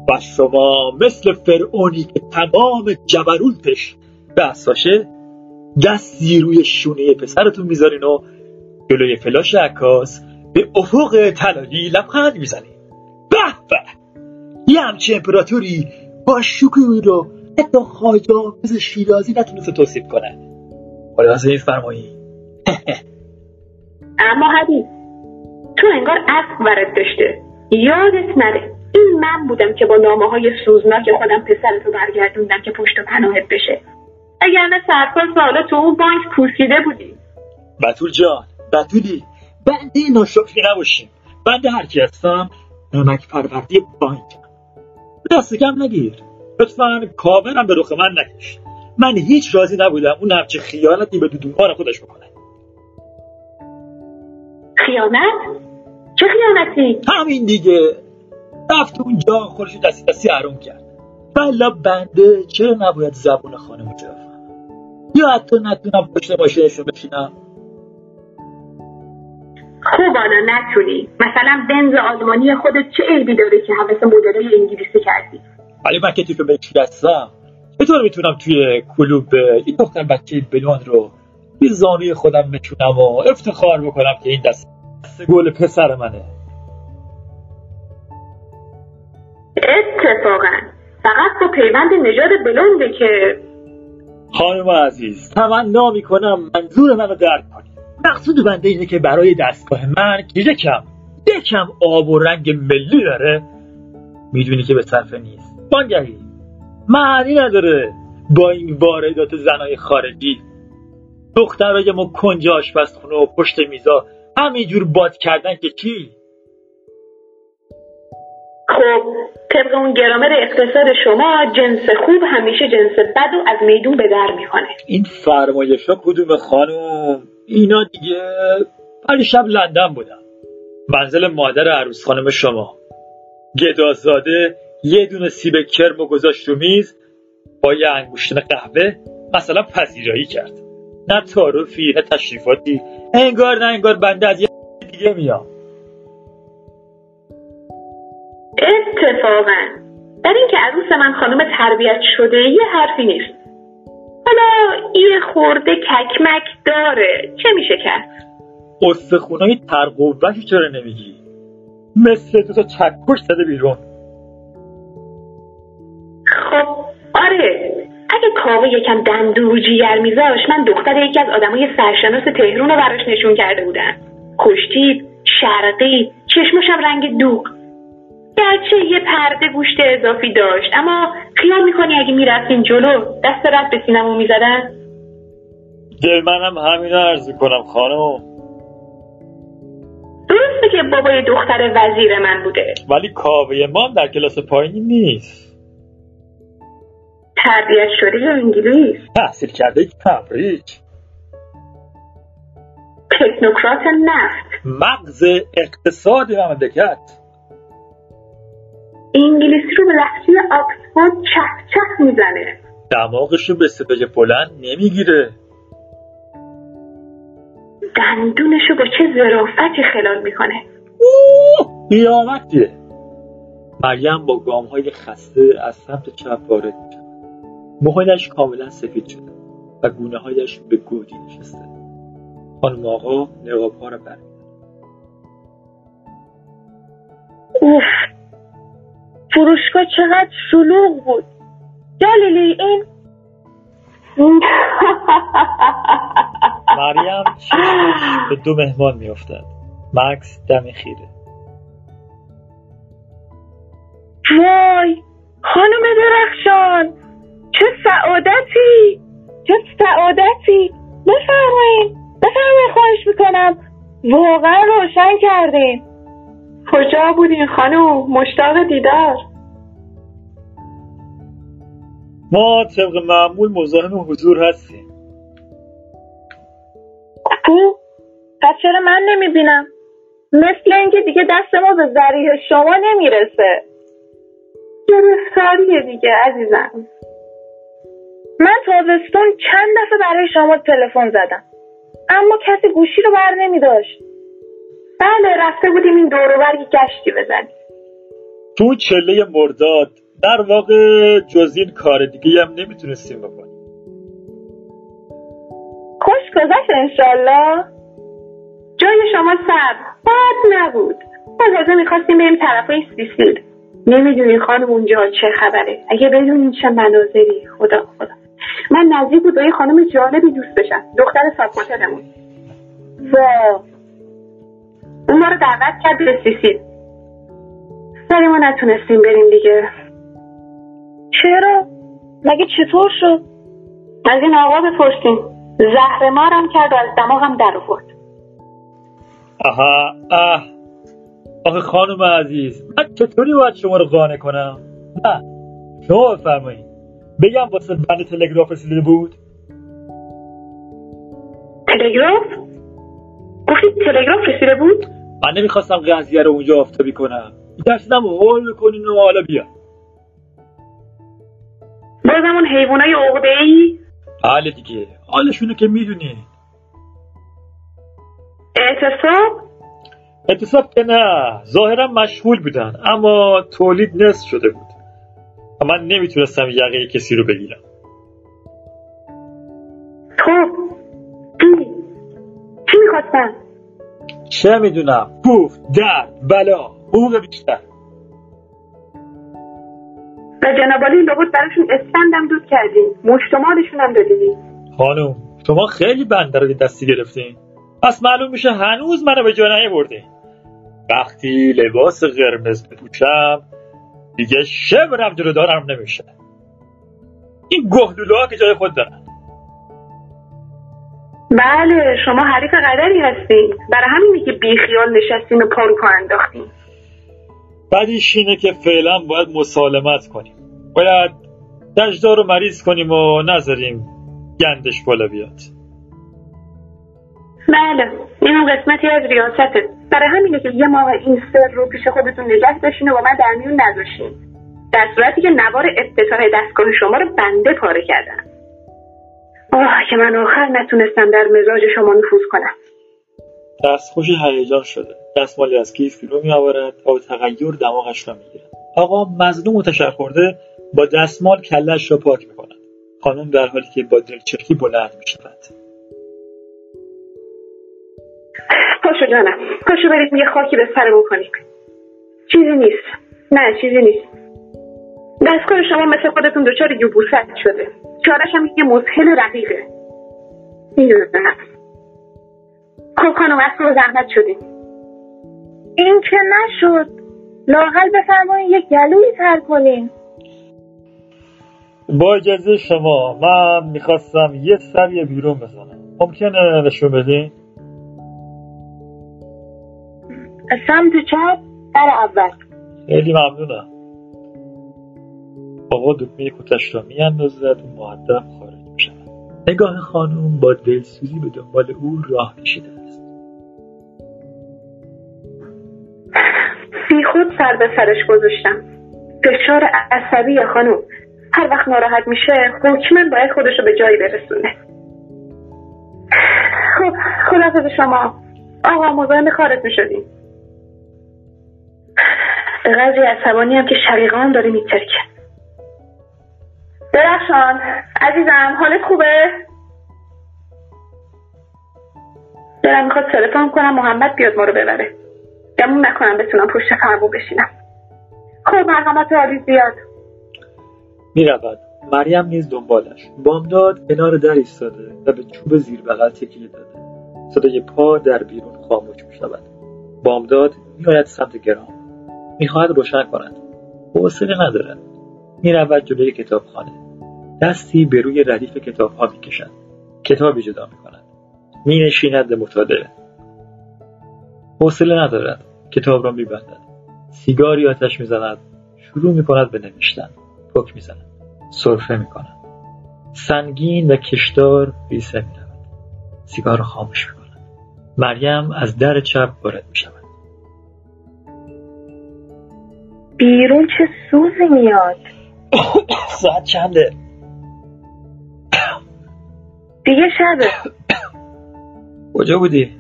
و شما مثل فرعونی که تمام جبروتش به اساشه دستی روی شونه پسرتون می‌ذارین و جلوی فلاش عکاس به افق طلایی لبخند می‌زنین. به! یه همچین امپراتوری با شکوهی رو حتی خواجه حافظ شیرازی نتونسته توصیف کنه. حالا از این فرمایی. اما حبیب تو انگار اسب ورد داشته. یادت نره این من بودم که با نامه های سوزناک خودم پسرتو برگردوندم که پشت و پناهت بشه. اگر نه سرکار سالا تو اون بانک پوسیده بودی. بطول جان بطولی بنده ناشکری نباشیم. بنده هرکی هستم نمک پروردی بانک. دست کم نگیر. لطفا کامرم به رخ من نکش. من هیچ راضی نبودم اون همچه خیانتی به دودومان خودش بکنه. خیانت؟ چه خیانتی؟ همین دیگه. رفت اونجا خودش دستی دستی حروم کرد. بلا بنده چرا نباید زبون خانم رو یا حتی نتونم پشت ماشینشون بشینم. خوب حالا نتونی. مثلا بنز آلمانی خودت چه عیبی داره که حوث مدلای انگلیسی کردی؟ ولی من که بهش دستم چطور می‌تونم توی کلوب این دختر بچه بلوان رو بی زانوی خودم بچونم و افتخار بکنم که این دست گل پسر منه؟ اتفاقا. فقط با پیوند نژاد بلونده که خانم عزیز تمنا می‌کنم منظور منو درک کنی مقصود بنده اینه که برای دستگاه من که یکم یکم آب و رنگ ملی داره. می‌دونی که به صرفه نیست. بانگهی معنی نداره با این واردات زنای خارجی. دخترای ما کنج آشپزخونه و پشت میزا همینجور باد کردن که کی خب طبق اون گرامر اقتصاد شما جنس خوب همیشه جنس بد و از میدون به در می‌کنه این فرمایش ها کدوم خانم؟ اینا دیگه ولی شب لندن بودم منزل مادر عروس خانم شما. گدازاده یه دونه سیب کرم و گذاشت رو میز با یه انگوشتن قهوه مثلا پذیرایی کرد. نه تعارفی نه تشریفاتی. انگار نه انگار بنده از یه دیگه میام اتفاقا. در اینکه عروس من خانم تربیت شده یه حرفی نیست. حالا یه خورده ککمک داره. چه میشه کرد؟ استخونای ترقوهی چرا نمیگی؟ مثل تا چکش زده بیرون. خب آره. اگه کاوه یکم دندون رو جیگر میذاش من دختر یکی از آدمای سرشناس تهرون رو براش نشون کرده بودن خوشتیب شرقی چشمشم رنگ دوغ. گرچه یه پرده گوشت اضافی داشت. اما خیال می‌کنی اگه می‌رفتیم جلو دست رد به سینمو می‌زدن؟ دل منم همین عرض کنم خانم. درسته که بابای دختر وزیر من بوده. ولی کاوه ما در کلاس پایینی نیست. تربیت شده یا انگلیس؟ تحصیل کرده کمبریج تکنوکرات نفت. مغز اقتصاد مملکت. انگلیسی رو به لحظه آکسفورد چپ چپ می‌زنه. دماغشو به صدای بلند نمی‌گیره. دندونشو با چه ظرافتی خلال می‌کنه؟ قیامتیه. مریم با گام های خسته از سمت چپ وارد میشه موهایش کاملا سفید شده و گونه هایش به گودی نشسته. خانم آقا نقاب ها رو بر اوف فروشگاه چقدر شلوغ بود. جلیلی این؟ مریم چشمش به دو مهمان میافتد. مکس دم خیره. وای خانم درخشان چه سعادتی چه سعادتی. بفرمایید بفرمایید خواهش می‌کنم. واقعا روشن کردین. کجا بودین خانم؟ مشتاق دیدار. ما طبق معمول مزاحم حضور هستیم. کو پس چرا من نمی‌بینم؟ مثل اینکه دیگه دست ما به ذریح شما نمی‌رسه. گرفتاریه دیگه عزیزم؟ من تابستون چند دفعه برای شما تلفن زدم. اما کسی گوشی رو بر نمی داشت بله رفته بودیم این دور برگی گشتی بزنیم. تو چله مرداد در واقع جز این کار دیگه هم نمی‌تونستیم بکنیم. خوش گذشت انشالله. جای شما سر بد نبود. ما تازه می‌خواستیم بریم طرفای سیسیل. نمی‌دونی خانم اونجا چه خبره. اگه بدونین چه مناظری خدا خدا. من نزدیک بود با یه خانم جالبی دوست بشم دختر ساکوتلمون وا اون ما رو دعوت کرد به سیسیل ولی ما نتونستیم بریم دیگه. چرا؟ مگه چطور شد؟ از این آقا بپرسیم. زهر مارم کرد و از دماغم در آورد. آها اه آخه خانم عزیز من چطوری باید شما رو قانع کنم؟ نه شما بفرمایید. بگم واسه بند تلگراف رسیده بود؟ تلگراف؟ گفتی تلگراف رسیده بود؟ من نمی‌خواستم قضیه رو اونجا آفتابی کنم. دستم هول می‌کنین و حالا بیا بازم اون حیوانای عقده ای بله دیگه. حالشونو که می‌دونی اعتصاب؟ اعتصاب که نه. ظاهرا مشغول بودن اما تولید نصف شده بود. و من نمی‌تونستم یقه کسی رو بگیرم. خب این هستن چه می‌دونم؟ کوف در بلا. حقوق بیشتر. و جناب عالی لابد براشون اسفندم دود کردیم. مشتمالشون هم دادیم. خانم شما خیلی بنده رو دستی گرفتین. پس معلوم میشه هنوز منو به جا نیاوردین. وقتی لباس قرمز بپوشم دیگه شبرم جلو دارم نمیشه. این گهلولوها که جای خود دارن. بله شما حریف قدری هستین برای همینه که بیخیال نشستین و پارو پا انداختین بعدیش اینه که فعلا باید مسالمت کنیم. باید دجدار رو مریض کنیم و نذاریم گندش بالا بیاد. بله اینم قسمتی از ریاسته برای همینه که یه ماه این سر رو پیش خودتون نگه داشتین و با من در میون نذاشتین. در صورتی که نوار افتتاح دستگاه شما رو بنده پاره کردم آه که من آخر نتونستم در مزاج شما نفوذ کنم. دستخوش هیجان شده. دستمالی از کیف بیرون میآورد و با تغییر دماغش را می‌گیرد. آقا مظلوم و تشر خورده با دستمال کلش را پاک می‌کند. خانم در حالی که با دلچرکی بلند می‌شود. پاشو جانم پاشو برید یه خاکی به سرمون کنیم چیزی نیست. نه چیزی نیست. دستگاه شما مثل خودتون دچار یبوست شده. چارش هم یه مسهل رقیقه. می‌دونم. خب خانم از رو زحمت شدیم این که نشد لاقل بفرمایید یک گلویی تر کنین. با اجازه شما من می‌خواستم یه سری بیرون بزنم. ممکنه نشون بدین؟ سمت چپ در اول. خیلی ممنونم. آقا دکمه کتش را میاندازد و معدب خارج می‌شود. نگاه خانم با دلسوزی به دنبال او راه کشیده است. بی خود سر به سرش گذاشتم. فشار عصبی خانم. هر وقت ناراحت میشه حکمن باید خودش رو به جایی برسونه. خب خدافز شما. آقا مزاحم کارت می‌شدیم. قدری عصبانی هم که شقیقان داره میترکه. درخشان عزیزم حالت خوبه؟ دارم می‌خواد تلفن کنم محمد بیاد ما رو ببره. گمون نکنم بتونم پشت فرمون بشینم. خب مرحمت عالی زیاد. می‌رود. مریم نیز دنبالش. بامداد کنار در ایستاده و به چوب زیر بغل تکیه داده. صدای پا در بیرون خاموش می‌شود. بامداد میآید سمت گرام. می‌خواهد روشن کند. حوصله ندارد. می‌رود جلوی کتابخانه. دستی به روی ردیف کتابها می‌کشد. کتابی جدا می‌کند. مینشیند به مطالعه حوصله ندارد. کتاب را میبندد. سیگاری آتش می‌زند. شروع می‌کند به نوشتن. پک می‌زند. سرفه می‌کند. سنگین و کشدار ریسه می‌رود. سیگار را خاموش می‌کند. مریم از در چپ وارد می‌شود. بیرون چه سوزی میاد؟ [COUGHS] ساعت چنده؟ دیگه شبه کجا بودی؟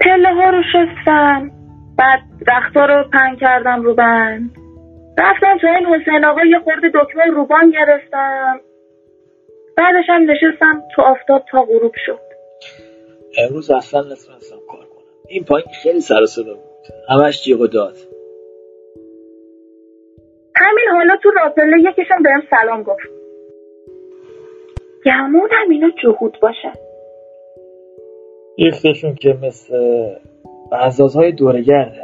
پله ها رو شستم. بعد رختها رو پنگ کردم رو بند. رفتم تو این حسین آقا یه خورده دکمه روبان گرفتم. بعدش هم نشستم تو آفتاب تا غروب شد. امروز اصلا نتونستم کار کنم. این پایین خیلی سر و صدا بود. همش جیغ و داد. همین حالا تو راپله یکیشون بهم سلام گفت. گمونم اینا جهود باشه یکتشون که مثل بعضازهای دورگرده.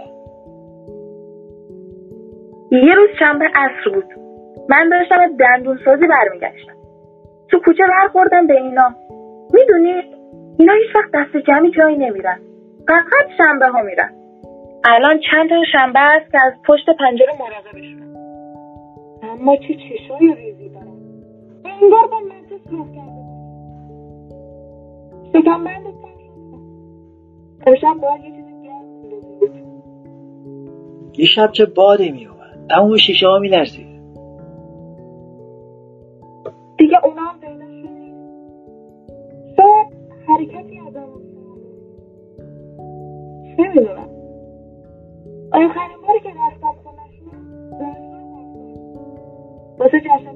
یه روز شنبه عصر بود. من داشتم از دندون سازی برمیگشتم. تو کوچه برخوردم به اینا. می‌دونی اینا هیچ وقت دست جمعی جایی نمیرن. فقط شنبه ها میرن. الان چند تا شنبه است که از پشت پنجره مراقبشون اما چه چشای دارن انگار با مته سرخ کرده شکم بند امشب باید یه گرم بود. یه شب چه بادی میومد تموم شیشه ها میلرزید. دیگه اونا هم پیدا شد شاید حرکتی از اون چه می‌دونم آخرین باری که رفتم خونشون واسه جشن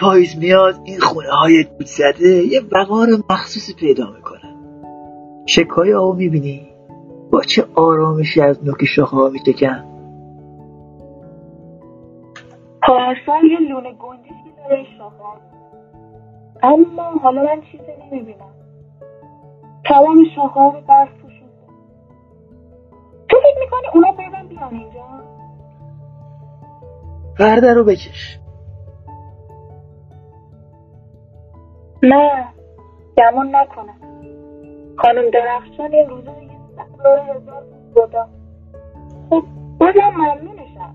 پاییز میاد این خونه های دود زده یه وقار مخصوصی پیدا می‌کنه. شکای آهو می‌بینی؟ با چه آرامشی از نوک شاخه ها میتکن پارسال یه لونه گنجشکی داره شاخه اما حالا من چیزی نمی‌بینم. تمام شاخه ها رو برف پوشونده. تو فکر می‌کنی اونا بعدم بیان اینجا؟ پرده رو بکش. نه گمون نکنم. خانم درخشان یه روزه یه سفر هزار خدا خب بازم ممنونشم.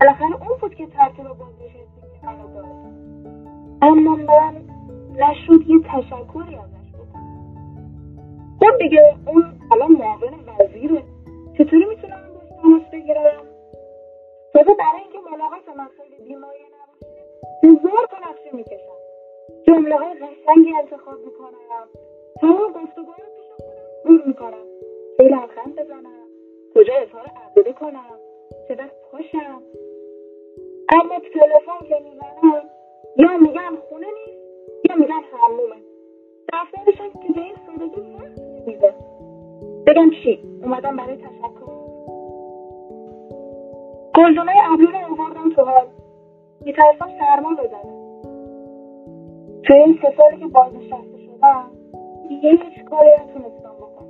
بالاخره اون بود که ترتیب که منو داد اما من نشد یه تشکری ازش بکنم خب دیگه اون الان معاون وزیره. چطوری می‌تونم باش تماس بگیرم؟ تازه برای اینکه ملاقات من خیلی بیمایه نباشه هزار تا نقشه می‌کشم. جمله های قشنگی انتخاب می‌کنم. تمام گفتگوها رو پیش خودم مرور می‌کنم. کی لبخند بزنم. کجا اظهار عقیده کنم. چقدر خوشم اما تلفن که می‌زنم یا میگن خونه نیست یا میگن حمومه. رفتارشون که به این سادگی وقت نمیده. بگم چی؟ اومدم برای تشکر. گلدونای ابرو رو آوردم تو حال میترسم سرما بزنه. توی این سه سالی که بازنشسته شدم دیگه هیچ کاری نتونستم بکنم.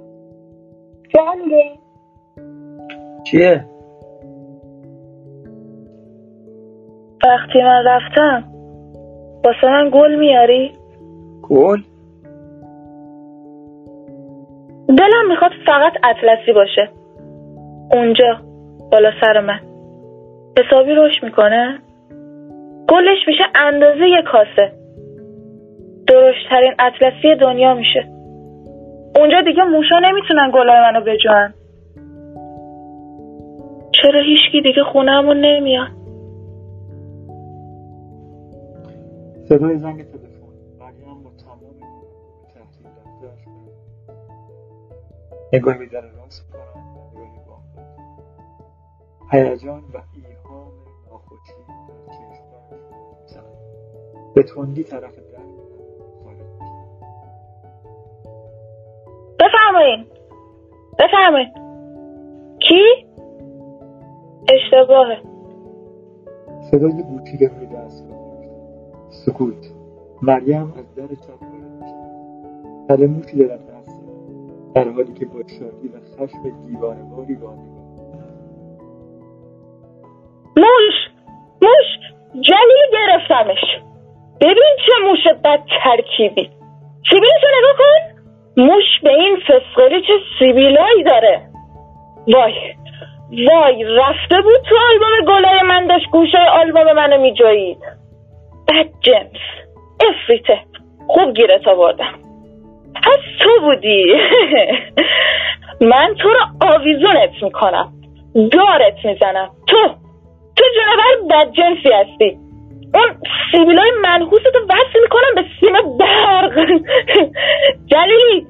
جا میگه چیه؟ وقتی من رفتم واسه من گل میاری؟ گل؟ دلم می‌خواد فقط اطلسی باشه. اونجا بالا سر من. حسابی روش می‌کنه؟ گلش میشه اندازه یه کاسه. درشترین اطلسی دنیا میشه. اونجا دیگه موشا نمی‌تونن گلای منو بجوان. چرا هیچکی دیگه خونهمون نمیاد؟ صدای زنگ تلفن. مریم با تمام تحلیل دفترش نگاهی به در راست کنم نگاهی بامداد هیجان و ایهام ناخوشی در چشمانش به تندی طرف بفرمایین. بفرمایین. کی؟ اشتباهه. صدای روی دستگاه می‌افتد. سکوت. مریم از در چپ وارد می‌شود. تله موشی دارد دست. در حالی که با شادی و خشم دیوانهواری به آن. موش! موش! جلیل گرفتمش. ببین چه موش بد ترکیبی سیبیلشو نگاه کن؟ موش به این فسقلی چه سیبیلایی داره. وای وای رفته بود تو آلبوم گلای من داشت گوشه آلبوم منو میجایید بد جنس. افریته. خوب گیرت آوردم. پس تو بودی. [LAUGHS] من تو رو آویزونت می‌کنم. دارت می‌زنم. تو. تو جنبر بدجنسی هستی. اون سیبیلای منحوستو وصل می‌کنم به سیم برق. جلیلی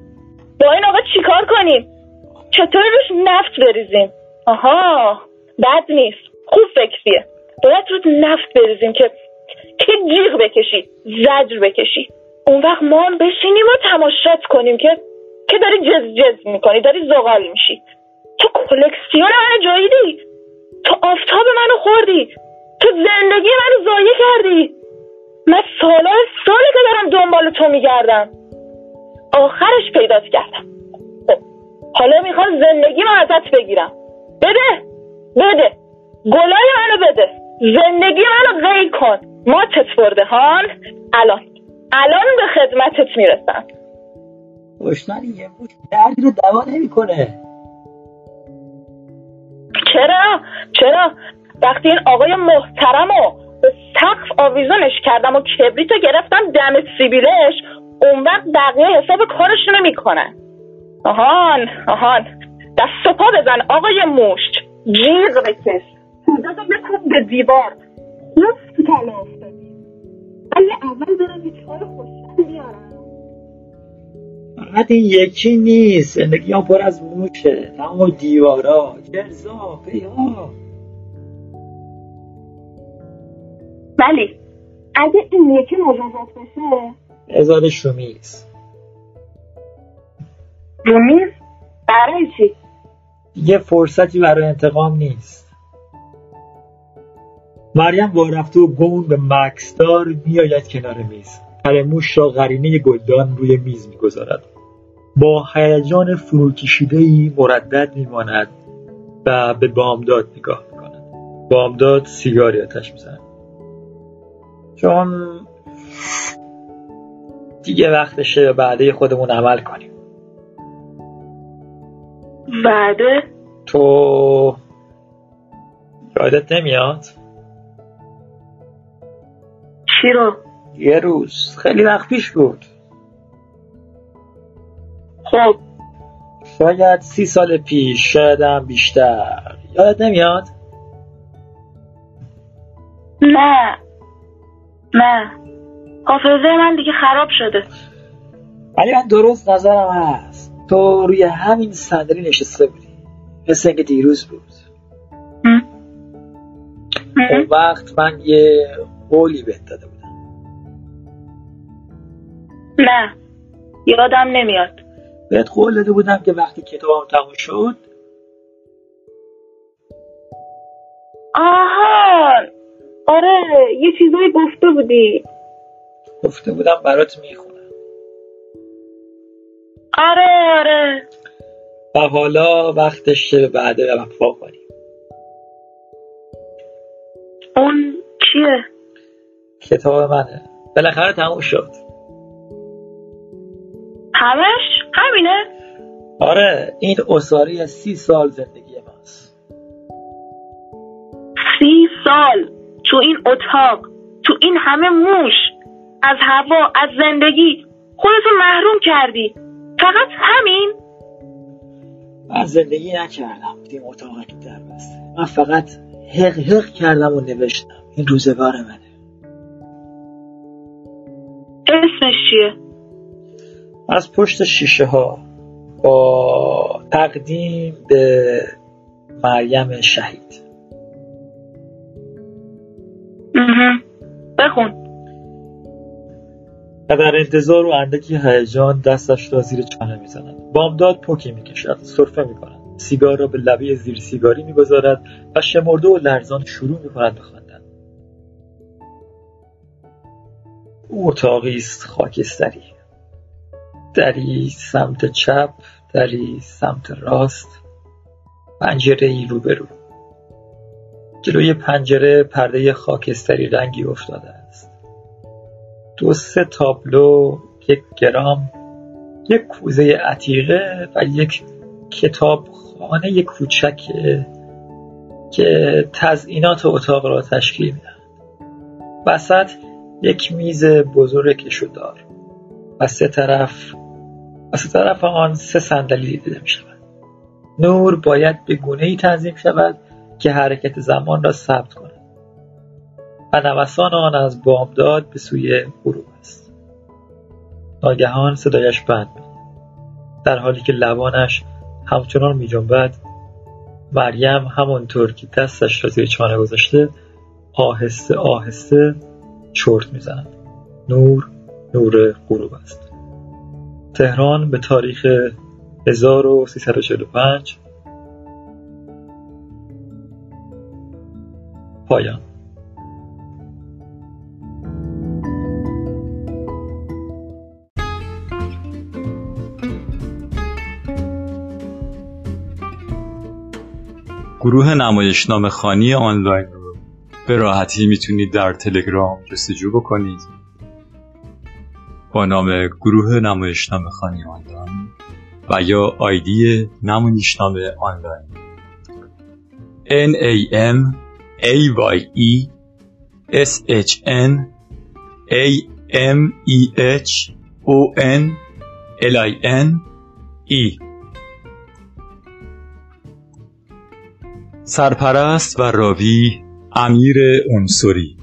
با این آقا چیکار کنیم؟ چطور روش نفت بریزیم؟ آها بد نیست. خوب فکریه. باید روش نفت بریزیم که که جیغ بکشی زجر بکشی. اون وقت ما هم بشینیم و تماشات کنیم که که داری جز جز می‌کنی داری زغال میشی. تو کلکسیون منو جاییدی تو آفتاب منو خوردی. تو زندگی منو ضایع کردی. من سالا سالی که دارم دنبال تو میگردم. آخرش پیدات کردم. خب، حالا می‌خوام زندگی من ازت بگیرم. بده بده. گلای منو بده. زندگی منو غی کن. ماتت برده هان. الان. الان به خدمتت می‌رسم. کشتن یه موش دردی رو دوا نمی‌کنه. چرا؟ چرا؟ وقتی این آقای محترم رو به سقف آویزونش کردم و کبریتو گرفتم دم سیبیلش اون وقت بقیه حساب کارش نمی‌کنن. آهان آهان. دست و پا بزن آقای موش جیغ بکش. سوزتو بکوب به دیوار. مفت تو افتادی ولی اول برم یه چای خوشم بیارم. فقط این یکی نیست. زندگی هم پر از موشه. تمام دیوارا. جرزا پیها ولی اگه این یکی مجازات بشه؟ ازاد شومیز رومیز برای چی؟ یه فرصتی برای انتقام نیست. مریم با رفته و گون به مکسدار میآید کنار میز. موش را قرینه گلدان روی میز می‌گذارد. با هیجان فروکشیدهای مردد میماند و به بامداد نگاه می‌کند. بامداد سیگاری آتش می‌زند. چون دیگه وقتشه به بعده خودمون عمل کنیم. بعده؟ تو یادت نمیاد؟ چی رو؟ یه روز. خیلی وقت پیش بود. خب. شاید سی سال پیش شاید هم بیشتر. یادت نمیاد؟ نه. نه. حافظه من دیگه خراب شده. ولی من درست نظرم هست. تو روی همین صندلی نشسته بودی. مثل اینکه دیروز بود. اون وقت من یه قولی بهت داده بودم. نه. یادم نمیاد. بهت قول داده بودم که وقتی کتابم تموم شد. آها. آره یه چیزایی گفته بودی. گفته بودم برات می‌خونم. آره آره. و حالا وقتشه به بعده وفا کنیم. اون کیه کتاب منه. بالاخره تموم شد. همش؟ همینه؟ آره این اصاری سی سال زندگی ماست. سی سال. تو این اتاق تو این همه موش از هوا از زندگی خودتو محروم کردی. فقط همین؟ من زندگی نکردم تو این اتاق که در بسته. من فقط حق حق کردم و نوشتم. این روزگار منه. اسمش چیه؟ از پشت شیشه ها با تقدیم به مریم شهید. بخون. و در انتظار و اندکی هیجان دستش را زیر چانه می‌زند. بامداد پوکی می‌کشد سرفه می‌کند. سیگار را به لبه زیر سیگاری می‌گذارد و شمرده و لرزان شروع می‌کند به خواندن. او اتاقی است خاکستری. دری سمت چپ دری سمت راست. پنجره ای روبرو. جلوی پنجره پرده خاکستری رنگی افتاده است. دو سه تابلو یک گرام یک کوزه عتیقه و یک کتاب خانه کوچک که تزئینات اتاق را تشکیل می‌دهد. وسط یک میز بزرگ کشودار و سه طرف و سه طرف آن سه صندلی دیده می شود نور باید به گونه ای تنظیم شود که حرکت زمان را ثبت کند. و نوسان آن از بامداد به سوی غروب است. ناگهان صدایش بند می در حالی که لبانش همچنان می جنبد مریم همانطور که دستش را زیر چانه گذاشته آهسته آهسته چرت می‌زند. نور نور غروب است. تهران به تاریخ 1345 پایان. گروه نمایشنامه خانی آنلاین رو به راحتی می‌تونید در تلگرام جستجو بکنید. با نام گروه نمایشنامه خانی آنلاین و یا آیدی نمایشنامه آنلاین. N A M A Y E S H N A M E H O N L I N E. سرپرست و راوی امیر انصری